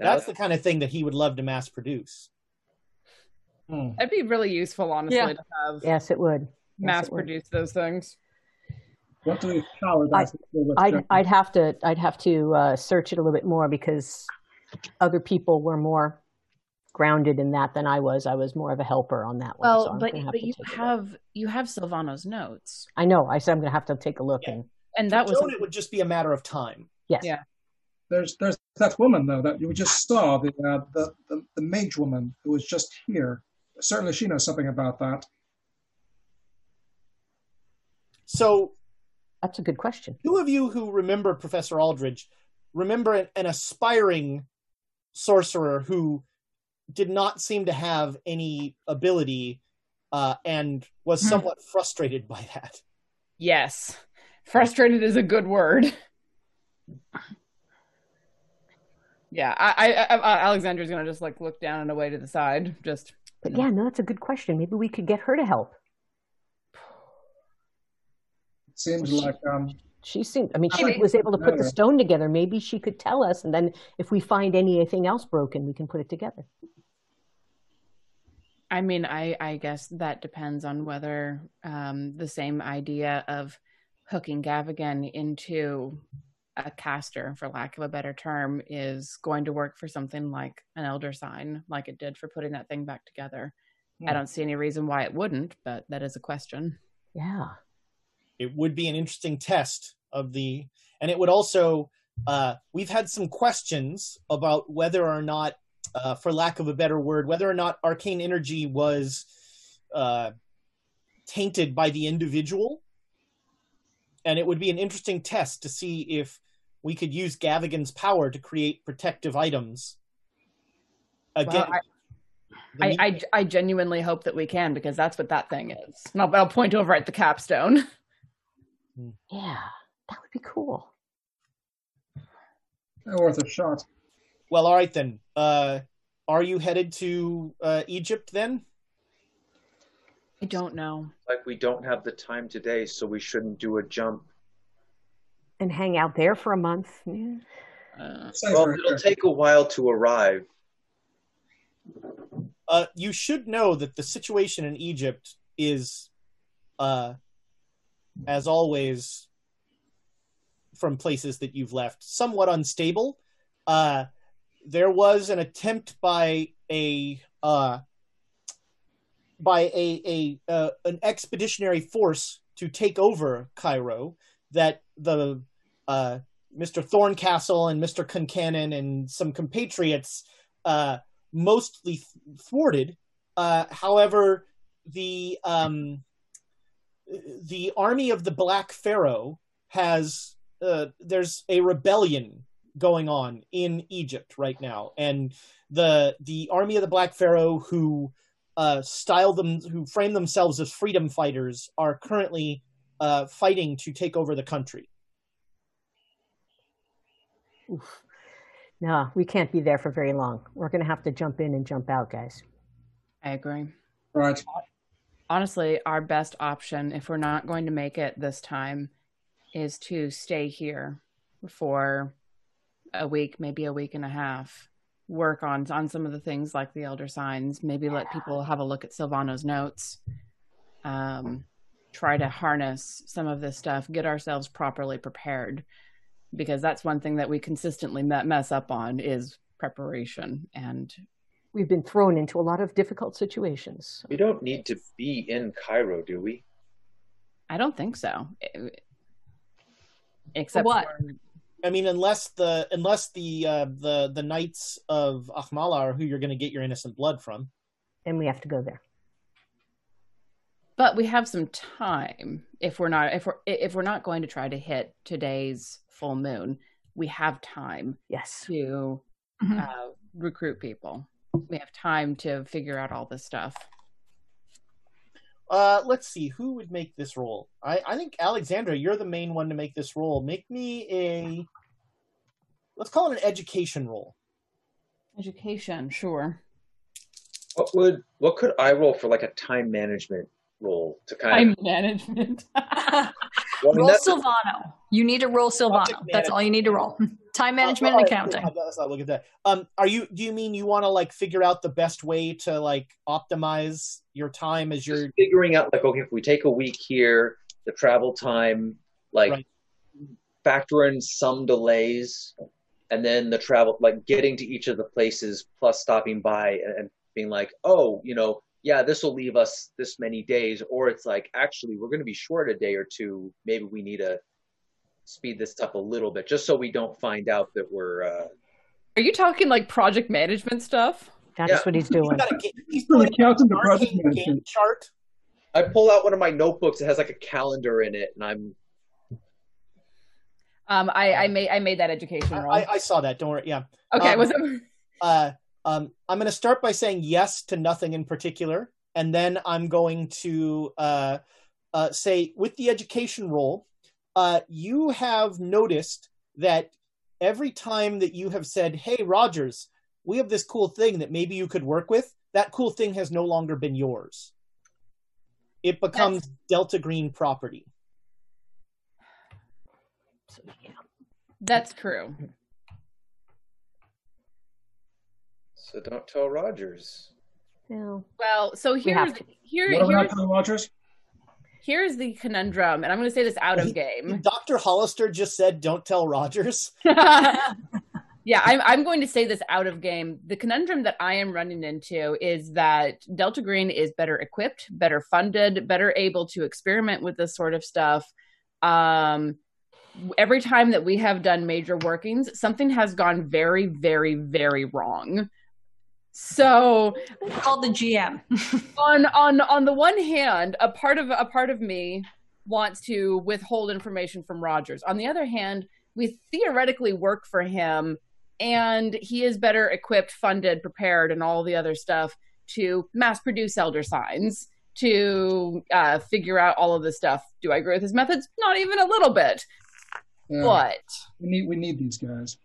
That's the kind of thing that he would love to mass produce. That'd be really useful, honestly, Yeah. to have Yes, it would. Yes, mass it would. produce those things. What do these paladins do I'd? I'd have to I'd have to uh, search it a little bit more because other people were more grounded in that than I was. I was more of a helper on that one. Well, so but but you take a look. have you have Silvano's notes, I know. I said I'm going to have to take a look and and that was it would just be a matter of time. yes. Yeah. There's there's that woman though that you just saw the uh, the, the the mage woman who was just here. Certainly, she knows something about that. So, That's a good question. two of you who remember Professor Aldridge remember an, an aspiring sorcerer who did not seem to have any ability uh, and was Hmm. somewhat frustrated by that. yes. Frustrated is a good word. Yeah, I, I, I Alexandra's gonna just like look down and away to the side. Just But yeah, no, that's a good question. Maybe we could get her to help. It seems like um, She seemed. I mean, she Maybe- was able to put the stone together. Maybe she could tell us, and then if we find anything else broken, we can put it together. I mean, I I guess that depends on whether um, the same idea of hooking Gavigan into a caster, for lack of a better term, is going to work for something like an elder sign, like it did for putting that thing back together. I Hmm. don't see any reason why it wouldn't, but that is a question. Yeah. It would be an interesting test of the, and it would also. Uh, we've had some questions about whether or not, uh, for lack of a better word, whether or not arcane energy was uh, tainted by the individual. And it would be an interesting test to see if we could use Gavigan's power to create protective items. Again, Well, I, I, I genuinely hope that we can because that's what that thing is. And I'll, I'll point over at the capstone. Yeah, that would be cool. they're worth a shot. well, all right then. Uh, are you headed to uh, Egypt then? I don't know. Like we don't have the time today, so we shouldn't do a jump and hang out there for a month. Yeah. Uh, well, it'll take a while to arrive. Uh, you should know that the situation in Egypt is, uh, as always, from places that you've left, somewhat unstable. Uh, there was an attempt by a uh, by a, a uh, an expeditionary force to take over Cairo that the uh, Mr. Thorncastle and Mr. Concannon and some compatriots uh, mostly thwarted. Uh, however, the um, the army of the Black Pharaoh has uh, there's a rebellion going on in Egypt right now, and the the army of the Black Pharaoh who uh, style them who frame themselves as freedom fighters are currently uh, fighting to take over the country. Oof. No, we can't be there for very long. We're going to have to jump in and jump out, guys. I agree. Right. Honestly, our best option, if we're not going to make it this time, is to stay here for a week, maybe a week and a half, work on on some of the things like the elder signs, maybe let people have a look at Silvano's notes, um, try to harness some of this stuff, get ourselves properly prepared, because that's one thing that we consistently mess up on is preparation and we've been thrown into a lot of difficult situations. We don't need to be in Cairo, do we? I don't think so. Except what? For, I mean, unless the unless the uh, the the knights of Ahmala are who you're going to get your innocent blood from, then we have to go there. But we have some time if we're not if we're if we're not going to try to hit today's full moon. We have time, yes, to Mhm. uh, recruit people. We have time to figure out all this stuff. Uh, let's see who would make this role. I, I think Alexandra, you're the main one to make this role. Make me a let's call it an education role. Education, sure. What would what could I roll for like a time management role to kind Time of management. Well, roll that's- Silvano. You need to roll Silvano. That's all you need to roll. Time management Uh, and all right, accounting. Let's not look at that. Um, are you? Do you mean you want to like figure out the best way to like optimize your time as you're figuring out like okay if we take a week here the travel time like Right. factor in some delays and then the travel like getting to each of the places plus stopping by and, and being like oh you know yeah this will leave us this many days or it's like actually we're going to be short a day or two maybe we need to speed this up a little bit just so we don't find out that we're uh Are you talking like project management stuff? That's Yeah. what he's doing. he's From doing accountant to an project arcane management. Chart. i pull out one of my notebooks it has like a calendar in it and i'm Um, I, I made I made that education role. I, I saw that. Don't worry. Yeah. okay, um, was it? Uh, um, I'm going to start by saying yes to nothing in particular, and then I'm going to uh, uh, say with the education role, uh, you have noticed that every time that you have said, "Hey, Rogers, we have this cool thing that maybe you could work with," that cool thing has no longer been yours. It becomes Delta Green property. So, yeah. That's true. so don't tell rogers No. Well, so We here's have here What are we not here's, Rogers? Here's the conundrum, and I'm going to say this out of game. Dr. Hollister just said, "Don't tell Rogers." yeah, I'm I'm going to say this out of game. The conundrum that I am running into is that Delta Green is better equipped, better funded, better able to experiment with this sort of stuff. Um, every time that we have done major workings, something has gone very, very, very wrong. So Called the GM. on on on the one hand, a part of a part of me wants to withhold information from Rogers. On the other hand, we theoretically work for him and he is better equipped, funded, prepared, and all the other stuff to mass produce elder signs, to uh, figure out all of this stuff. Do I agree with his methods? Not even a little bit. Yeah. But we need we need these guys.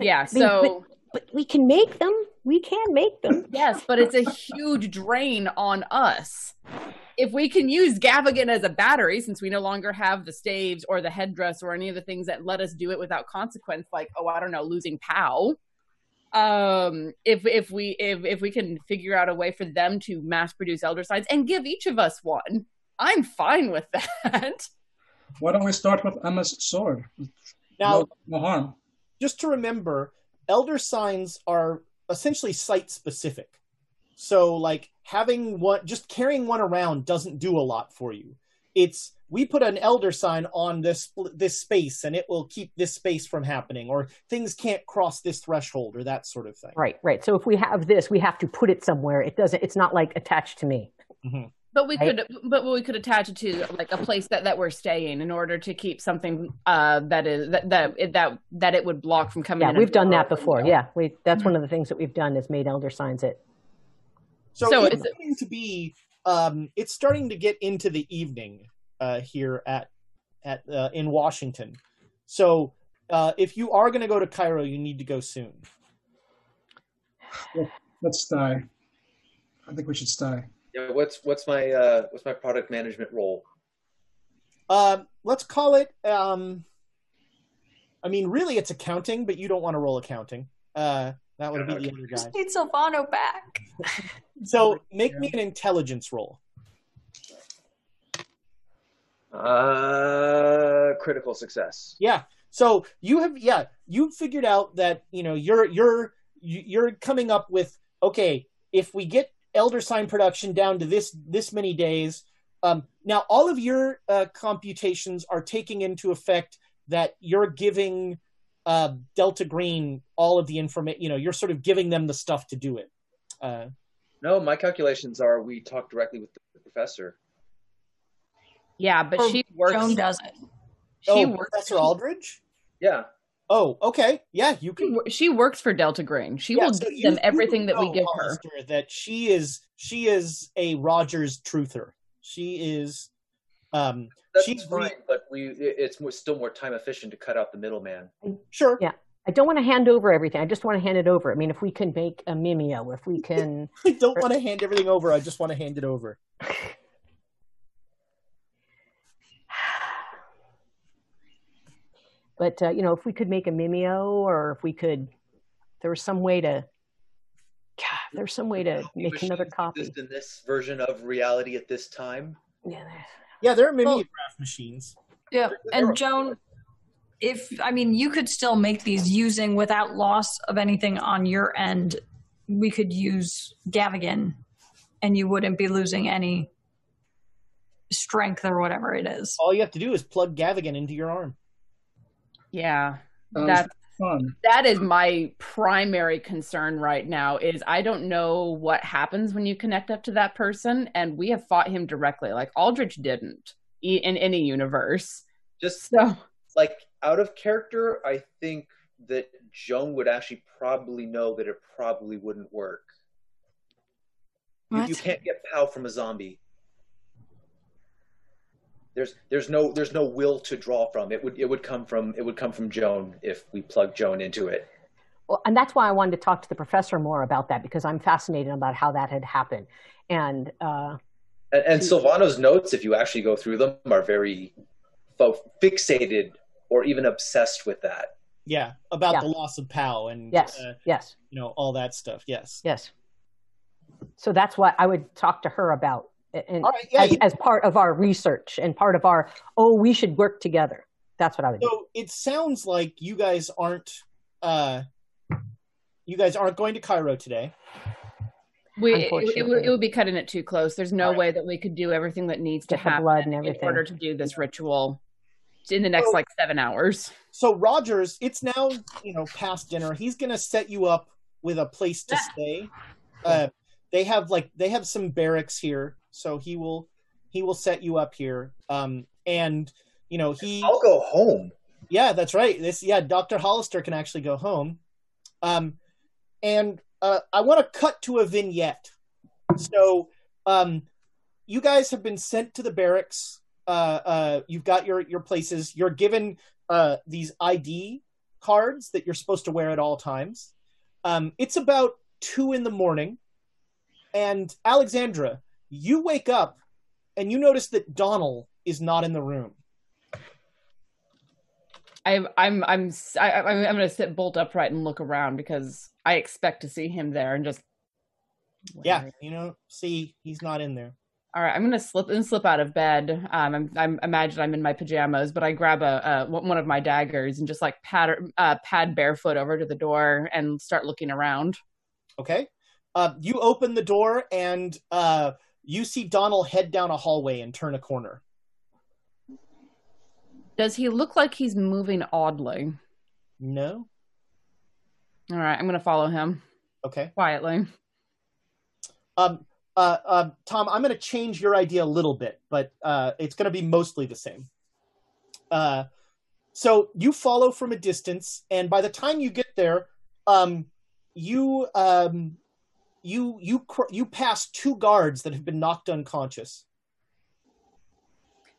yeah, I mean, so But we can make them. We can make them. yes, but it's a huge drain on us. if we can use Gavigan as a battery, since we no longer have the staves or the headdress or any of the things that let us do it without consequence, like oh, I don't know, losing POW. Um, if if we if if we can figure out a way for them to mass produce elder signs and give each of us one, I'm fine with that. Why don't we start with Emma's sword? Now, no, no harm. just to remember, elder signs are essentially site specific. So, like having one, just carrying one around doesn't do a lot for you. It's we put an elder sign on this this space, and it will keep this space from happening, or things can't cross this threshold, or that sort of thing. Right, right. So if we have this, we have to put it somewhere. It doesn't. It's not like attached to me. Mm-hmm. But we Right. could, but we could attach it to like a place that, that we're staying in order to keep something uh, that is that that that that it would block from coming. Yeah, in we've done that before. Yeah, we. That's one of the things that we've done is made elder signs it. So, So it's is it- starting to be, um, it's starting to get into the evening uh, here at at uh, in Washington. So, uh, if you are going to go to Cairo, you need to go soon. Let's stay. I think we should stay. Yeah, what's what's my uh, what's my product management role? Um, let's call it. Um, I mean, really, it's accounting, but you don't want to roll accounting. Uh, that would be the other guy. Just need Silvano back. So, make me an intelligence roll. Uh, critical success. Yeah. So you have yeah, you figured out that, you know, you're you're you're coming up with okay, if we get elder sign production down to this this many days, um now all of your uh, computations are taking into effect that you're giving uh Delta Green all of the information, you know, you're sort of giving them the stuff to do it. Uh No, my calculations are we talk directly with the professor. Yeah, but Or she works. Joan does it. She oh, works. Professor Aldridge? Yeah. Oh, okay. Yeah, you can wo- she works for Delta Green. She Yeah, will so give you- them everything you that we know, give her. That she is she is a Rogers truther. She is um That's she's fine, re- but we it's more, still more time efficient to cut out the middleman. sure. Yeah. I don't want to hand over everything. I just want to hand it over. I mean, if we can make a mimeo, if we can, I don't want to hand everything over. I just want to hand it over. but uh, you know, if we could make a mimeo, or if we could, there was some way to, God, there's some way to make another copy. exist in this version of reality at this time. Yeah, Yeah, there are Well- mimeograph machines. Yeah, and Joan, if I mean, you could still make these using without loss of anything on your end. We could use Gavigan, and you wouldn't be losing any strength or whatever it is. All you have to do is plug Gavigan into your arm. Yeah, Sounds that's fun. that is my primary concern right now. Is I don't know what happens when you connect up to that person, and we have fought him directly. Like Aldrich didn't e- in any universe. Just So like out of character, I think that Joan would actually probably know that it probably wouldn't work. You, you can't get POW from a zombie. There's there's no there's no will to draw from. It would it would come from it would come from Joan if we plug Joan into it. Well, and that's why I wanted to talk to the professor more about that because I'm fascinated about how that had happened. And uh, And, and Silvano's notes, if you actually go through them, are very fo- fixated or even obsessed with that. Yeah, about Yeah. the loss of POW and yes, uh, yes, you know all that stuff. Yes. yes. So that's what I would talk to her about, and All right. Yeah. as, you- as part of our research and part of our oh, we should work together. That's what I would do. so it sounds like you guys aren't. uh You guys aren't going to Cairo today. we it, it, would, it would be cutting it too close. There's no Alright. way that we could do everything that needs to Get the happen blood and everything. in order to do this ritual in the next So- like seven hours. So Rogers, it's now you know past dinner. He's gonna set you up with a place to stay. Uh, they have like they have some barracks here, so he will he will set you up here. Um, and you know he I'll go home. yeah, that's right. This yeah, Doctor Hollister can actually go home. Um, and uh, I want to cut to a vignette. So, um, you guys have been sent to the barracks. Uh, uh, you've got your your places. You're given uh, these ID cards that you're supposed to wear at all times. Um, it's about two in the morning, and Alexandra, you wake up and you notice that Donald is not in the room. I'm I'm I'm I, I'm I'm gonna sit bolt upright and look around because I expect to see him there and just Yeah, you know, see, he's not in there. All right, I'm gonna slip and slip out of bed. Um, I'm, I'm imagine I'm in my pajamas, but I grab a, a one of my daggers and just like pad uh, pad barefoot over to the door and start looking around. Okay, uh, you open the door and uh, you see Donald head down a hallway and turn a corner. Does he look like he's moving oddly? No. All right, I'm gonna follow him. Okay. Quietly. Um, uh, uh, Tom, I'm going to change your idea a little bit, but uh, it's going to be mostly the same. Uh, so you follow from a distance, and by the time you get there, um, you um, you you cr- you pass two guards that have been knocked unconscious.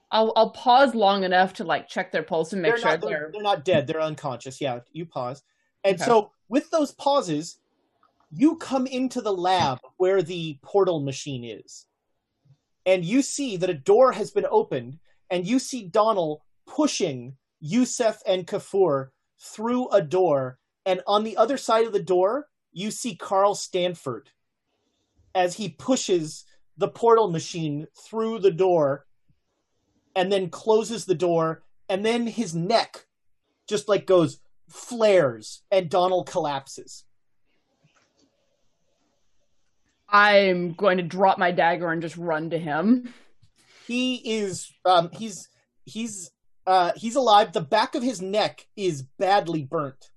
I'll I'll pause long enough to like check their pulse and make they're sure not, they're, they're, they're not dead; they're unconscious. Yeah, you pause, and Okay. so with those pauses, you come into the lab where the portal machine is. And you see that a door has been opened, and you see Donald pushing Yusef and Kafour through a door. And on the other side of the door, you see Carl Stanford as he pushes the portal machine through the door and then closes the door. And then his neck just like goes flares, and Donald collapses. I'm going to drop my dagger and just run to him. he is um he's he's uh he's alive the back of his neck is badly burnt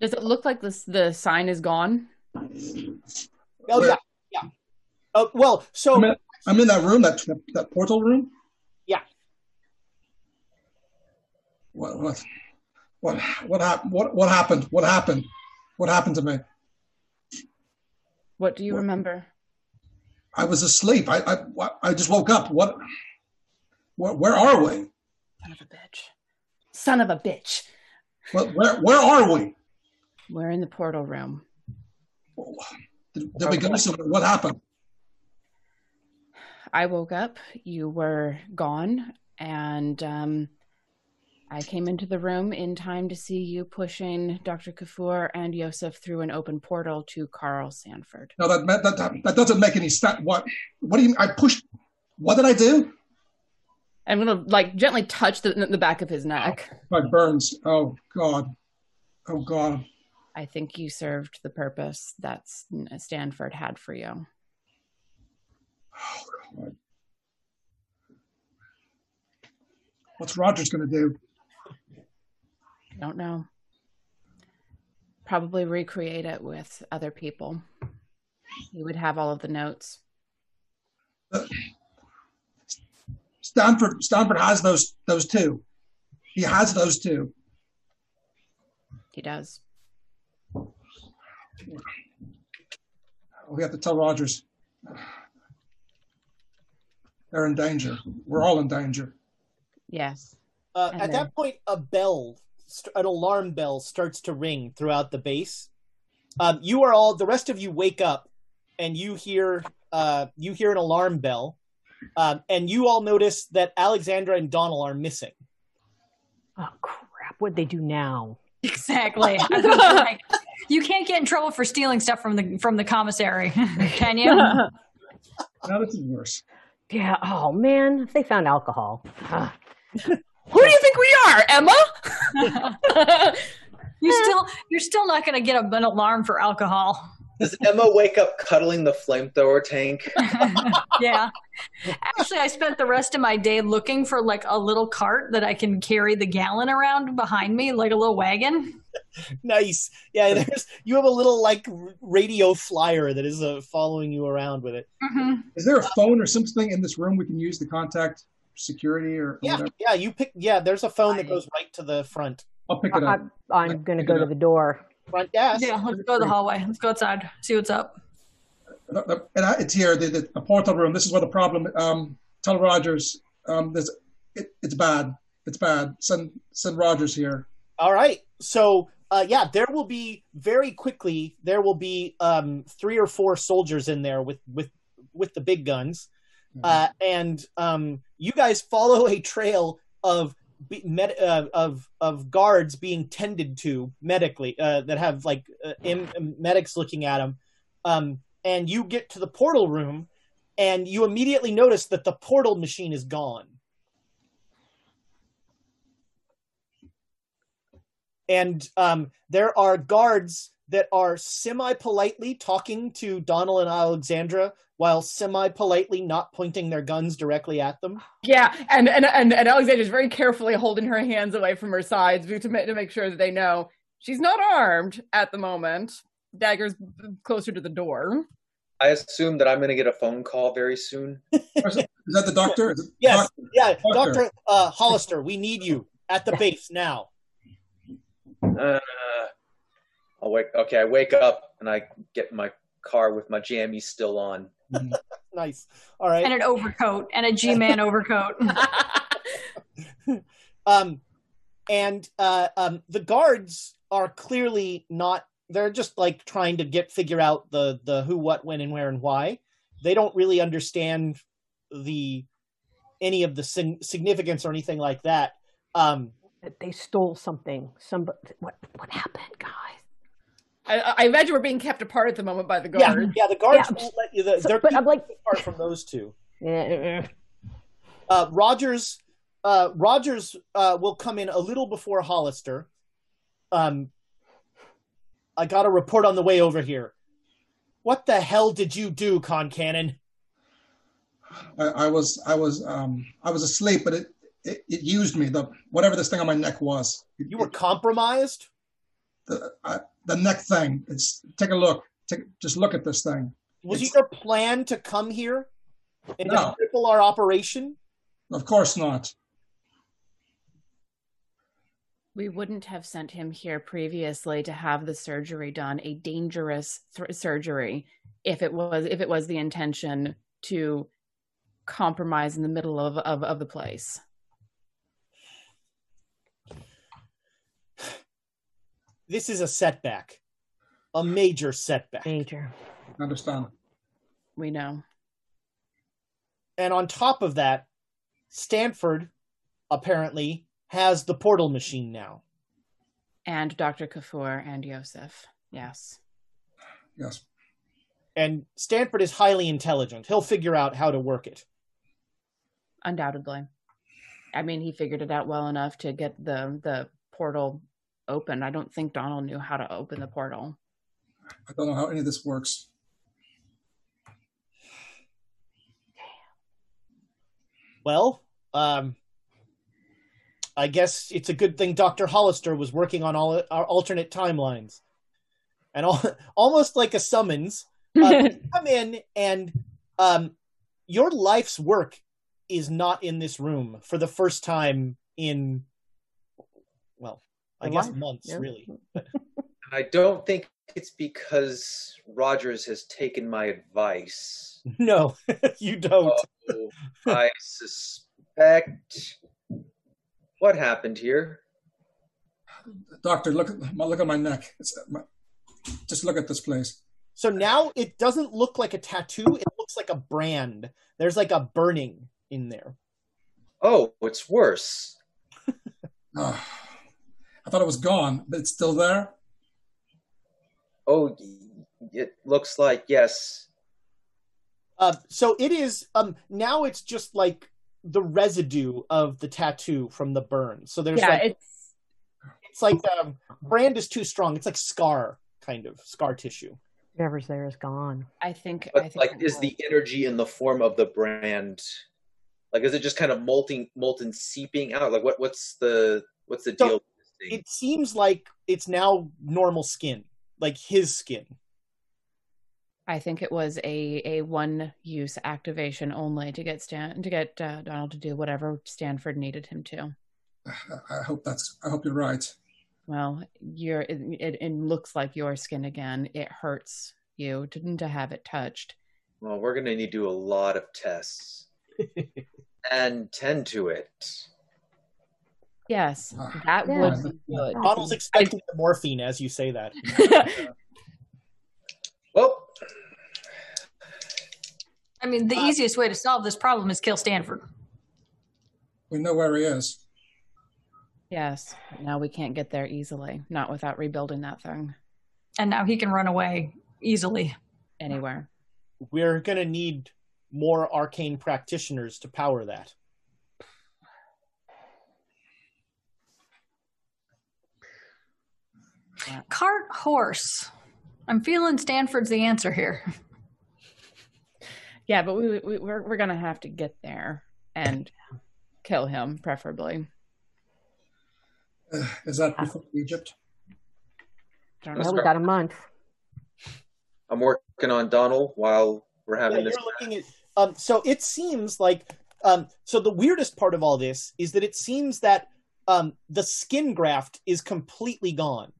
Does it look like this the sign is gone? Oh yeah yeah oh well so I'm in, I'm in that room, that, that that portal room. Yeah. What what what what happened? What what happened? What happened? What happened to me? What do you What- remember? I was asleep. I I what- I just woke up. What? Where, where are we? Son of a bitch. Son of a bitch. What, where where are we? We're in the portal room. Did, did we go somewhere? What happened? I woke up, you were gone, and um, I came into the room in time to see you pushing Dr. Kafour and Yosef through an open portal to Carl Stanford. No, that that that, that doesn't make any sense. What what do you? I pushed. What did I do? I'm gonna like gently touch the, the back of his neck. My burns. Oh God. Oh God. I think you served the purpose that Stanford had for you. Oh, God. What's Rogers going to do? I Don't know. Probably recreate it with other people. He would have all of the notes. Stanford Stanford has those those two. He has those two. He does. We have to tell Rogers. They're in danger. We're all in danger. Yes. uh, at then- that point a bell an alarm bell starts to ring throughout the base um you are all the rest of you wake up and you hear uh you hear an alarm bell um and you all notice that alexandra and donald are missing Oh crap! What'd they do now? Exactly. I was gonna say, you can't get in trouble for stealing stuff from the from the commissary, can you? Now this is worse. Yeah. Oh man, if they found alcohol. Who do you think we are, Emma? You still you're still not going to get a, an alarm for alcohol. Does Emma wake up cuddling the flamethrower tank? yeah. Actually, I spent the rest of my day looking for like a little cart that I can carry the gallon around behind me, like a little wagon. nice yeah there's you have a little like radio flyer that is uh, following you around with it Mm-hmm. Is there a phone or something in this room we can use to contact security or yeah whatever? yeah you pick yeah there's a phone that goes right to the front I'll pick it up. I, I'm going to go to the door. front desk Yeah, let's go to the hallway. Let's go outside, see what's up. And I- it's here, the, the, the portal room. This is where the problem. Um, tell Rogers. Um, there's, it, it's bad. It's bad. Send send Rogers here. All right. So, uh, yeah, there will be very quickly. There will be um, three or four soldiers in there with with with the big guns, uh, and um, you guys follow a trail of med- uh, of of guards being tended to medically uh, that have like uh, im- medics looking at them, um, and you get to the portal room, and you immediately notice that the portal machine is gone. And um, there are guards that are semi politely talking to Donald and Alexandra while semi politely not pointing their guns directly at them. Yeah, and and and, and Alexandra's very carefully holding her hands away from her sides to make, to make sure that they know she's not armed at the moment. Dagger's closer to the door. I assume that I'm going to get a phone call very soon. Is that the doctor? Yes, Doctor? yeah, Doctor. Doctor uh, Hollister, we need you at the base now. Uh, I'll wake. Okay, I wake up and I get in my car with my jammies still on. Nice. All right. And an overcoat and a G-man overcoat. um, and uh, um, the guards are clearly not. They're just like trying to get figure out the the who, what, when, and where, and why. They don't really understand the any of the sig- significance or anything like that. Um, That they stole something. Somebody. What? What happened, guys? I, I imagine we're being kept apart at the moment by the guards. yeah, yeah. The guards Yeah. won't let you. The, So- they're but I'm like, apart from those two. Yeah. uh, Rogers uh, Rogers uh, will come in a little before Hollister. Um, I got a report on the way over here. What the hell did you do, Con Cannon? I, I was I was um I was asleep, but it, it it used me. The whatever this thing on my neck was. It- You were compromised. the I, the neck thing. It's take a look. Take just look at this thing. Was It's- it your plan to come here and to No. cripple our operation? Of course not. We wouldn't have sent him here previously to have the surgery done, a dangerous th- surgery, if it was if it was the intention to compromise in the middle of of, of the place. This is a setback, a major setback. major. Understand? We know. And on top of that, Stanford apparently has the portal machine now. And Dr. Kafour and Yosef. Yes. Yes. And Stanford is highly intelligent. He'll figure out how to work it. Undoubtedly. I mean, he figured it out well enough to get the the portal open. I don't think Donald knew how to open the portal. I don't know how any of this works. Well, um, I guess it's a good thing Dr. Hollister was working on all our alternate timelines. And all, almost like a summons, uh, come in and um, your life's work is not in this room for the first time in, well, I guess life, months, yeah. really. I don't think it's because Rogers has taken my advice. No, you don't. So I suspect what happened here. Doctor, look at my look at my neck. It's, uh, my, just look at this place. So now it doesn't look like a tattoo, it looks like a brand. There's like a burning in there. Oh, it's worse. Ah. I thought it was gone, but it's still there. Oh, it looks like yes. Uh, so it is um now it's just like the residue of the tattoo from the burn. So there's yeah, like it's it's like um brand is too strong. It's like scar kind of scar tissue. Whatever's there is gone. I think I think like, is was. the energy in the form of the brand? Like, is it just kind of molting, molten, seeping out? Like, what? What's the what's the So, deal? With this thing? It seems like it's now normal skin, like his skin. I think it was a a one use activation only to get Stan to get uh, Donald to do whatever Stanford needed him to. I- I hope that's. I hope you're right. Well, you're it, it, it looks like your skin again. It hurts you to to have it touched. Well, we're gonna need to do a lot of tests and tend to it. Yes, that Yeah. would be good. Donald's expecting the morphine as you say that. Well, I mean, the Uh, easiest way to solve this problem is kill Stanford. We know where he is. Yes. But now we can't get there easily, not without rebuilding that thing And now he can run away easily. anywhere. We're gonna need more arcane practitioners to power that. Cart horse. I'm feeling Stanford's the answer here. Yeah, but we, we we're we're gonna have to get there and kill him, preferably. Uh, is that before Egypt? Don't Well, know. we got a month. I'm working on Donald while we're having Yeah, this. you're looking at um so it seems like um so the weirdest part of all this is that it seems that um the skin graft is completely gone.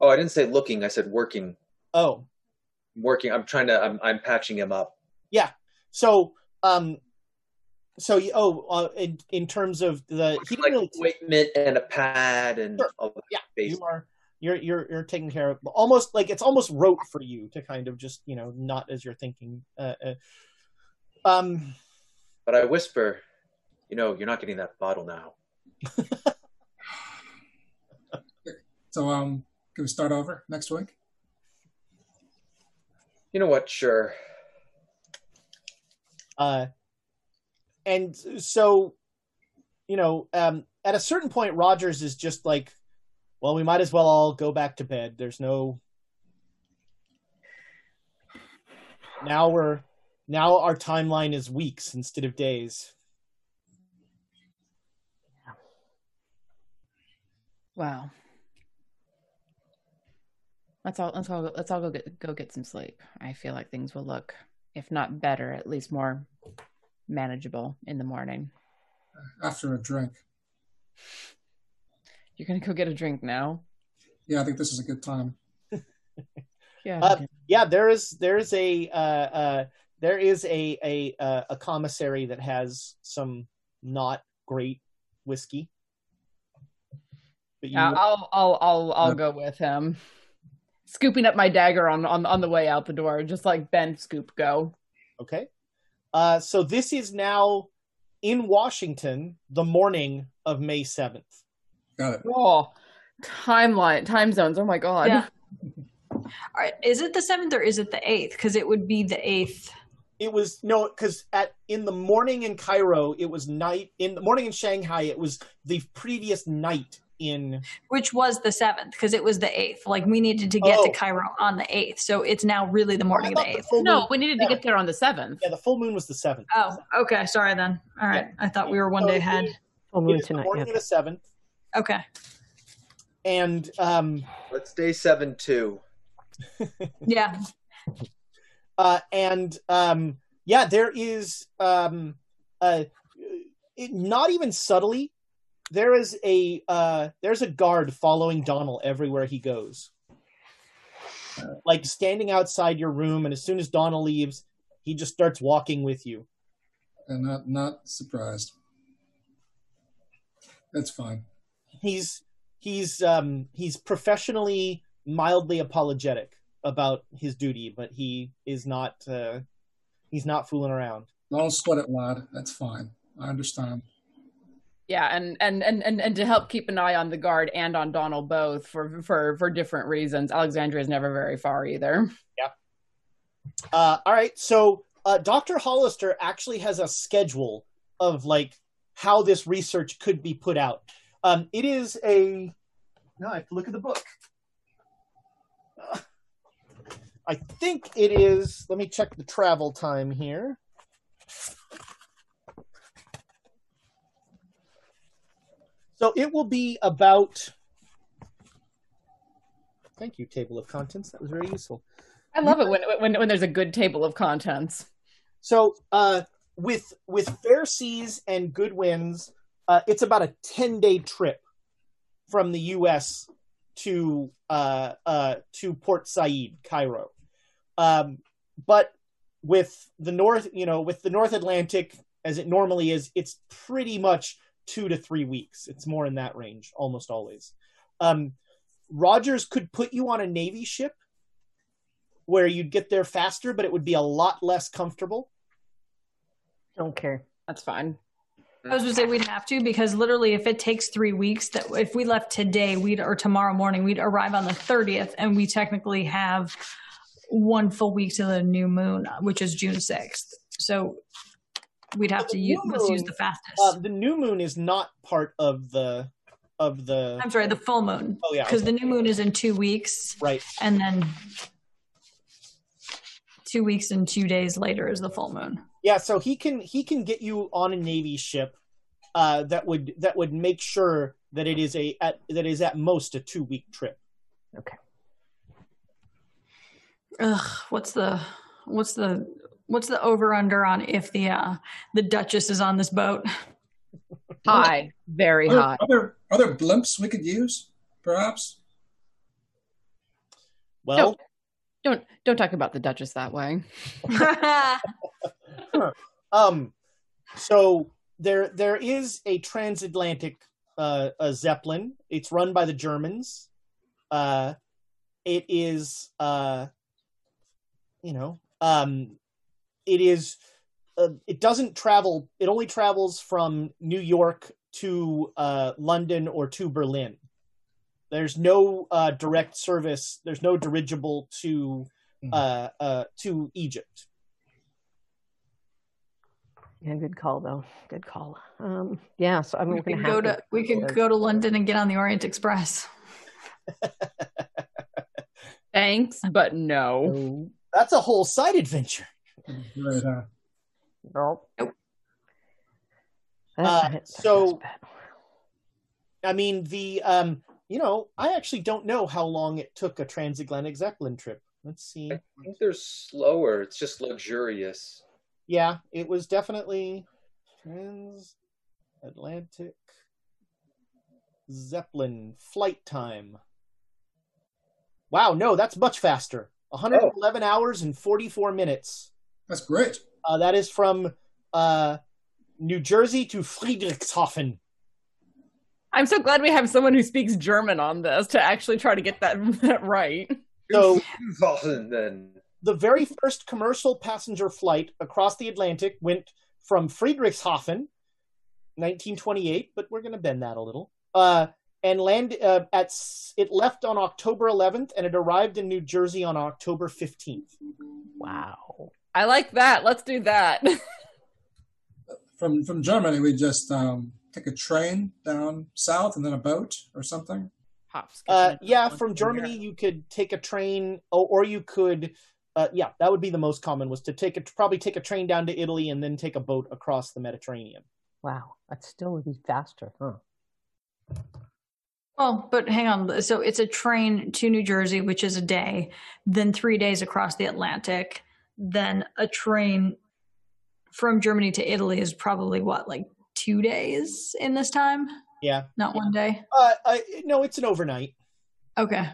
Oh, I didn't say looking. I said working. Oh, Working. I'm trying to. I'm, I'm patching him up. yeah. So um so you- oh uh, in, in terms of the he like didn't really ointment and a pad and Sure. all that. yeah base. you are you're you're you're taking care of almost like it's almost rote for you to kind of just you know not as you're thinking uh, uh um But I whisper, you know, you're not getting that bottle now. So, um, can we start over next week? You know what? Sure. uh and so you know um at a certain point rogers is just like well we might as well all go back to bed there's no now we're now our timeline is weeks instead of days Wow. Let's all let's all let's all go get go get some sleep. I feel like things will look, if not better, at least more manageable in the morning. After a drink. You're gonna go get a drink now. Yeah, I think this is a good time. Yeah. uh, yeah there is there is a uh uh there is a a uh, a commissary that has some not great whiskey but you I'll I'll I'll I'll, I'll go with him. Scooping up my dagger on, on on the way out the door, just like Ben Scoop go. Okay. Uh, so this is now in Washington, the morning of May 7th. Got it. Oh, timeline, time zones. Oh my god. Yeah. All right. Is it the seventh or is it the eighth? Because it would be the eighth. It was no, because at in the morning in Cairo, it was night. In the morning in Shanghai, it was the previous night in. Which was the seventh, because it was the eighth. Like we needed to get Oh. to Cairo on the eighth, so it's now really the morning of the thought the eighth. No, we needed to get there on the seventh. Yeah, the full moon was the seventh. Oh, okay. Sorry then. All right. I thought we were one So day ahead. is- Full moon is the tonight. morning yeah. of the seventh, Okay. and um, Let's day seven two. Yeah. uh, and um, yeah, there is um, uh, it, not even subtly. There is a uh, there's a guard following Donald everywhere he goes, like standing outside your room, and as soon as Donald leaves, he just starts walking with you. And not not surprised. That's fine. He's he's um, he's professionally mildly apologetic about his duty, but he is not uh, he's not fooling around. Don't sweat it, lad. That's fine. I understand. Yeah, and, and and and and to help keep an eye on the guard and on Donald both for for for different reasons. Alexandria is never very far either. Yeah. Uh, all right, so uh, Dr. Hollister actually has a schedule of like how this research could be put out. Um, it is a no, I have to look at the book. Uh, I think it is. Let me check the travel time here. So it will be about. Thank you, table of contents. That was very useful. I love it when when when there's a good table of contents. So uh, with with fair seas and good winds, uh, it's about a ten day trip from the U.S. to uh, uh, to Port Said, Cairo. Um, but with the north, you know, with the North Atlantic as it normally is, it's pretty much two to three weeks. It's more in that range, almost always. Um, Rogers could put you on a Navy ship where you'd get there faster, but it would be a lot less comfortable. Don't care. That's fine. I was going to say we'd have to because literally, if it takes three weeks, that if we left today, we'd or tomorrow morning, we'd arrive on the thirtieth, and we technically have one full week to the new moon, which is June sixth. So we'd have to use let's use the fastest. Uh, the new moon is not part of the of the. I'm sorry, the full moon. Oh, yeah, because okay. the new moon is in two weeks, Right. and then two weeks and two days later is the full moon. Yeah, so he can he can get you on a navy ship uh, that would that would make sure that it is a at, that is at most a two week trip. Okay. Ugh, what's the what's the what's the over under on if the uh the Duchess is on this boat? High, very Are there, high. are there other blimps we could use, perhaps? Well, Don't don't talk about the Duchess that way. um, so there there is a transatlantic uh, a Zeppelin. It's run by the Germans. Uh, it is uh, you know um, it is uh, it doesn't travel. It only travels from New York to uh, London or to Berlin. There's no uh, direct service. There's no dirigible to uh, uh, to Egypt. Yeah, good call though. Good call. Um, yeah, so I mean, we we're gonna have go to we could go to London and get on the Orient Express. Thanks, but no. That's a whole side adventure. Right, uh, Nope. Uh, so, I mean, the um, you know, I actually don't know how long it took a transatlantic Zeppelin trip. Let's see. I think they're slower. It's just luxurious. Yeah, it was definitely transatlantic Zeppelin flight time. Wow, no, that's much faster. 111 hours and 44 minutes. That's great. Uh, that is from uh, New Jersey to Friedrichshafen. I'm so glad we have someone who speaks German on this to actually try to get that, that right. So then the very first commercial passenger flight across the Atlantic went from Friedrichshafen, 1928, but we're going to bend that a little. Uh, and land uh, at it left on October 11th, and it arrived in New Jersey on October 15th. Wow. I like that. Let's do that. From from Germany, we just um, take a train down south and then a boat or something. Hops. Uh, yeah, from Germany you could take a train, or, or you could, uh, yeah, that would be the most common was to take a probably take a train down to Italy and then take a boat across the Mediterranean. Wow, that still would be faster, huh? Well, but hang on. So it's a train to New Jersey, which is a day, then three days across the Atlantic, then a train from Germany to Italy is probably what like two days in this time. Yeah, not one day. Uh, I, no, it's an overnight. Okay.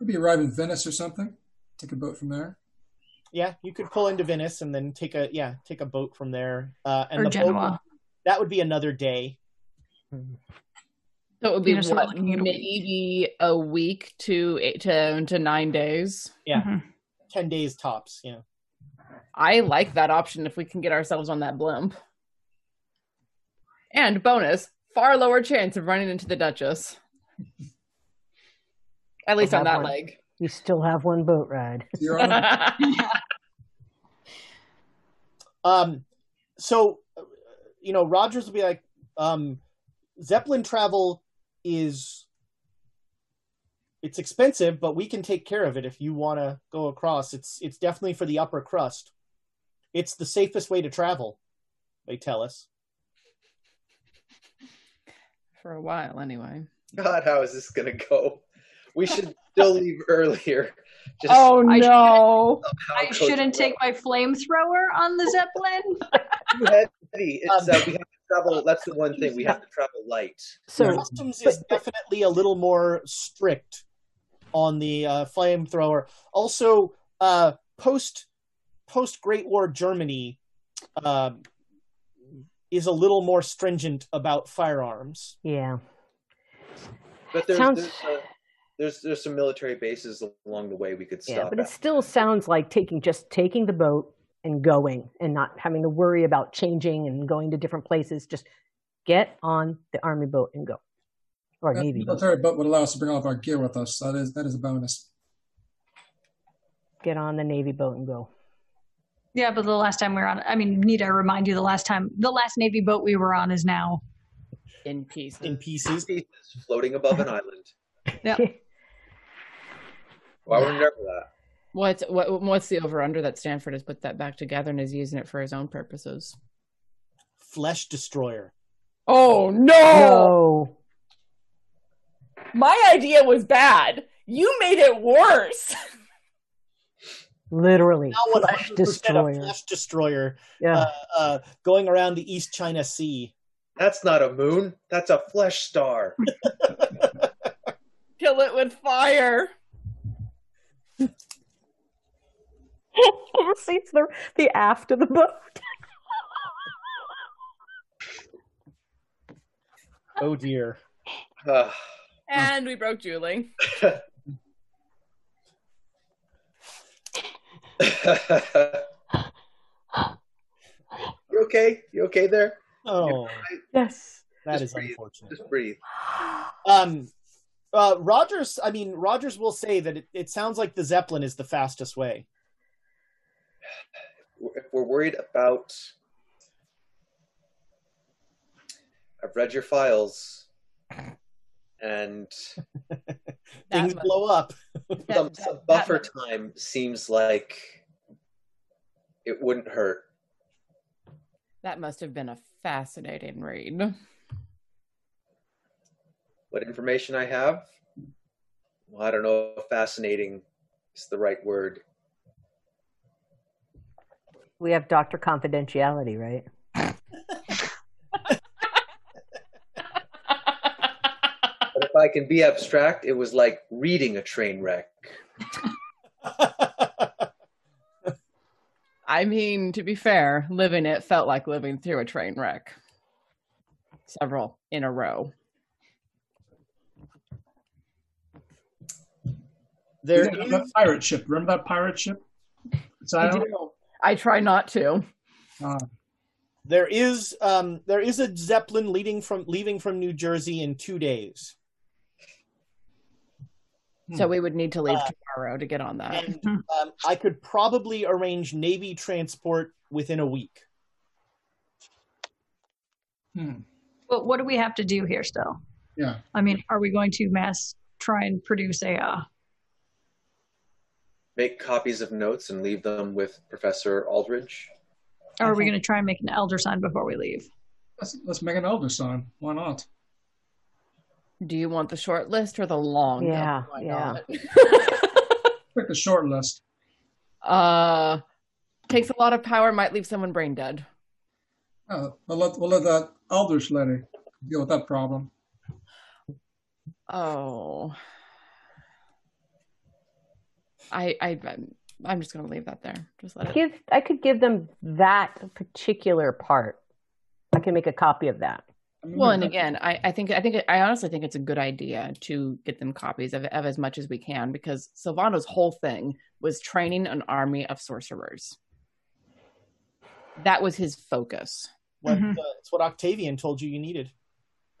Maybe arrive in Venice or something. Take a boat from there. Yeah, you could pull into Venice and then take a yeah take a boat from there. Uh, and or the Genoa. Boat, that would be another day. So would be what, maybe a week to eight to, to nine days. Yeah. Mm-hmm. 10 days tops, you know. I like that option if we can get ourselves on that blimp. And bonus, far lower chance of running into the Duchess. At least on that one. leg. You still have one boat ride. um, so, you know, Rogers will be like, um, Zeppelin travel is it's expensive, but we can take care of it if you want to go across. It's it's definitely for the upper crust. It's the safest way to travel. They tell us. For a while, anyway. God, how is this gonna go? We should still leave earlier. Just Oh I no! I shouldn't take my flamethrower on the Zeppelin. too heavy. It's, uh, we have to travel. That's the one thing we have to travel light. So, Customs is definitely a little more strict on the uh, flamethrower. Also, uh, post post Great War Germany um is a little more stringent about firearms. yeah. But there's Sounds- there's, uh, there's there's some military bases along the way we could Yeah, stop but it still sounds like taking just taking the boat, and going and not having to worry about changing and going to different places. Just get on the army boat and go. Or That navy boat. military boat would allow us to bring all of our gear with us. So that is that is a bonus. Get on the navy boat and go. Yeah, but the last time we were on, I mean, need I remind you, the last time, the last Navy boat we were on is now in pieces. In pieces. floating above an island. Yeah. Why would we remember that? What's what, what's the over under that Stanford has put that back together and is using it for his own purposes? Flesh destroyer. Oh no! No. My idea was bad. You made it worse. Literally. Now Flesh 100% a destroyer. flesh destroyer Yeah. uh, uh, going around the East China Sea. That's not a moon. That's a flesh star. Kill it with fire. See, it's the, the aft of the boat. Oh dear. And we broke Julie. you okay? You okay there? Oh, Yes. that Just is breathe. unfortunate. Just breathe. Um, uh, Rogers. I mean, Rogers will say that it, it sounds like the Zeppelin is the fastest way. If we're worried about, I've read your files, and Things must- blow up. some, that- some that buffer must- time seems like it wouldn't hurt. That must have been a fascinating read. What information I have? Well, I don't know if fascinating is the right word. We have Doctor Confidentiality, right? But if I can be abstract, it was like reading a train wreck. I mean, to be fair, living it felt like living through a train wreck. Several in a row. There Remember that pirate ship. Remember that pirate ship? I, do. I try not to. Uh, There is um, there is a Zeppelin leading from leaving from New Jersey in two days, So we would need to leave Uh, tomorrow to get on that. and um, I could probably arrange Navy transport within a week. hmm. But what do we have to do here still? Yeah. I mean, are we going to mass try and produce a? Uh, Make copies of notes and leave them with Professor Aldridge. or are we going to try and make an elder sign before we leave? Let's let's make an elder sign. Why not? Do you want the short list or the long? Yeah, Oh my yeah. God. Pick the short list. uh, takes a lot of power. Might leave someone brain dead. Oh, we'll let we'll let that Aldridge lady deal with that problem. Oh, I, I, I'm just gonna leave that there. Just let it. Give I could give them that particular part. I can make a copy of that. I mean, Well, and again, I, I think I think I honestly think it's a good idea to get them copies of, of as much as we can because Silvano's whole thing was training an army of sorcerers. That was his focus. What, Mhm. uh, it's what Octavian told you you needed.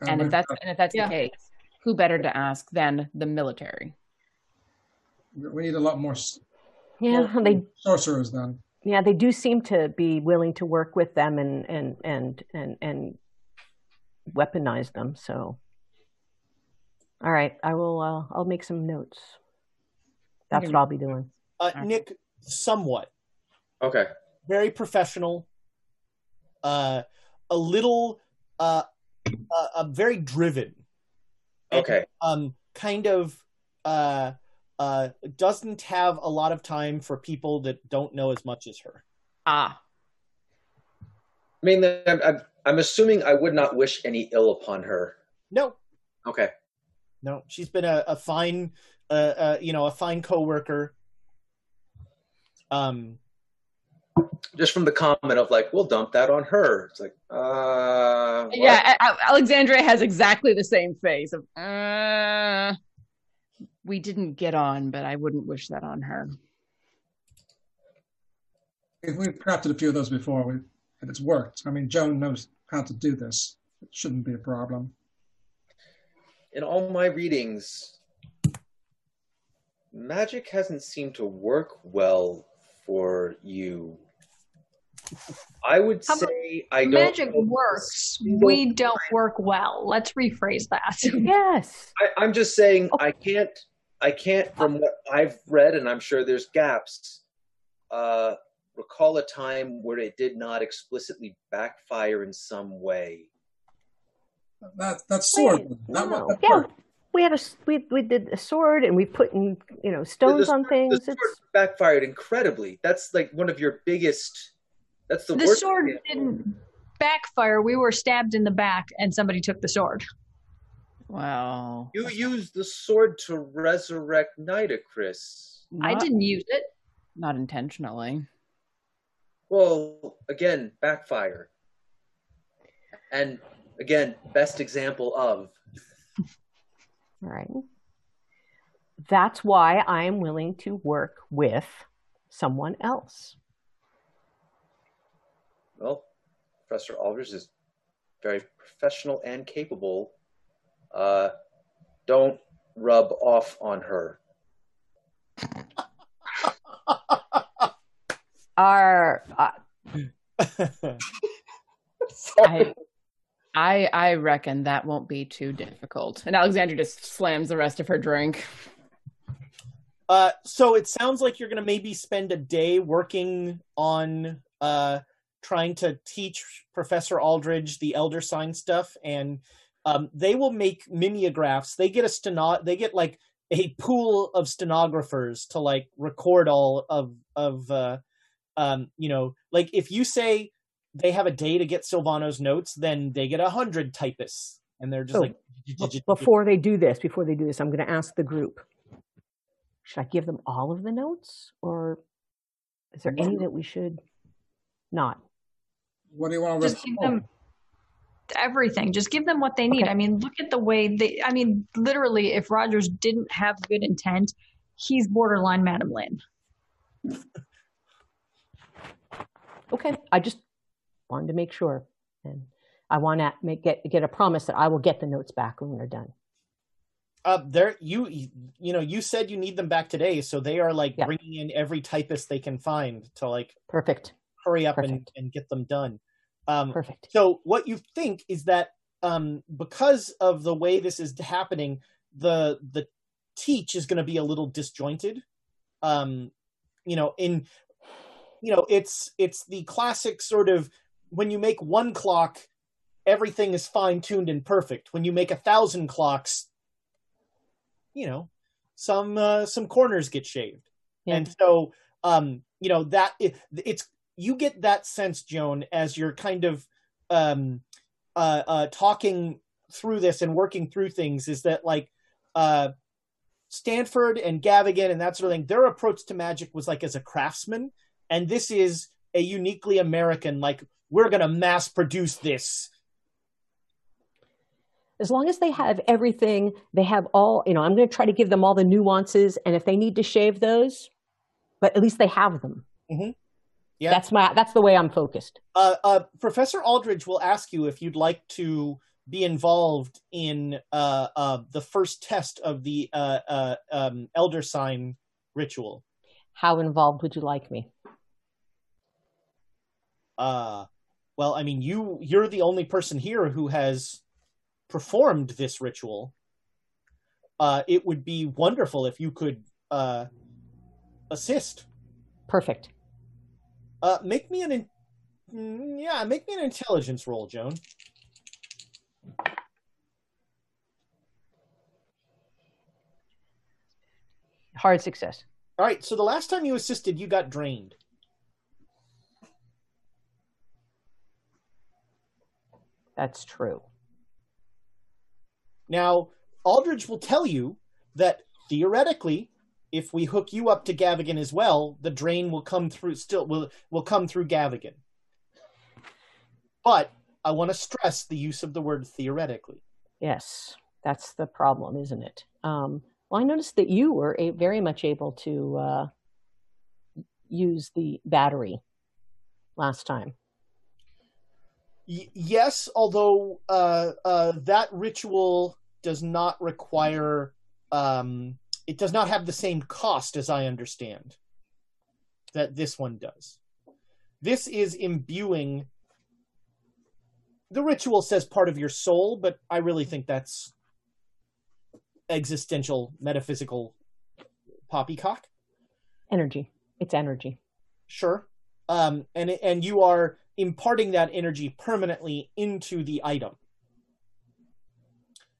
And if we- that's and if that's Yeah. the case, who better to ask than the military? we need a lot more s- Yeah, they sorcerers then. yeah they do seem to be willing to work with them and and and and and weaponize them. So, all right, I will. Uh, I'll make some notes. That's what I'll be doing. Uh, Nick, somewhat Okay. very professional, uh, a little, uh, uh, uh, very driven. And, Okay. Um, kind of, uh, uh, doesn't have a lot of time for people that don't know as much as her. Ah, I mean, I'm, I'm, I'm assuming I would not wish any ill upon her. No, Okay. no, she's been a, a fine, uh, uh, you know, a fine coworker. Um, Just from the comment of like, we'll dump that on her. It's like, uh, what? yeah. A- A- Alexandria has exactly the same face of. Uh, we didn't get on, but I wouldn't wish that on her. we've crafted a few of those before, we, and it's worked. I mean, Joan knows how to do this. It shouldn't be a problem. In all my readings, magic hasn't seemed to work well for you. I would How say I don't. Magic works. We don't work well. Let's rephrase that. Yes. I, I'm just saying I can't. I can't, from what I've read, and I'm sure there's gaps. Uh, recall a time where it did not explicitly backfire in some way. That that sword. Wait, that, no. that Yeah, we had a we we did a sword and we put in you know stones the on things. The sword It's backfired incredibly. That's like one of your biggest. That's the, the worst sword example. didn't backfire. We were stabbed in the back, and somebody took the sword. Wow. You used the sword to resurrect Nitocris. I didn't use it. Not intentionally. Well, again, backfire. And again, best example of. all right. That's why I am willing to work with someone else. Well, Professor Aldridge is very professional and capable. Uh, don't rub off on her. Our uh, I, I I reckon that won't be too difficult. And Alexandra just slams the rest of her drink. Uh, so it sounds like you're going to maybe spend a day working on uh, trying to teach Professor Aldridge the Elder Sign stuff, and um, they will make mimeographs. They get a steno. They get like a pool of stenographers to like record all of of uh, um, you know, like if you say they have a day to get Silvano's notes, then they get a hundred typists, and they're just like before they do this, before they do this, I'm going to ask the group. Should I give them all of the notes, or is there any that we should not? What do you want to Just give them everything. Just give them what they need. Okay. I mean, look at the way they. I mean, literally, if Rogers didn't have good intent, he's borderline Madame Lin. Okay, I just wanted to make sure, and I want to make get get a promise that I will get the notes back when they're done. Uh, there you you know you said you need them back today, so they are like Yeah. bringing in every typist they can find to like Perfect, hurry up and, and get them done. Um, perfect. so what you think is that um, because of the way this is happening, the the teach is going to be a little disjointed. Um, you know, in you know, it's it's the classic sort of when you make one clock, everything is fine tuned and perfect. When you make a thousand clocks, you know, some uh, some corners get shaved, Yeah. and so um, you know that it, it's you get that sense, Joan, as you're kind of um, uh, uh, talking through this and working through things, is that like uh, Stanford and Gavigan and that sort of thing, their approach to magic was like as a craftsman, and this is a uniquely American, like we're gonna mass produce this. As long as they have everything, they have all. You know, I'm going to try to give them all the nuances, and if they need to shave those, but at least they have them. Yeah. That's my. That's the way I'm focused. uh, uh, Professor Aldridge will ask you if you'd like to be involved in uh, uh, the first test of the uh, uh, um, Elder Sign ritual. How involved would you like me? Uh, well, I mean, you you're the only person here who has performed this ritual. Uh, it would be wonderful if you could uh, assist. Perfect. Uh, make me an in- mm, yeah, make me an intelligence roll, Joan. Hard success. All right, so the last time you assisted, you got drained. That's true. Now, Aldridge will tell you that theoretically, if we hook you up to Gavigan as well, the drain will come through still will will come through Gavigan. But I want to stress the use of the word theoretically. Yes, that's the problem, isn't it? Um, well, I noticed that you were a, very much able to uh, use the battery last time. Y- yes, although uh, uh, that ritual does not require. Um, it does not have the same cost, as I understand, that this one does. This is imbuing. The ritual says part of your soul, but I really think that's existential, metaphysical poppycock. Energy. It's energy. Sure. Um, and and you are imparting that energy permanently into the item.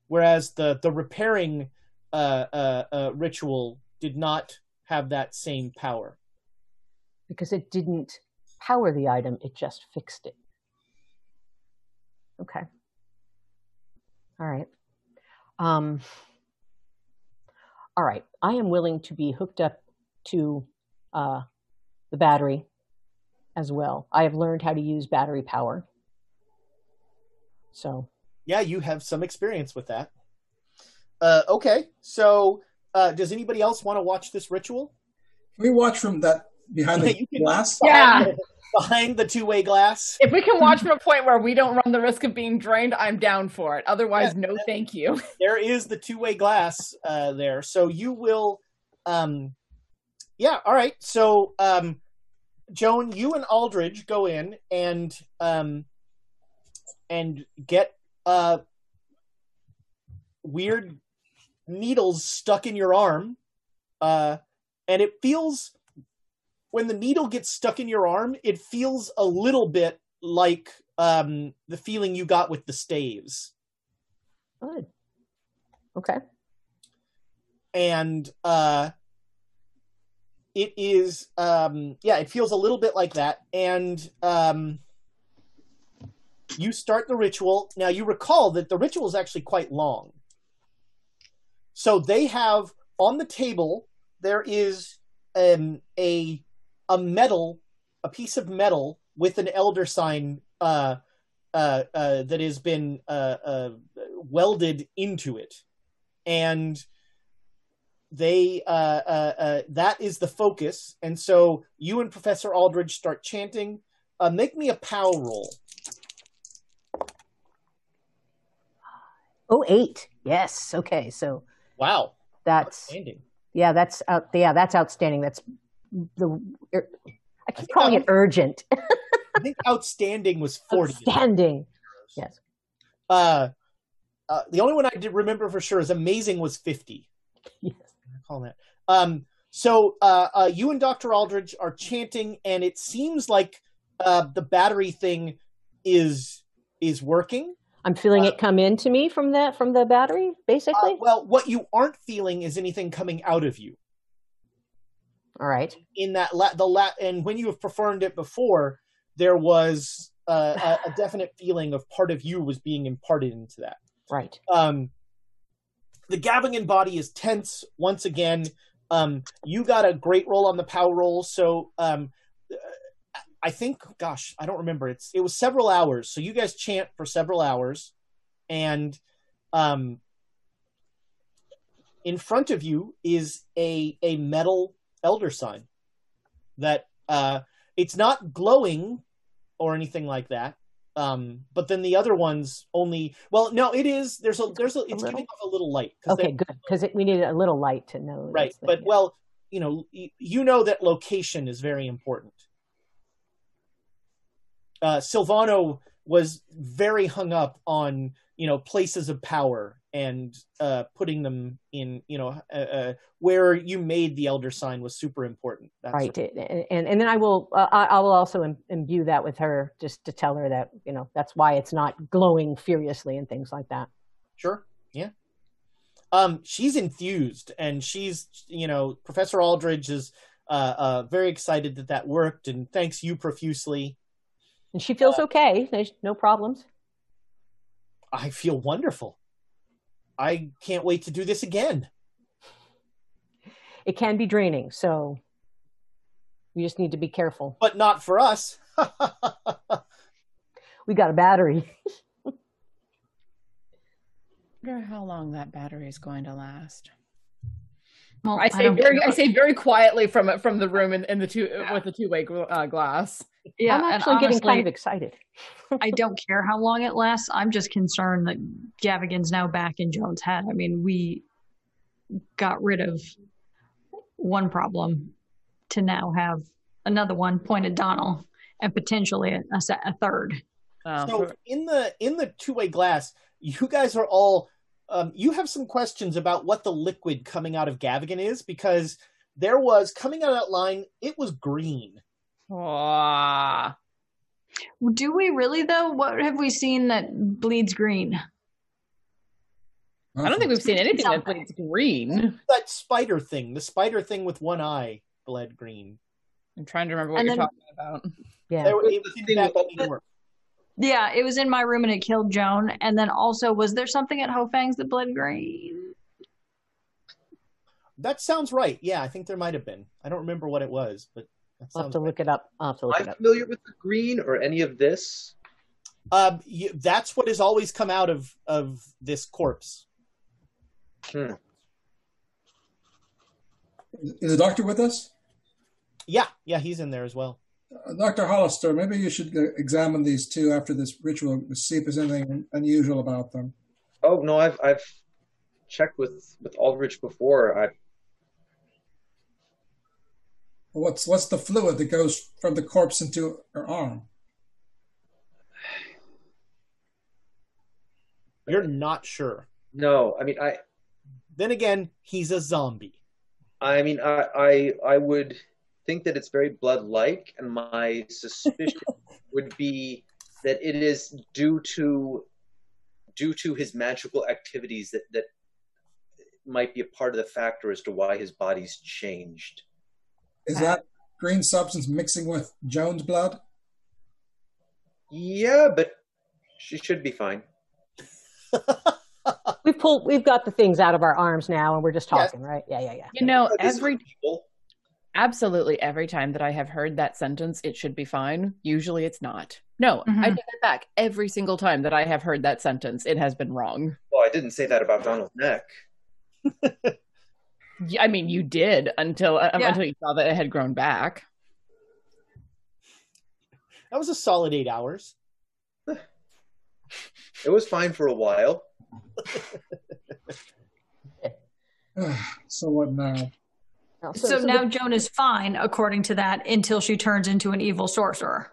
Whereas the the repairing uh, uh, uh, ritual did not have that same power. Because it didn't power the item, it just fixed it. Okay. All right. Um, all right. I am willing to be hooked up to uh, the battery as well. I have learned how to use battery power. So, yeah, you have some experience with that. Uh, okay, so uh, does anybody else want to watch this ritual? Can we watch from that behind the glass? Yeah. Behind the two-way glass. If we can watch from a point where we don't run the risk of being drained, I'm down for it. Otherwise, Yeah. no, thank you. there is the two-way glass uh, there, so you will. Um, yeah, all right. So, um, Joan, you and Aldridge go in and um, and get uh, weird needles stuck in your arm, uh, and it feels when the needle gets stuck in your arm, it feels a little bit like um, the feeling you got with the staves. good. Okay. and uh it is um yeah it feels a little bit like that. And um you start the ritual. Now you recall that the ritual is actually quite long. So they have on the table there is um a a metal a piece of metal with an elder sign uh uh, uh, that has been uh, uh, welded into it, and they uh, uh, uh, that is the focus. And so you and Professor Aldridge start chanting. Uh, make me a POW roll. Oh, eight. Yes. Okay. So Wow, that's yeah, that's out. Yeah, that's outstanding. That's the. er, I keep think calling it urgent. I think outstanding was forty. Outstanding. Yes. Uh, uh, the only one I did remember for sure is amazing was fifty. Yes. I call that. Um, so uh, uh, you and Doctor Aldridge are chanting, and it seems like uh, the battery thing is is working. I'm feeling it come into me from that from the battery, basically. Uh, well, what you aren't feeling is anything coming out of you. All right. In that la- the la- and when you have performed it before, there was uh, a, a definite feeling of part of you was being imparted into that. Right. Um, the Gavigan body is tense once again. Um, you got a great roll on the power roll, so um, I think, gosh, I don't remember. It's it was several hours. So you guys chant for several hours, and um, in front of you is a a metal elder sign that uh, it's not glowing or anything like that. Um, but then the other ones only. Well, no, it is. There's a there's a. It's giving off a little light. Okay, they- good because we needed a little light to know. right but well you know you know that location is very important uh silvano was very hung up on you know places of power and uh putting them in you know uh, uh, where you made the elder sign was super important That's right, and, and and then I will uh, I I will also imbue that with her just to tell her that you know that's why it's not glowing furiously and things like that. Sure. Yeah. Um, she's enthused, and she's, you know, Professor Aldridge is uh, uh, very excited that that worked, and thanks you profusely. And she feels okay. There's no problems. I feel wonderful. I can't wait to do this again. It can be draining, so we just need to be careful. But not for us. We got a battery. I wonder how long that battery is going to last. Well, I say don't very, care. I say very quietly from from the room in, in the two with the two way uh, glass. Yeah, I'm and actually getting kind of excited. I don't care how long it lasts. I'm just concerned that Gavigan's now back in Joan's head. I mean, we got rid of one problem to now have another one pointed Donald and potentially a, a, a third. Oh, So in the in the two way glass, you guys are all um, you have some questions about what the liquid coming out of Gavigan is because there was coming out of that line, it was green. Ah. Do we really though? What have we seen that bleeds green? I don't think we've seen anything that bleeds green. That spider thing, the spider thing with one eye, bled green. I'm trying to remember what And you're then- talking about. Yeah. There, it was in thing that with all many more. Yeah, it was in my room and it killed Joan. And then also, was there something at Hofang's that bled green? That sounds right. Yeah, I think there might have been. I don't remember what it was, but that I'll have sounds to right. look it up. I'll have to look I'm it up. familiar with the green or any of this. Um, you, that's what has always come out of of this corpse. Hmm. Is the doctor with us? Yeah, yeah, he's in there as well. Uh, Dr. Hollister, maybe you should uh, examine these two after this ritual to see if there's anything unusual about them. Oh no, I've I've checked with with Aldridge before. I What's what's the fluid that goes from the corpse into her arm? You're not sure. no, I mean I Then again, he's a zombie. I mean I I I would think that it's very blood-like, and my suspicion would be that it is due to due to his magical activities that that might be a part of the factor as to why his body's changed. Is that green substance mixing with Joan's blood? Yeah, but she should be fine. We've pulled. We've got the things out of our arms now, and we're just Yes. talking, right? Yeah, yeah, yeah. You know, every people. absolutely every time that I have heard that sentence, it should be fine. Usually, it's not. No, I Mhm. take that back. Every single time that I have heard that sentence, it has been wrong. Well, I didn't say that about Donald's neck. Y- I mean, you did until uh, Yeah. until you saw that it had grown back. That was a solid eight hours. It was fine for a while. so what now? Now, So, the- now Joan is fine, according to that, until she turns into an evil sorcerer.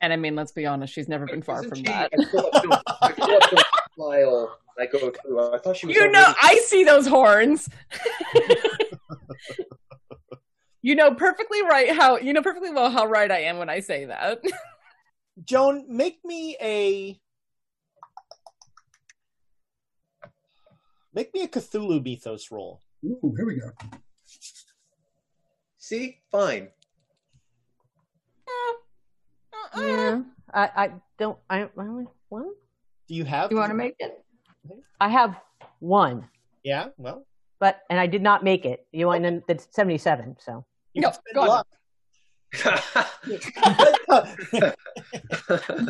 And I mean, let's be honest, she's never been far Isn't from she- that. I pull up Joan's- I pull file. And I go through. I thought she was. You know, I see those horns. you know perfectly right how you know perfectly well how right I am when I say that. Joan, make me a make me a Cthulhu mythos roll. Ooh, here we go. See, fine. Uh, uh, uh. yeah, I, I don't. I, I only one. Do you have? Do you want to make it? I have one, Yeah. Well, but and I did not make it. You want and that's seventy-seven. So you No, can go luck.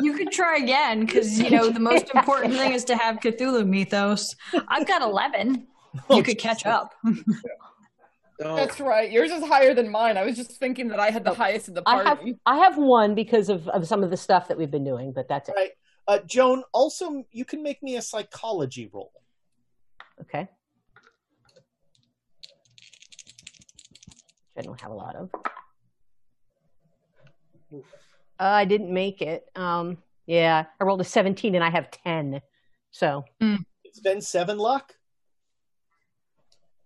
You could try again because you know the most important thing is to have Cthulhu mythos. I've got eleven. You could catch up. Don't. That's right. Yours is higher than mine. I was just thinking that I had the highest in the I have party. I have one because of, of some of the stuff that we've been doing, but that's it. Right. Uh, Joan, also you can make me a psychology roll. Okay. Which I don't have a lot of. Uh, I didn't make it. Um, yeah, I rolled a 17 and I have 10. So It's been seven luck.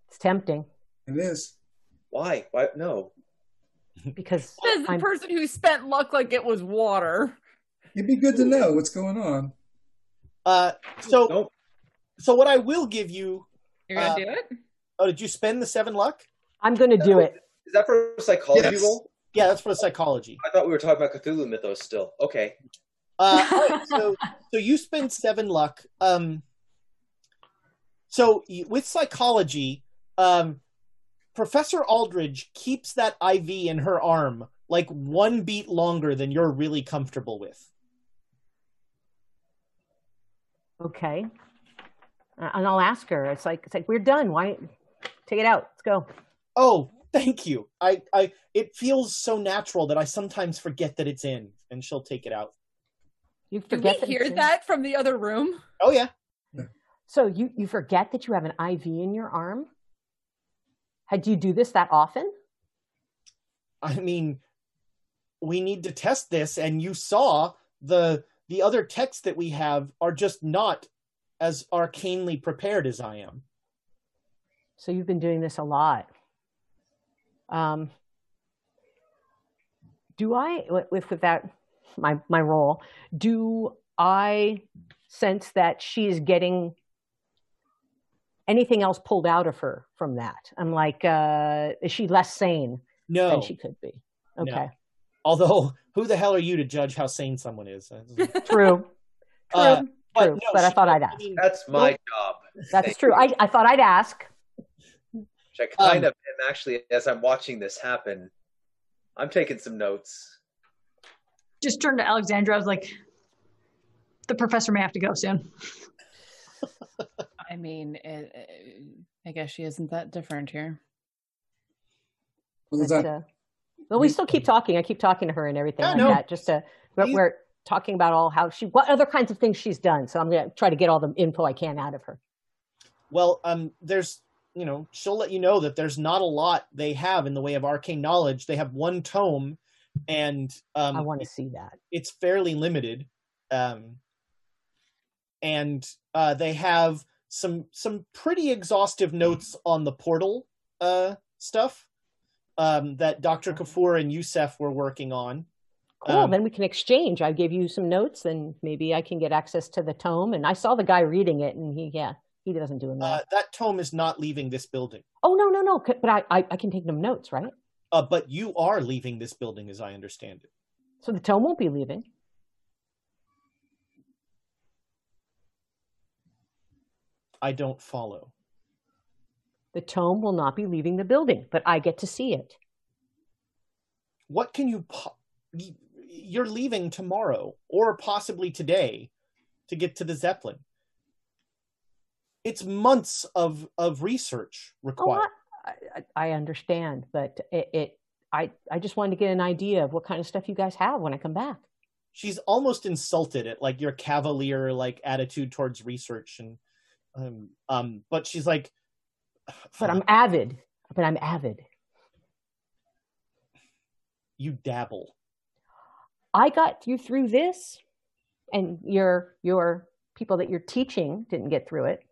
it's tempting It is. Why? Why? No. because Says the I'm, person who spent luck like it was water. It'd be good to know what's going on. Uh, so Nope. so what I will give you. You're gonna Uh, do it? Oh, did you spend the seven luck? I'm going to do it. Is that for a psychology Yes. roll? Yeah, that's for the psychology. I thought we were talking about Cthulhu mythos still. Okay. Uh, all right, so so you spend seven luck. Um, so with psychology, um, Professor Aldridge keeps that IV in her arm like one beat longer than you're really comfortable with. Okay. Uh, and I'll ask her. It's like it's like we're done. Why take it out? Let's go. Oh, thank you. I, I, it feels so natural that I sometimes forget that it's in, and she'll take it out. You Did we forget that hear that from the other room? Oh yeah. So you you forget that you have an IV in your arm. Had you do this that often? I mean, we need to test this, and you saw the the other texts that we have are just not as arcanely prepared as I am. So you've been doing this a lot. Um, do I, with, with that, my, my role, do I sense that she's getting anything else pulled out of her from that? I'm like, uh, is she less sane No, than she could be? No. Okay, although who the hell are you to judge how sane someone is? true, true, Uh, true. but But, no, I she- thought I'd ask. That's my Nope. job. That's Thank true. I, I thought I'd ask. Which I kind Um, of am actually, as I'm watching this happen, I'm taking some notes. Just turned to Alexandra. I was like, the professor may have to go soon. I mean, it, it- I guess she isn't that different here. Well, is that uh, well, we still keep talking. I keep talking to her and everything like that. Just to we're, we're talking about all how she, what other kinds of things she's done. So I'm gonna try to get all the info I can out of her. Well, um, there's, you know, she'll let you know that there's not a lot they have in the way of arcane knowledge. They have one tome, and um, I want to see that. it's fairly limited. Um, and uh, they have some some pretty exhaustive notes on the portal uh, stuff um, that Dr. Kafour and Youssef were working on. Cool. Um, then we can exchange. I gave you some notes, and maybe I can get access to the tome. And I saw the guy reading it, and he, yeah, he doesn't do enough. Uh, that tome is not leaving this building, oh no, no, no! But I, I, I can take them notes, right? uh, but you are leaving this building, as I understand it. So the tome won't be leaving. I don't follow. The tome will not be leaving the building, but I get to see it. What can you? Po- you're leaving tomorrow, or possibly today, to get to the Zeppelin. It's months of of research Oh, required. I, I, I understand, but it, it, I, I just wanted to get an idea of what kind of stuff you guys have when I come back. she's almost insulted at like your cavalier like attitude towards research and um um but she's like But I'm avid. But I'm avid. you dabble I got you through this, and your your people that you're teaching didn't get through it.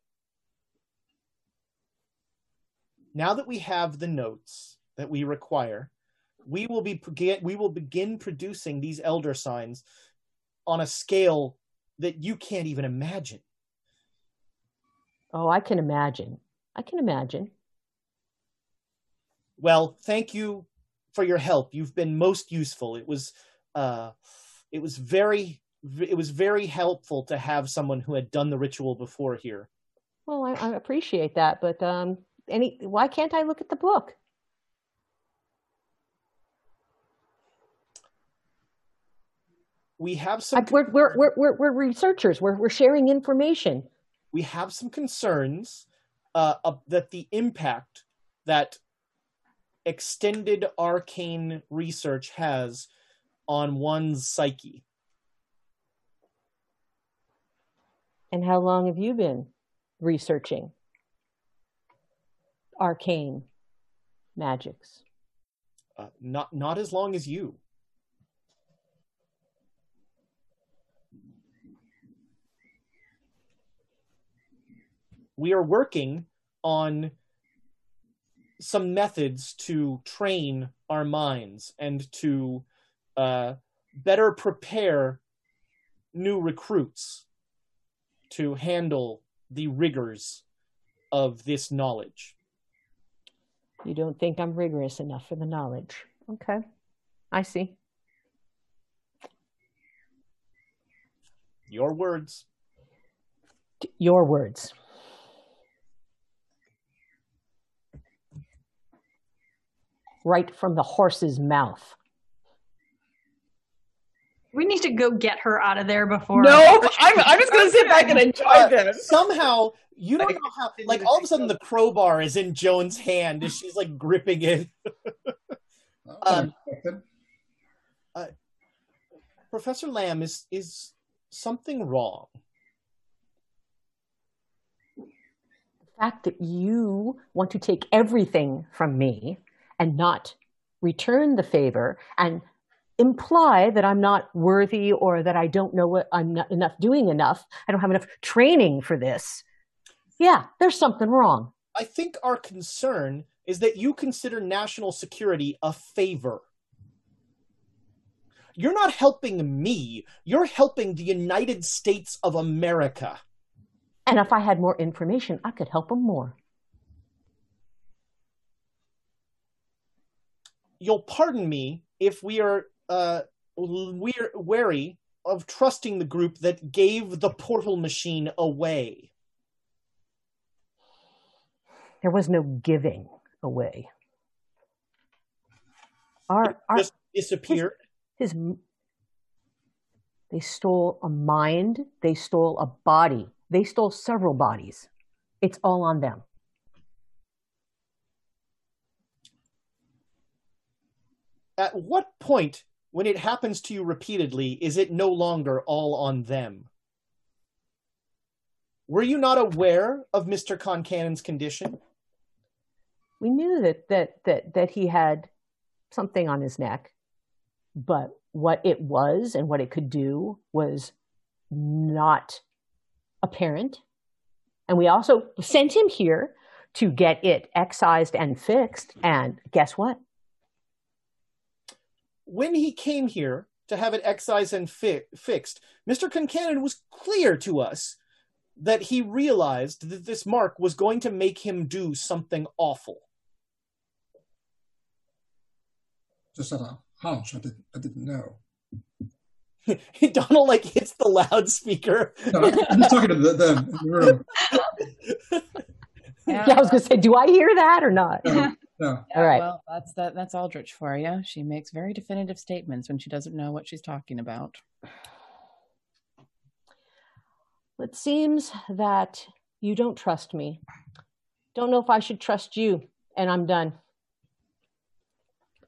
now that we have the notes that we require we will be we will begin producing these elder signs on a scale that you can't even imagine Oh, I can imagine. I can imagine. well thank you for your help you've been most useful it was uh it was very it was very helpful to have someone who had done the ritual before here Well, I, I appreciate that, but um, any why can't I look at the book? we have some I, we're, we're, we're, we're, we're researchers. We're, we're sharing information. we have some concerns uh, of, that the impact that extended arcane research has on one's psyche. And how long have you been researching arcane magics? Uh, not not as long as you. We are working on some methods to train our minds and to uh, better prepare new recruits to handle the rigors of this knowledge. You don't think I'm rigorous enough for the knowledge. Okay. I see. Your words. Your words. Right from the horse's mouth. We need to go get her out of there before. No, I'm, I'm just going to sit back and enjoy Uh, this. somehow you don't know how like all of a sudden the crowbar is in Joan's hand as she's like gripping it. Um, uh, Professor Lamb is is something wrong. The fact that you want to take everything from me and not return the favor and imply that I'm not worthy or that I don't know what I'm not enough doing enough. I don't have enough training for this. Yeah, there's something wrong. I think our concern is that you consider national security a favor. You're not helping me. You're helping the United States of America. And if I had more information, I could help them more. You'll pardon me if we are uh, we're wary of trusting the group that gave the portal machine away. There was no giving away. Our, our Just disappeared. his they stole a mind, they stole a body, they stole several bodies. It's all on them. At what point, when it happens to you repeatedly, is it no longer all on them? Were you not aware of Mr. Concannon's condition? We knew that that that that he had something on his neck, but what it was and what it could do was not apparent. And we also sent him here to get it excised and fixed. And guess what? When he came here to have it excised and fi- fixed, Mr. Concannon was clear to us that he realized that this mark was going to make him do something awful. Just had a hunch. I didn't. I didn't know. Donald like hits the loudspeaker. No, I'm just talking to the, them in the room. Yeah. I was going to say, do I hear that or not? No, no. All right. Well, that's that. That's Aldridge for you. She makes very definitive statements when she doesn't know what she's talking about. It seems that you don't trust me. Don't know if I should trust you, and I'm done.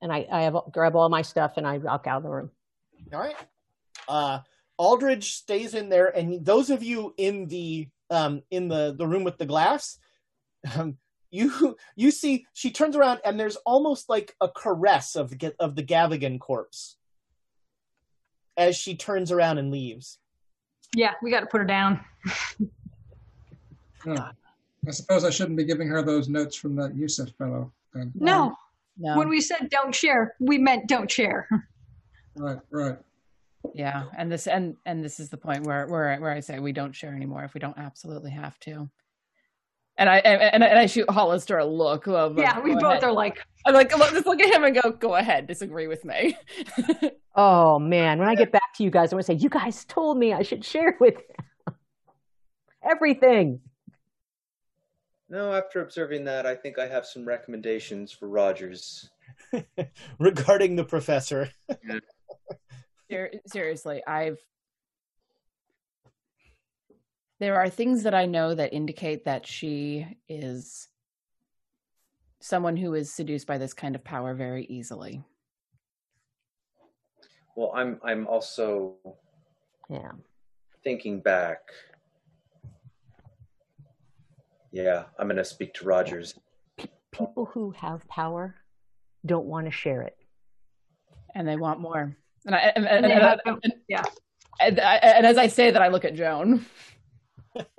And I, I have grab all my stuff and I walk out of the room. All right. Uh, Aldridge stays in there, and those of you in the um, in the the room with the glass, um, you you see she turns around and there's almost like a caress of the of the Gavigan corpse as she turns around and leaves. Yeah, we got to put her down. no. I suppose I shouldn't be giving her those notes from that Yusuf fellow. Then. No. No. When we said don't share, we meant don't share. Right, right. Yeah, and this and and this is the point where where where I say we don't share anymore if we don't absolutely have to. And I and, and I shoot Hollister a look. Of, yeah, we both ahead. are like, I'm like, look, just look at him and go, go ahead, disagree with me. Oh man, when I get back to you guys, I'm gonna say, you guys told me I should share with everything. No, after observing that, I think I have some recommendations for Rogers. regarding the professor. Ser- seriously, I've there are things that I know that indicate that she is someone who is seduced by this kind of power very easily. Well, I'm I'm also Yeah. thinking back. Yeah, I'm going to speak to Rogers. People who have power don't want to share it. and they want more. And I and, And and, they and, oh, and- yeah. and, and as I say that, I look at Joan.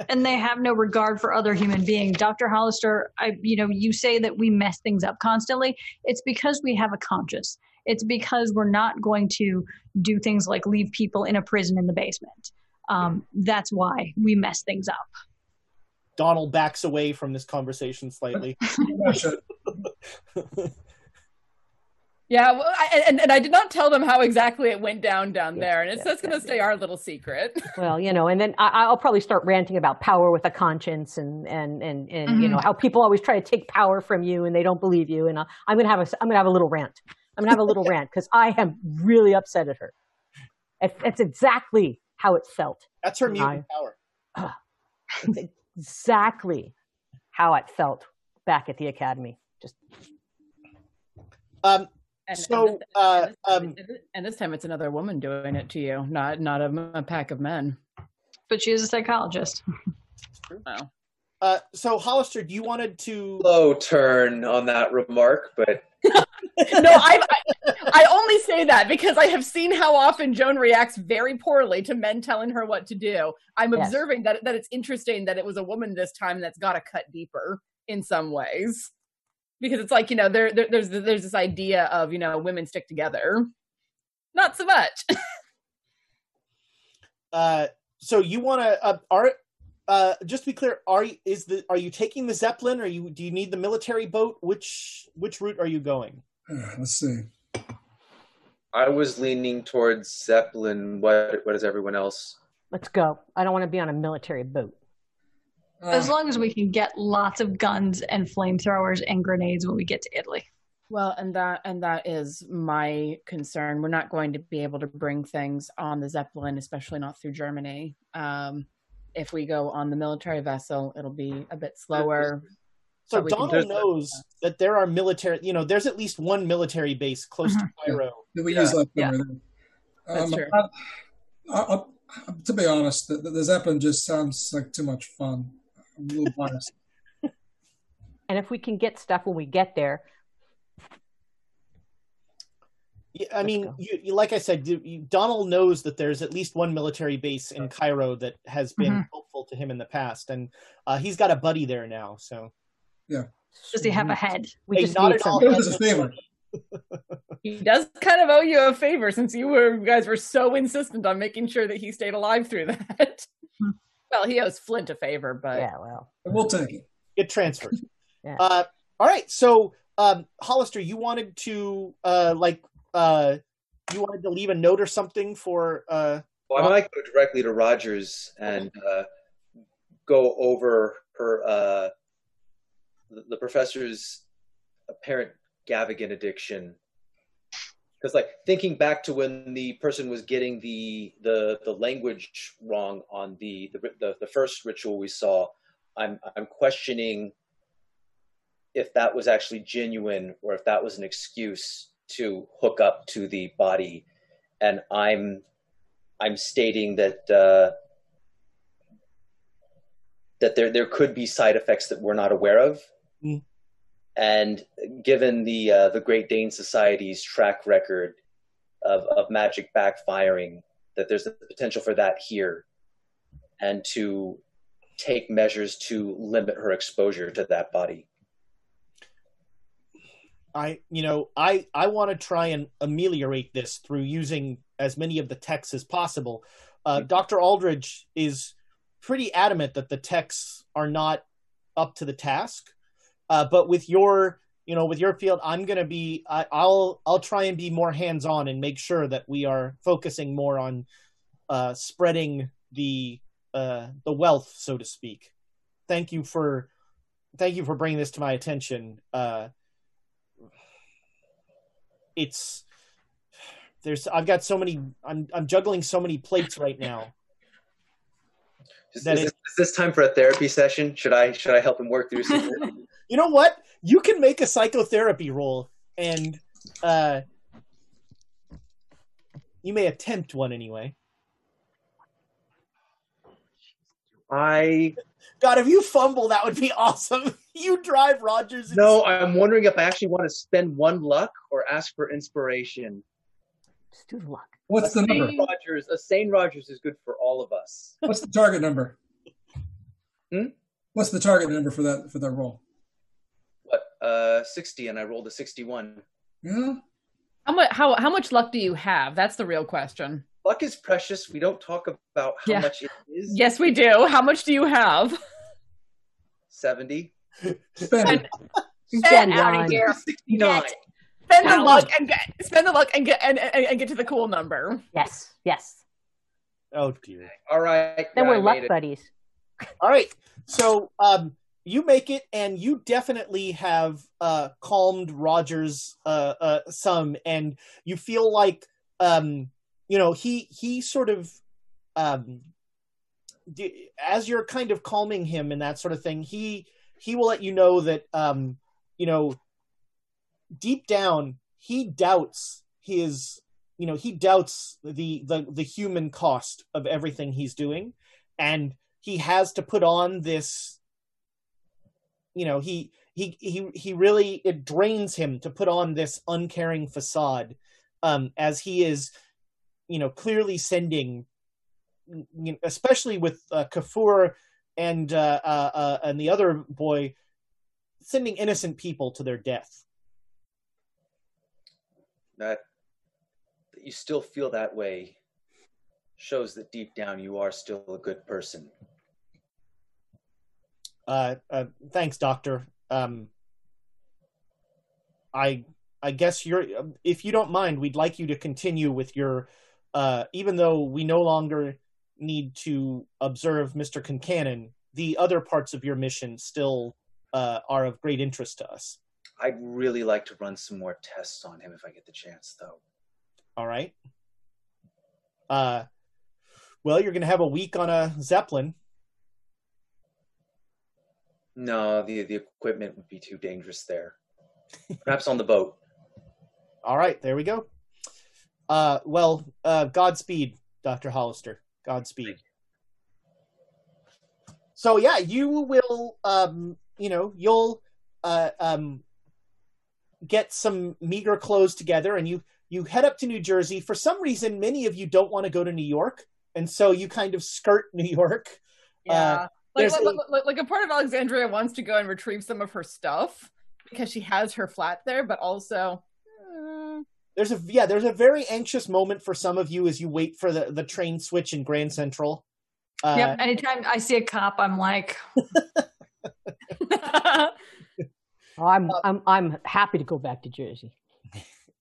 And they have no regard for other human beings. Dr. Hollister, I, you know, you say that we mess things up constantly. It's because we have a conscience. It's because we're not going to do things like leave people in a prison in the basement. Um, that's why we mess things up. Donald backs away from this conversation slightly. I should. Yeah, well, I, and and I did not tell them how exactly it went down down there, and it's yeah, that's going to stay our little secret. Well, you know, and then I, I'll probably start ranting about power with a conscience, and and and and you know how people always try to take power from you, and they don't believe you. And I- I'm gonna have a I'm gonna have a little rant. I'm gonna have a little rant because I am really upset at her, It, it's exactly how it felt. That's her when mutant I- power. It's exactly how it felt back at the academy. Just Um, And, So, and this, uh, and, this time, and this time it's another woman doing it to you, not not a, a pack of men. But she is a psychologist. Wow. uh, so Hollister, do you wanted to? Slow turn on that remark, but no, I, I I only say that because I have seen how often Joan reacts very poorly to men telling her what to do. I'm Yes. observing that that it's interesting that it was a woman this time that's got to cut deeper in some ways. Because it's like you know there, there there's there's this idea of you know women stick together, not so much. Uh, so you want to? Uh, are uh, just to be clear, are you- is the are you taking the zeppelin, or you do you need the military boat? Which which route are you going? Uh, let's see. I was leaning towards Zeppelin. What what is everyone else? let's go. I don't want to be on a military boat. As long as we can get lots of guns and flamethrowers and grenades when we get to Italy. Well, and that and that is my concern. We're not going to be able to bring things on the Zeppelin, especially not through Germany. Um, if we go on the military vessel, it'll be a bit slower. So But we can Donald do- knows that there are military. You know, there's at least one military base close to Cairo. Did we Yeah, use that? yeah. Um, That's true. I, I, I, to be honest, the, the Zeppelin just sounds like too much fun. I'm a little biased. And if we can get stuff when we get there, Yeah, I mean, you, you, like I said, you, you- Donald knows that there's at least one military base in Cairo that has been Mhm. helpful to him in the past, and uh, he's got a buddy there now. So yeah, Does he have a head? we Hey, just not need at all. Give a favor. He does kind of owe you a favor since you were you guys were so insistent on making sure that he stayed alive through that. Well, he owes Flint a favor, but Yeah, well, We'll take it. get transferred. Yeah. uh, all right. So um, Hollister, you wanted to uh, like uh, you wanted to leave a note or something for uh, Well, I might go directly to Rogers and uh, go over her uh, the, the professor's apparent Gavigan addiction. Because, like, thinking back to when the person was getting the the the language wrong on the the the, the first ritual we saw, I'm I'm questioning if that was actually genuine or if that was an excuse to hook up to the body, and I'm I'm stating that uh, that there there could be side effects that we're not aware of, Mm. And given the uh, the Great Dane Society's track record of of magic backfiring, that there's the potential for that here, and to take measures to limit her exposure to that body. I you know I I want to try and ameliorate this through using as many of the texts as possible. Uh, Dr. Aldridge is pretty adamant that the texts are not up to the task, uh, but with your you know with your field, I'm going to be I, I'll I'll try and be more hands on and make sure that we are focusing more on uh, spreading the uh, the wealth, so to speak. Thank you for thank you for bringing this to my attention. Uh, it's there's I've got so many I'm I'm juggling so many plates right now. Is, is is- this, is this time for a therapy session? Should I should I help him work through security? You know what? You can make a psychotherapy roll and uh you may attempt one anyway. I God, if you fumble, that would be awesome. You drive Rogers. and- no, I'm wondering if I actually want to spend one luck or ask for inspiration. just do the luck. What's the a number? Rogers, a sane Rogers is good for all of us. What's the target number? Hmm? What's the target number for that for that roll? What? Uh, sixty, and I rolled a sixty-one. Yeah. how much how how much luck do you have? That's the real question. Luck is precious. We don't talk about how Yeah. much it is. Yes, we do. How much do you have? Seventy. Spend it. Get out of here. Sixty-nine. Spend the luck and get spend the luck and get and, and, and get to the cool number. Yes, yes. Oh dear. All right. Then yeah, we're I luck buddies. All right. So um you make it and you definitely have uh calmed Rogers uh uh some and you feel like um you know, he he sort of um, as you're kind of calming him and that sort of thing, he he will let you know that um, you know, deep down he doubts his you know he doubts the the the human cost of everything he's doing. And he has to put on this you know he he he he really it drains him to put on this uncaring facade um as he is you know clearly sending you know, especially with uh, Kafour and uh, uh, uh, and the other boy sending innocent people to their death That that you still feel that way shows that deep down you are still a good person. Uh, uh thanks doctor. Um i i guess you're if you don't mind we'd like you to continue with your uh even though we no longer need to observe mr concanon the other parts of your mission still uh are of great interest to us. I'd really like to run some more tests on him if I get the chance, though. all right. Uh well you're gonna have a week on a zeppelin No, the the equipment would be too dangerous there. Perhaps on the boat. all right there we go uh well uh godspeed dr hollister godspeed so yeah you will um you know you'll uh um get some meager clothes together and you you head up to new jersey for some reason many of you don't want to go to new york and so you kind of skirt new york Yeah. Uh, like, like, a- like, like a part of Alexandria wants to go and retrieve some of her stuff because she has her flat there, but also uh, there's a yeah there's a very anxious moment for some of you as you wait for the the train switch in grand central uh, yep. Anytime I see a cop, I'm like, I'm I'm I'm happy to go back to Jersey.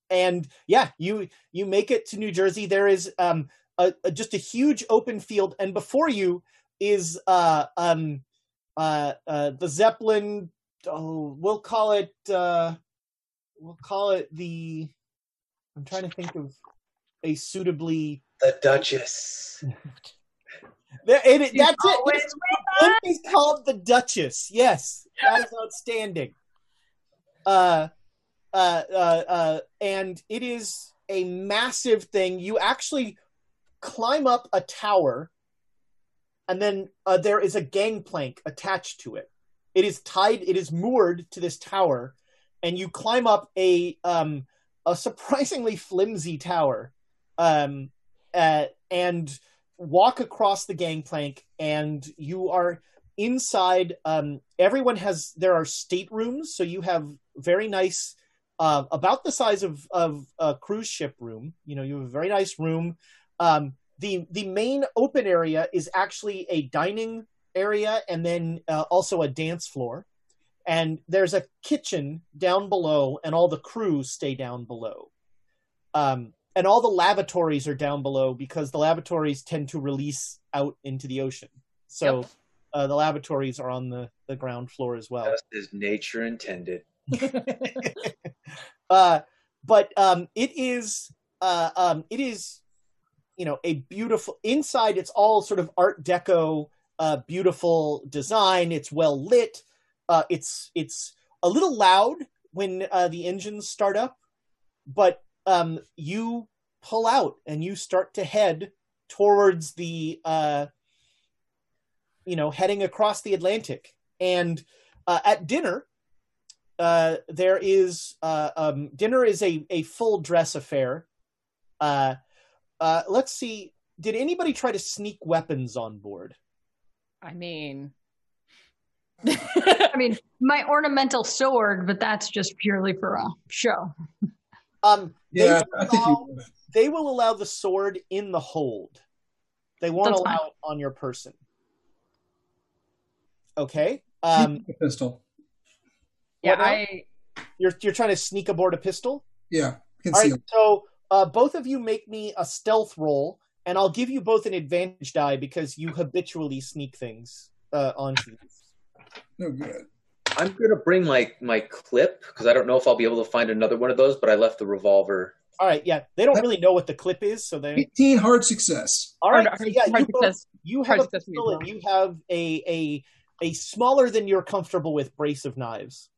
and yeah you you make it to new jersey there is um a, a- just a huge open field and before you is uh um uh uh the zeppelin oh we'll call it uh we'll call it the i'm trying to think of a suitably The Duchess. There- it, it- that's it. it's, it is called the duchess. Yes that is outstanding. Uh uh uh uh and it is a massive thing. You actually climb up a tower and then uh, there is a gangplank attached to it. It is tied it is moored to this tower and you climb up a um a surprisingly flimsy tower um uh, and walk across the gangplank and you are inside um everyone has there are staterooms so you have very nice uh about the size of of a cruise ship room. You know you have a very nice room. Um the the main open area is actually a dining area and then uh, also a dance floor and there's a kitchen down below and all the crews stay down below um and all the lavatories are down below because the lavatories tend to release out into the ocean. So Yep. uh, the lavatories are on the, the ground floor as well. Just as nature intended. uh, but um, it is uh, um, it is you know a beautiful inside. It's all sort of Art Deco, uh, beautiful design. It's well lit. Uh, it's it's a little loud when uh, the engines start up, but um, you pull out and you start to head towards the uh, you know heading across the Atlantic. And uh, at dinner, uh, there is uh, um, dinner is a, a full dress affair. Uh, uh, let's see. Did anybody try to sneak weapons on board? I mean, I mean, my ornamental sword, but that's just purely for a show. Um, they Yeah, will allow- you. they will allow the sword in the hold. They won't That's allow fine. it on your person. Okay. Um, Keep the pistol. yeah, I you're you're trying to sneak aboard a pistol. Yeah, All conceal. right. So uh, both of you make me a stealth roll, and I'll give you both an advantage die because you habitually sneak things uh, onto these. No good. I'm gonna bring my my clip because I don't know if I'll be able to find another one of those, but I left the revolver All right, yeah, they don't really know what the clip is, so they. 18 hard success. All right, Hard- so hard- yeah, hard you, both, success. you have Hard a success for me pistol and you have a a a smaller than you're comfortable with brace of knives.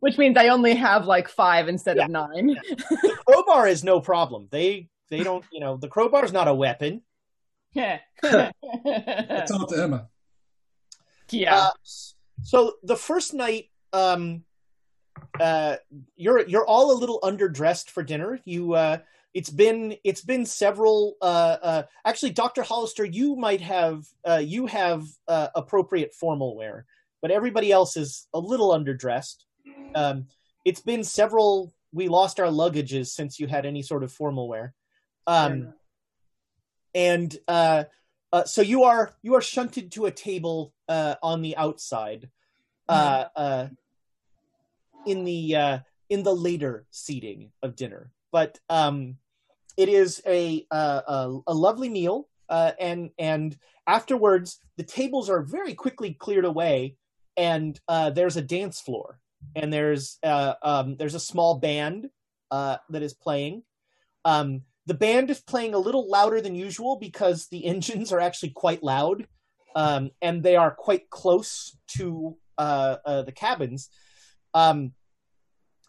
Which means I only have like five instead Yeah. of nine. The crowbar is no problem. They they don't you know the crowbar is not a weapon. yeah. It's all to Emma. yeah. Uh, so the first night, um, uh, you're you're all a little underdressed for dinner. You uh, it's been it's been several. Uh, uh, actually, Doctor Hollister, you might have uh, you have uh, appropriate formal wear, but everybody else is a little underdressed. Um, it's been several. We lost our luggages since you had any sort of formal wear. Um, and uh, uh, so you are you are shunted to a table uh, on the outside, uh, uh, in the uh, in the later seating of dinner. But um, it is a a, a lovely meal, uh, and and afterwards the tables are very quickly cleared away, and uh, there's a dance floor, and there's uh, um, there's a small band uh, that is playing. Um, the band is playing a little louder than usual because the engines are actually quite loud, um, and they are quite close to uh, uh, the cabins. Um,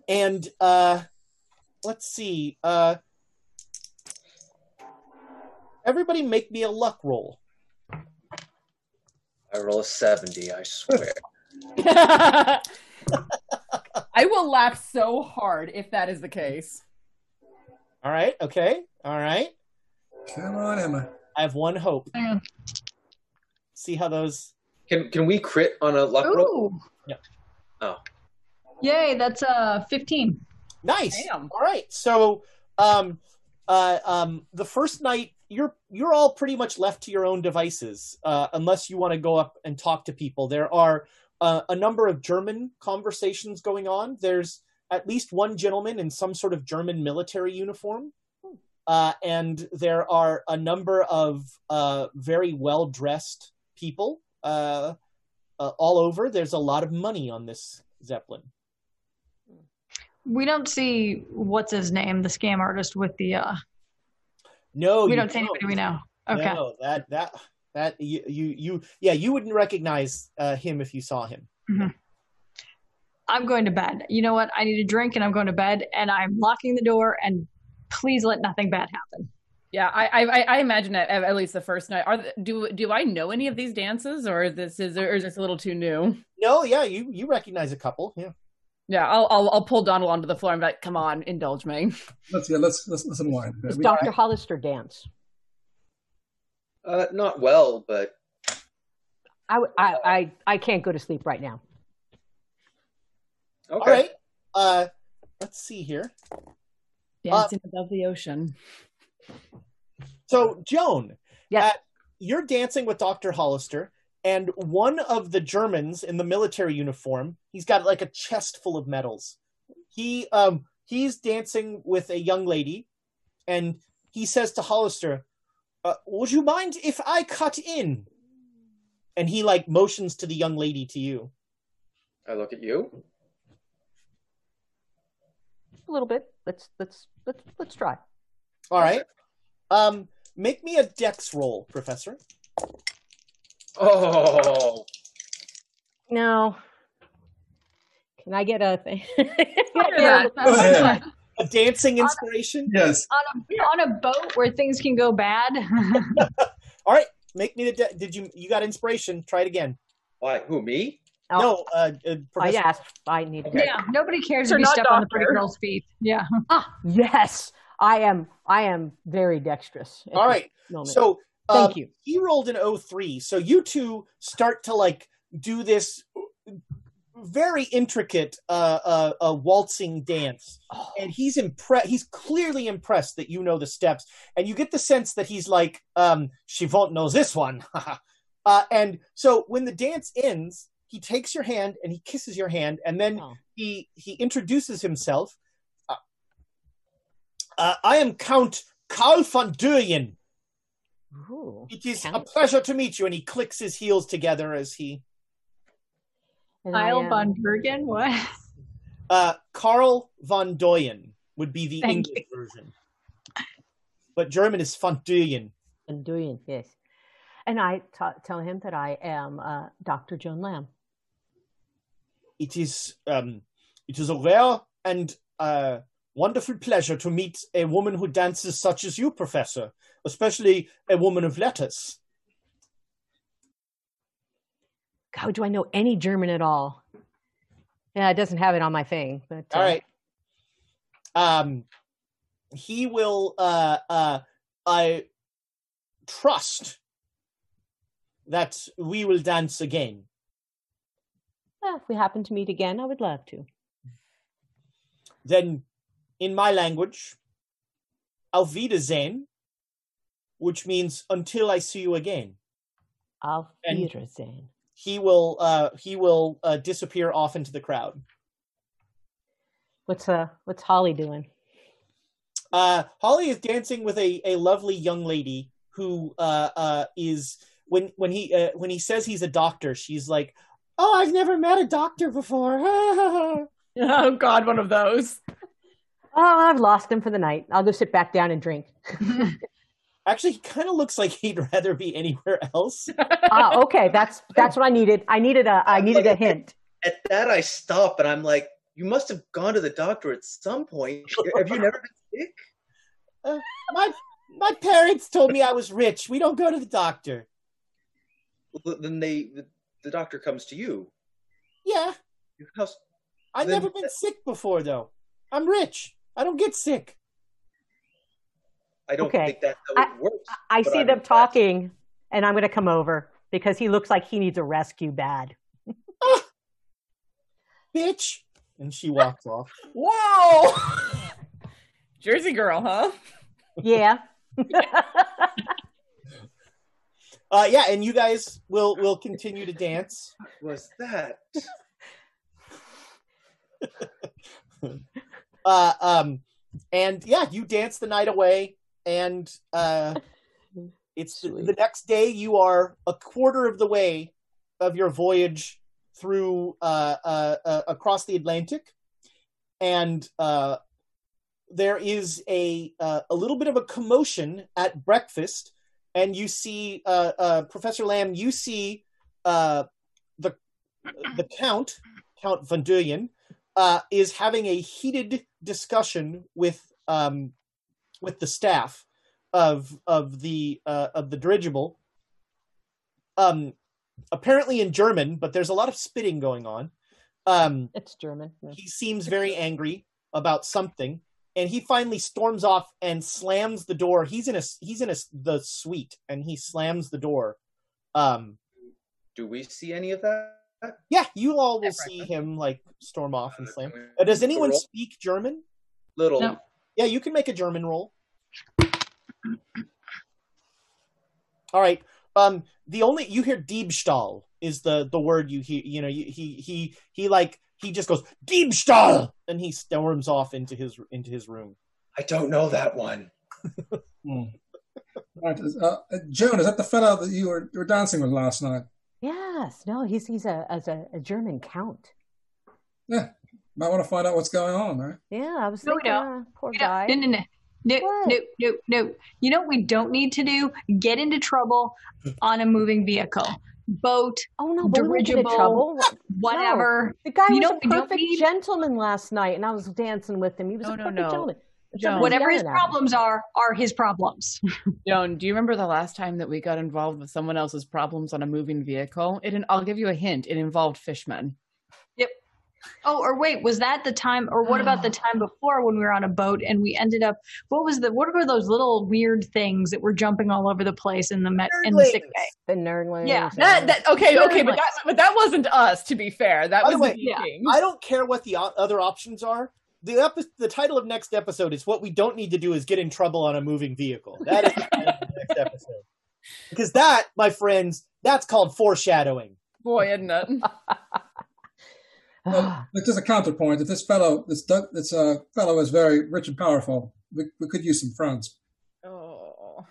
and uh, let's see. Uh, everybody, make me a luck roll. I roll a 70, I swear. I will laugh so hard if that is the case. All right. Okay. All right. Come on, Emma. I have one hope. Hang on. See how those. Can can we crit on a luck roll? Yeah. Oh. Yay, that's uh 15. Nice. Damn. All right. So, um, uh, um, the first night you're you're all pretty much left to your own devices, uh, unless you want to go up and talk to people. There are uh, a number of German conversations going on. There's at least one gentleman in some sort of German military uniform, uh, and there are a number of uh, very well dressed people uh, uh, all over. There's a lot of money on this zeppelin. We don't see what's his name, the scam artist with the uh No, we don't see anybody we know. Okay. No, that that that you you, you yeah you wouldn't recognize uh, him if you saw him. I'm going to bed. You know what? I need a drink and I'm going to bed and I'm locking the door and please let nothing bad happen. Yeah, I I, I imagine at, at least the first night. Are do do I know any of these dances, or this is or is this a little too new? No, yeah, you you recognize a couple. Yeah. Yeah, I'll I'll, I'll pull Donald onto the floor and be like, "Come on, indulge me." Let's yeah, let's let's, let's unwind. a bit. Does Dr. Hollister dance? Uh, not well, but I I I can't go to sleep right now. okay. All right. Uh, let's see here. Dancing above the ocean. So Joan, Yes. uh, you're dancing with Doctor Hollister, and one of the Germans in the military uniform, he's got like a chest full of medals. He um he's dancing with a young lady, and he says to Hollister, uh, "Would you mind if I cut in?" And he like motions to the young lady to you. I look at you. A little bit. Let's let's let's let's try. All right. Um, make me a dex roll, Professor. Oh, No. Can I get a thing? Yeah, Go ahead. A dancing inspiration. Yes. on a on a boat where things can go bad. All right. Make me the. De- did you you got inspiration? Try it again. why? Who me? Oh, No, uh, uh, I asked. I need to. yeah, nobody cares Sir, if you not step on the pretty girl's feet. Yeah. Ah, yes. I am. I am very dexterous. at All this right. moment. So uh, Thank you. He rolled an 03. So you two start to like do this very intricate uh, uh, uh, waltzing dance, Oh, and he's impressed. He's clearly impressed that you know the steps, and you get the sense that he's like, um, "She won't know this one." uh, and so when the dance ends, he takes your hand and he kisses your hand, and then Oh. he he introduces himself. Uh, uh, I am Count Karl von Duyen. Ooh, It is a pleasure to meet you. And he clicks his heels together as he. And Kyle von Bergen, what? Uh, Carl von Doyen would be the Thank English version. But German is von Doyen. Von Fondüyen, yes. And I t- tell him that I am uh, Dr. Joan Lamb. It is um, it is a rare and uh, wonderful pleasure to meet a woman who dances such as you, Professor, especially a woman of letters. God, do I know any German at all? Yeah, it doesn't have it on my thing. But uh, All right. Um, he will. Uh, uh, I trust that we will dance again. yeah, if we happen to meet again, I would love to. Then, in my language, auf Wiedersehen, which means until I see you again. Auf Wiedersehen. He will. Uh, he will uh, disappear off into the crowd. What's uh what's Holly doing? Uh, Holly is dancing with a, a lovely young lady who uh, uh, is when when he uh, when he says he's a doctor, she's like, "Oh, I've never met a doctor before." oh God, one of those. Oh, I've lost him for the night. I'll go sit back down and drink. Actually, he kind of looks like he'd rather be anywhere else. ah, okay, that's that's what I needed. I needed a I needed a hint. At that, I stop and I'm like, you must have gone to the doctor at some point. Have you never been sick? Uh, my my parents told me I was rich. We don't go to the doctor. Well, then they the, the doctor comes to you. Yeah, How's, I've Then- never been sick before, though. I'm rich. I don't get sick. I don't Okay. think that's how it works. I but see I'm them impressed. talking, and I'm going to come over because he looks like he needs a rescue bad. Bitch. And she walks off. Whoa! Jersey girl, huh? Yeah. Uh, yeah, and you guys will will continue to dance. What was that? uh, um, and yeah, you dance the night away, and uh, it's the, the next day. You are a quarter of the way of your voyage through uh, uh, uh, across the Atlantic, and uh, there is a uh, a little bit of a commotion at breakfast, and you see uh, uh, Professor Lamb. You see uh, the the Count Count Van Duyen uh, is having a heated discussion with um, with the staff of of the uh, of the dirigible. Um, apparently in German, but there's a lot of spitting going on. Um, it's German. yeah. he seems very angry about something, and he finally storms off and slams the door. He's in a he's in a the suite, and he slams the door. Um, Do we see any of that? yeah, you all will see him like storm off and slam. Uh, does anyone speak German? Little. No. Yeah, you can make a German roll. All right. Um, the only you hear Diebstahl is the the word you hear. You know, he he he like he just goes Diebstahl, and he storms off into his into his room. I don't know that one. Hmm. Right. Uh, Joan, is that the fellow that you were, you were dancing with last night? Yes. No, he's he's a as a, a German count. Yeah. Might want to find out what's going on, right? Yeah, I was No, we thinking, don't. uh, poor We don't- guy. No, no, no. No, What? no, no, no. You know what we don't need to do? Get into trouble on a moving vehicle. Boat, Oh no, but we won't get in dirigible, trouble. whatever. The guy You was know a what we don't perfect need? gentleman last night, and I was dancing with him. He was No, a perfect no. gentleman. Joan. Whatever his yelling at him. problems are, are his problems. Joan, do you remember the last time that we got involved with someone else's problems on a moving vehicle? It, I'll give you a hint. It involved fishmen. Yep. Oh, or wait, was that the time, or what about the time before when we were on a boat and we ended up? What was the? What were those little weird things that were jumping all over the place in the met, in the sick bay? The nerdlings. Yeah. That, that okay, Sure, okay, but that but that wasn't us. To be fair, that By was the way, yeah. I don't care what the o- other options are. The epi- the title of next episode is what we don't need to do is get in trouble on a moving vehicle. That is the title of the next episode. Because that, my friends, that's called foreshadowing. Boy, isn't it? Well, but there's a counterpoint. If this fellow, this this uh, fellow is very rich and powerful, we, we could use some friends. Oh.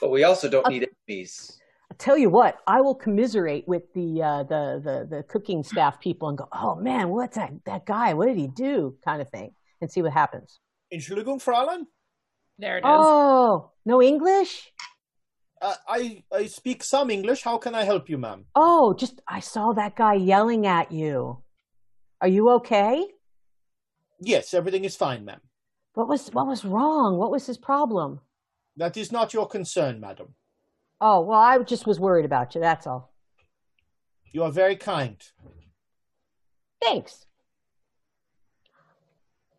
But we also don't need enemies. I'll tell you what, I will commiserate with the uh, the the the cooking staff people and go, "Oh man, what's that that guy? What did he do?" kind of thing, and see what happens. Entschuldigung, Fräulein. There it is. Oh, no English? Uh, I I speak some English. How can I help you, ma'am? Oh, just I saw that guy yelling at you. Are you okay? Yes, everything is fine, ma'am. What was what was wrong? What was his problem? That is not your concern, madam. Oh, well, I just was worried about you. That's all. You are very kind. Thanks.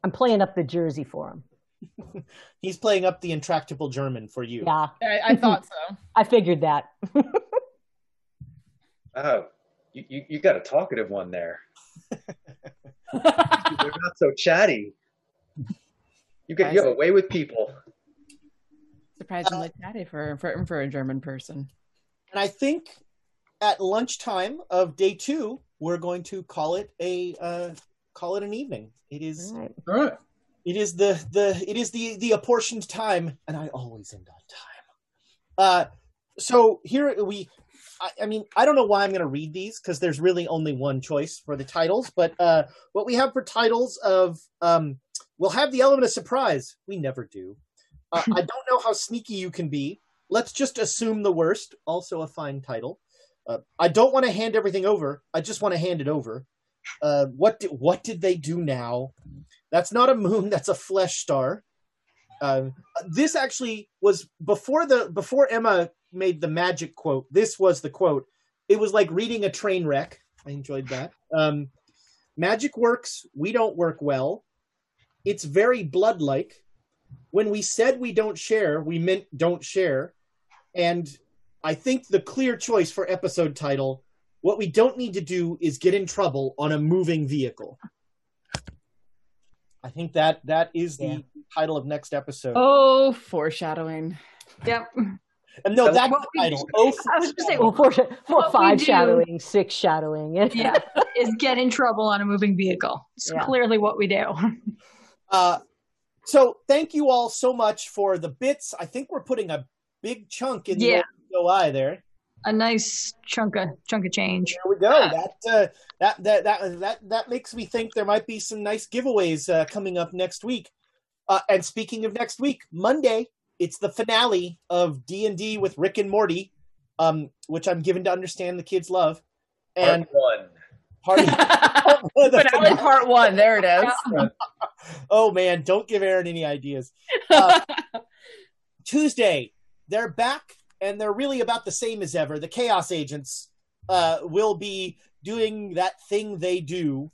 I'm playing up the jersey for him. He's playing up the intractable German for you. Yeah, I, I thought so. I figured that. Oh, you, you, you got a talkative one there. They're not so chatty. You get you have a way with people. Surprisingly chatty for, for for a German person. And I think at lunchtime of day two, we're going to call it a uh, call it an evening. It is All right. All right. it is the the it is the the apportioned time, and I always end on time. Uh, so here we. I, I mean, I don't know why I'm going to read these because there's really only one choice for the titles. But uh, what we have for titles of um, we'll have the element of surprise. We never do. Uh, I don't know how sneaky you can be. Let's just assume the worst. Also a fine title. Uh, I don't want to hand everything over. I just want to hand it over. Uh, what did, what did they do now? That's not a moon. That's a flesh star. Uh, this actually was before the before Emma made the magic quote. This was the quote. It was like reading a train wreck. I enjoyed that. Um, magic works. We don't work well. It's very blood-like. When we said we don't share, we meant don't share. And I think the clear choice for episode title, what we don't need to do is get in trouble on a moving vehicle. I think that that is the Yeah. title of next episode. Oh, foreshadowing. Yep. And no, So- that's What the we- title. Oh, I was just saying, Well, four, four we five do- shadowing, six shadowing. yeah, is get in trouble on a moving vehicle. It's Yeah. clearly what we do. Uh, so thank you all so much for the bits. I think we're putting a big chunk in Yeah. the OI there. A nice chunk of chunk of change. There we go. That uh, that that that that that makes me think there might be some nice giveaways uh, coming up next week. Uh, and speaking of next week, Monday it's the finale of D and D with Rick and Morty, um, which I'm given to understand the kids love. And Part party. one. the Finale part one. There it is. oh man, don't give Aaron any ideas. Uh, Tuesday, they're back and they're really about the same as ever. The Chaos Agents uh, will be doing that thing they do,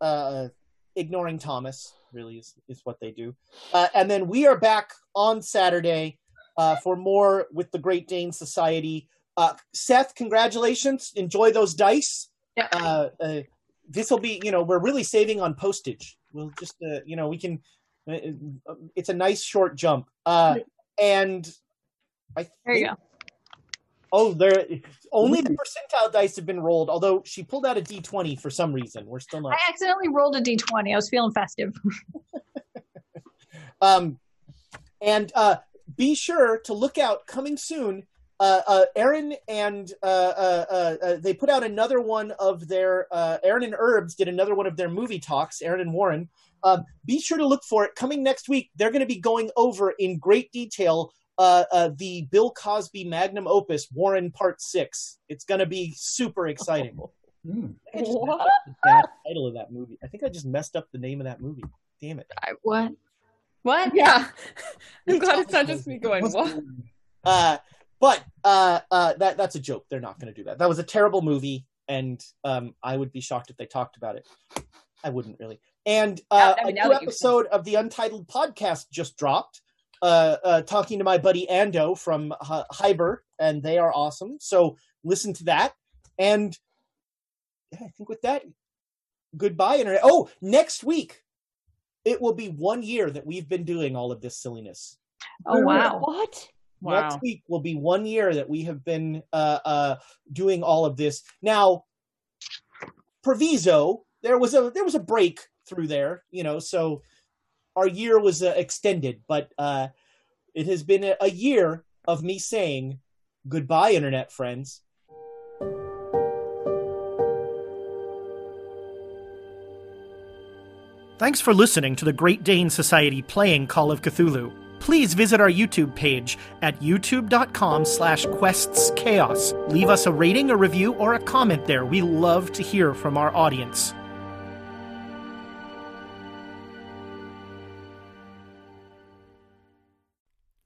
uh, ignoring Thomas. Really is, is what they do. Uh, and then we are back on Saturday uh, for more with the Great Dane Society. Uh, Seth, congratulations! Enjoy those dice. Yeah. Uh, uh, this will be, you know, we're really saving on postage. We'll just, uh, you know, we can. It's a nice short jump. Uh, and I There you go. Oh, there only the percentile dice have been rolled. Although she pulled out a d twenty for some reason, we're still not. I accidentally rolled a d20. I was feeling festive. Um, and uh, be sure to look out coming soon. Uh, uh, Aaron and uh, uh, uh, uh, they put out another one of their. Uh, Aaron and Herbs did another one of their movie talks. Aaron and Warren. Um, be sure to look for it coming next week. They're going to be going over in great detail uh, uh, the Bill Cosby magnum opus, Warren Part Six. It's going to be super exciting. Hmm. I just messed the title of that movie. I think I just messed up the name of that movie. Damn it. I, what? What? Yeah. I'm glad it's not just me going, what? Uh, but uh, uh, that that's a joke. They're not going to do that. That was a terrible movie, and um, I would be shocked if they talked about it. I wouldn't really. And uh, I a mean, now new episode of the Untitled podcast just dropped. Uh, uh, talking to my buddy Ando from uh, Hyber, and they are awesome. So listen to that. And yeah, I think with that, goodbye, internet. Oh, next week it will be one year that we've been doing all of this silliness. Oh wow. What? Wow. Next week will be one year that we have been uh, uh, doing all of this. Now, proviso, there was a there was a break through there, you know, so our year was uh, extended, but uh, it has been a, a year of me saying goodbye, internet friends. Thanks for listening to the Great Dane Society playing Call of Cthulhu. Please visit our YouTube page at youtube.com slash questschaos. Leave us a rating, a review, or a comment there. We love to hear from our audience.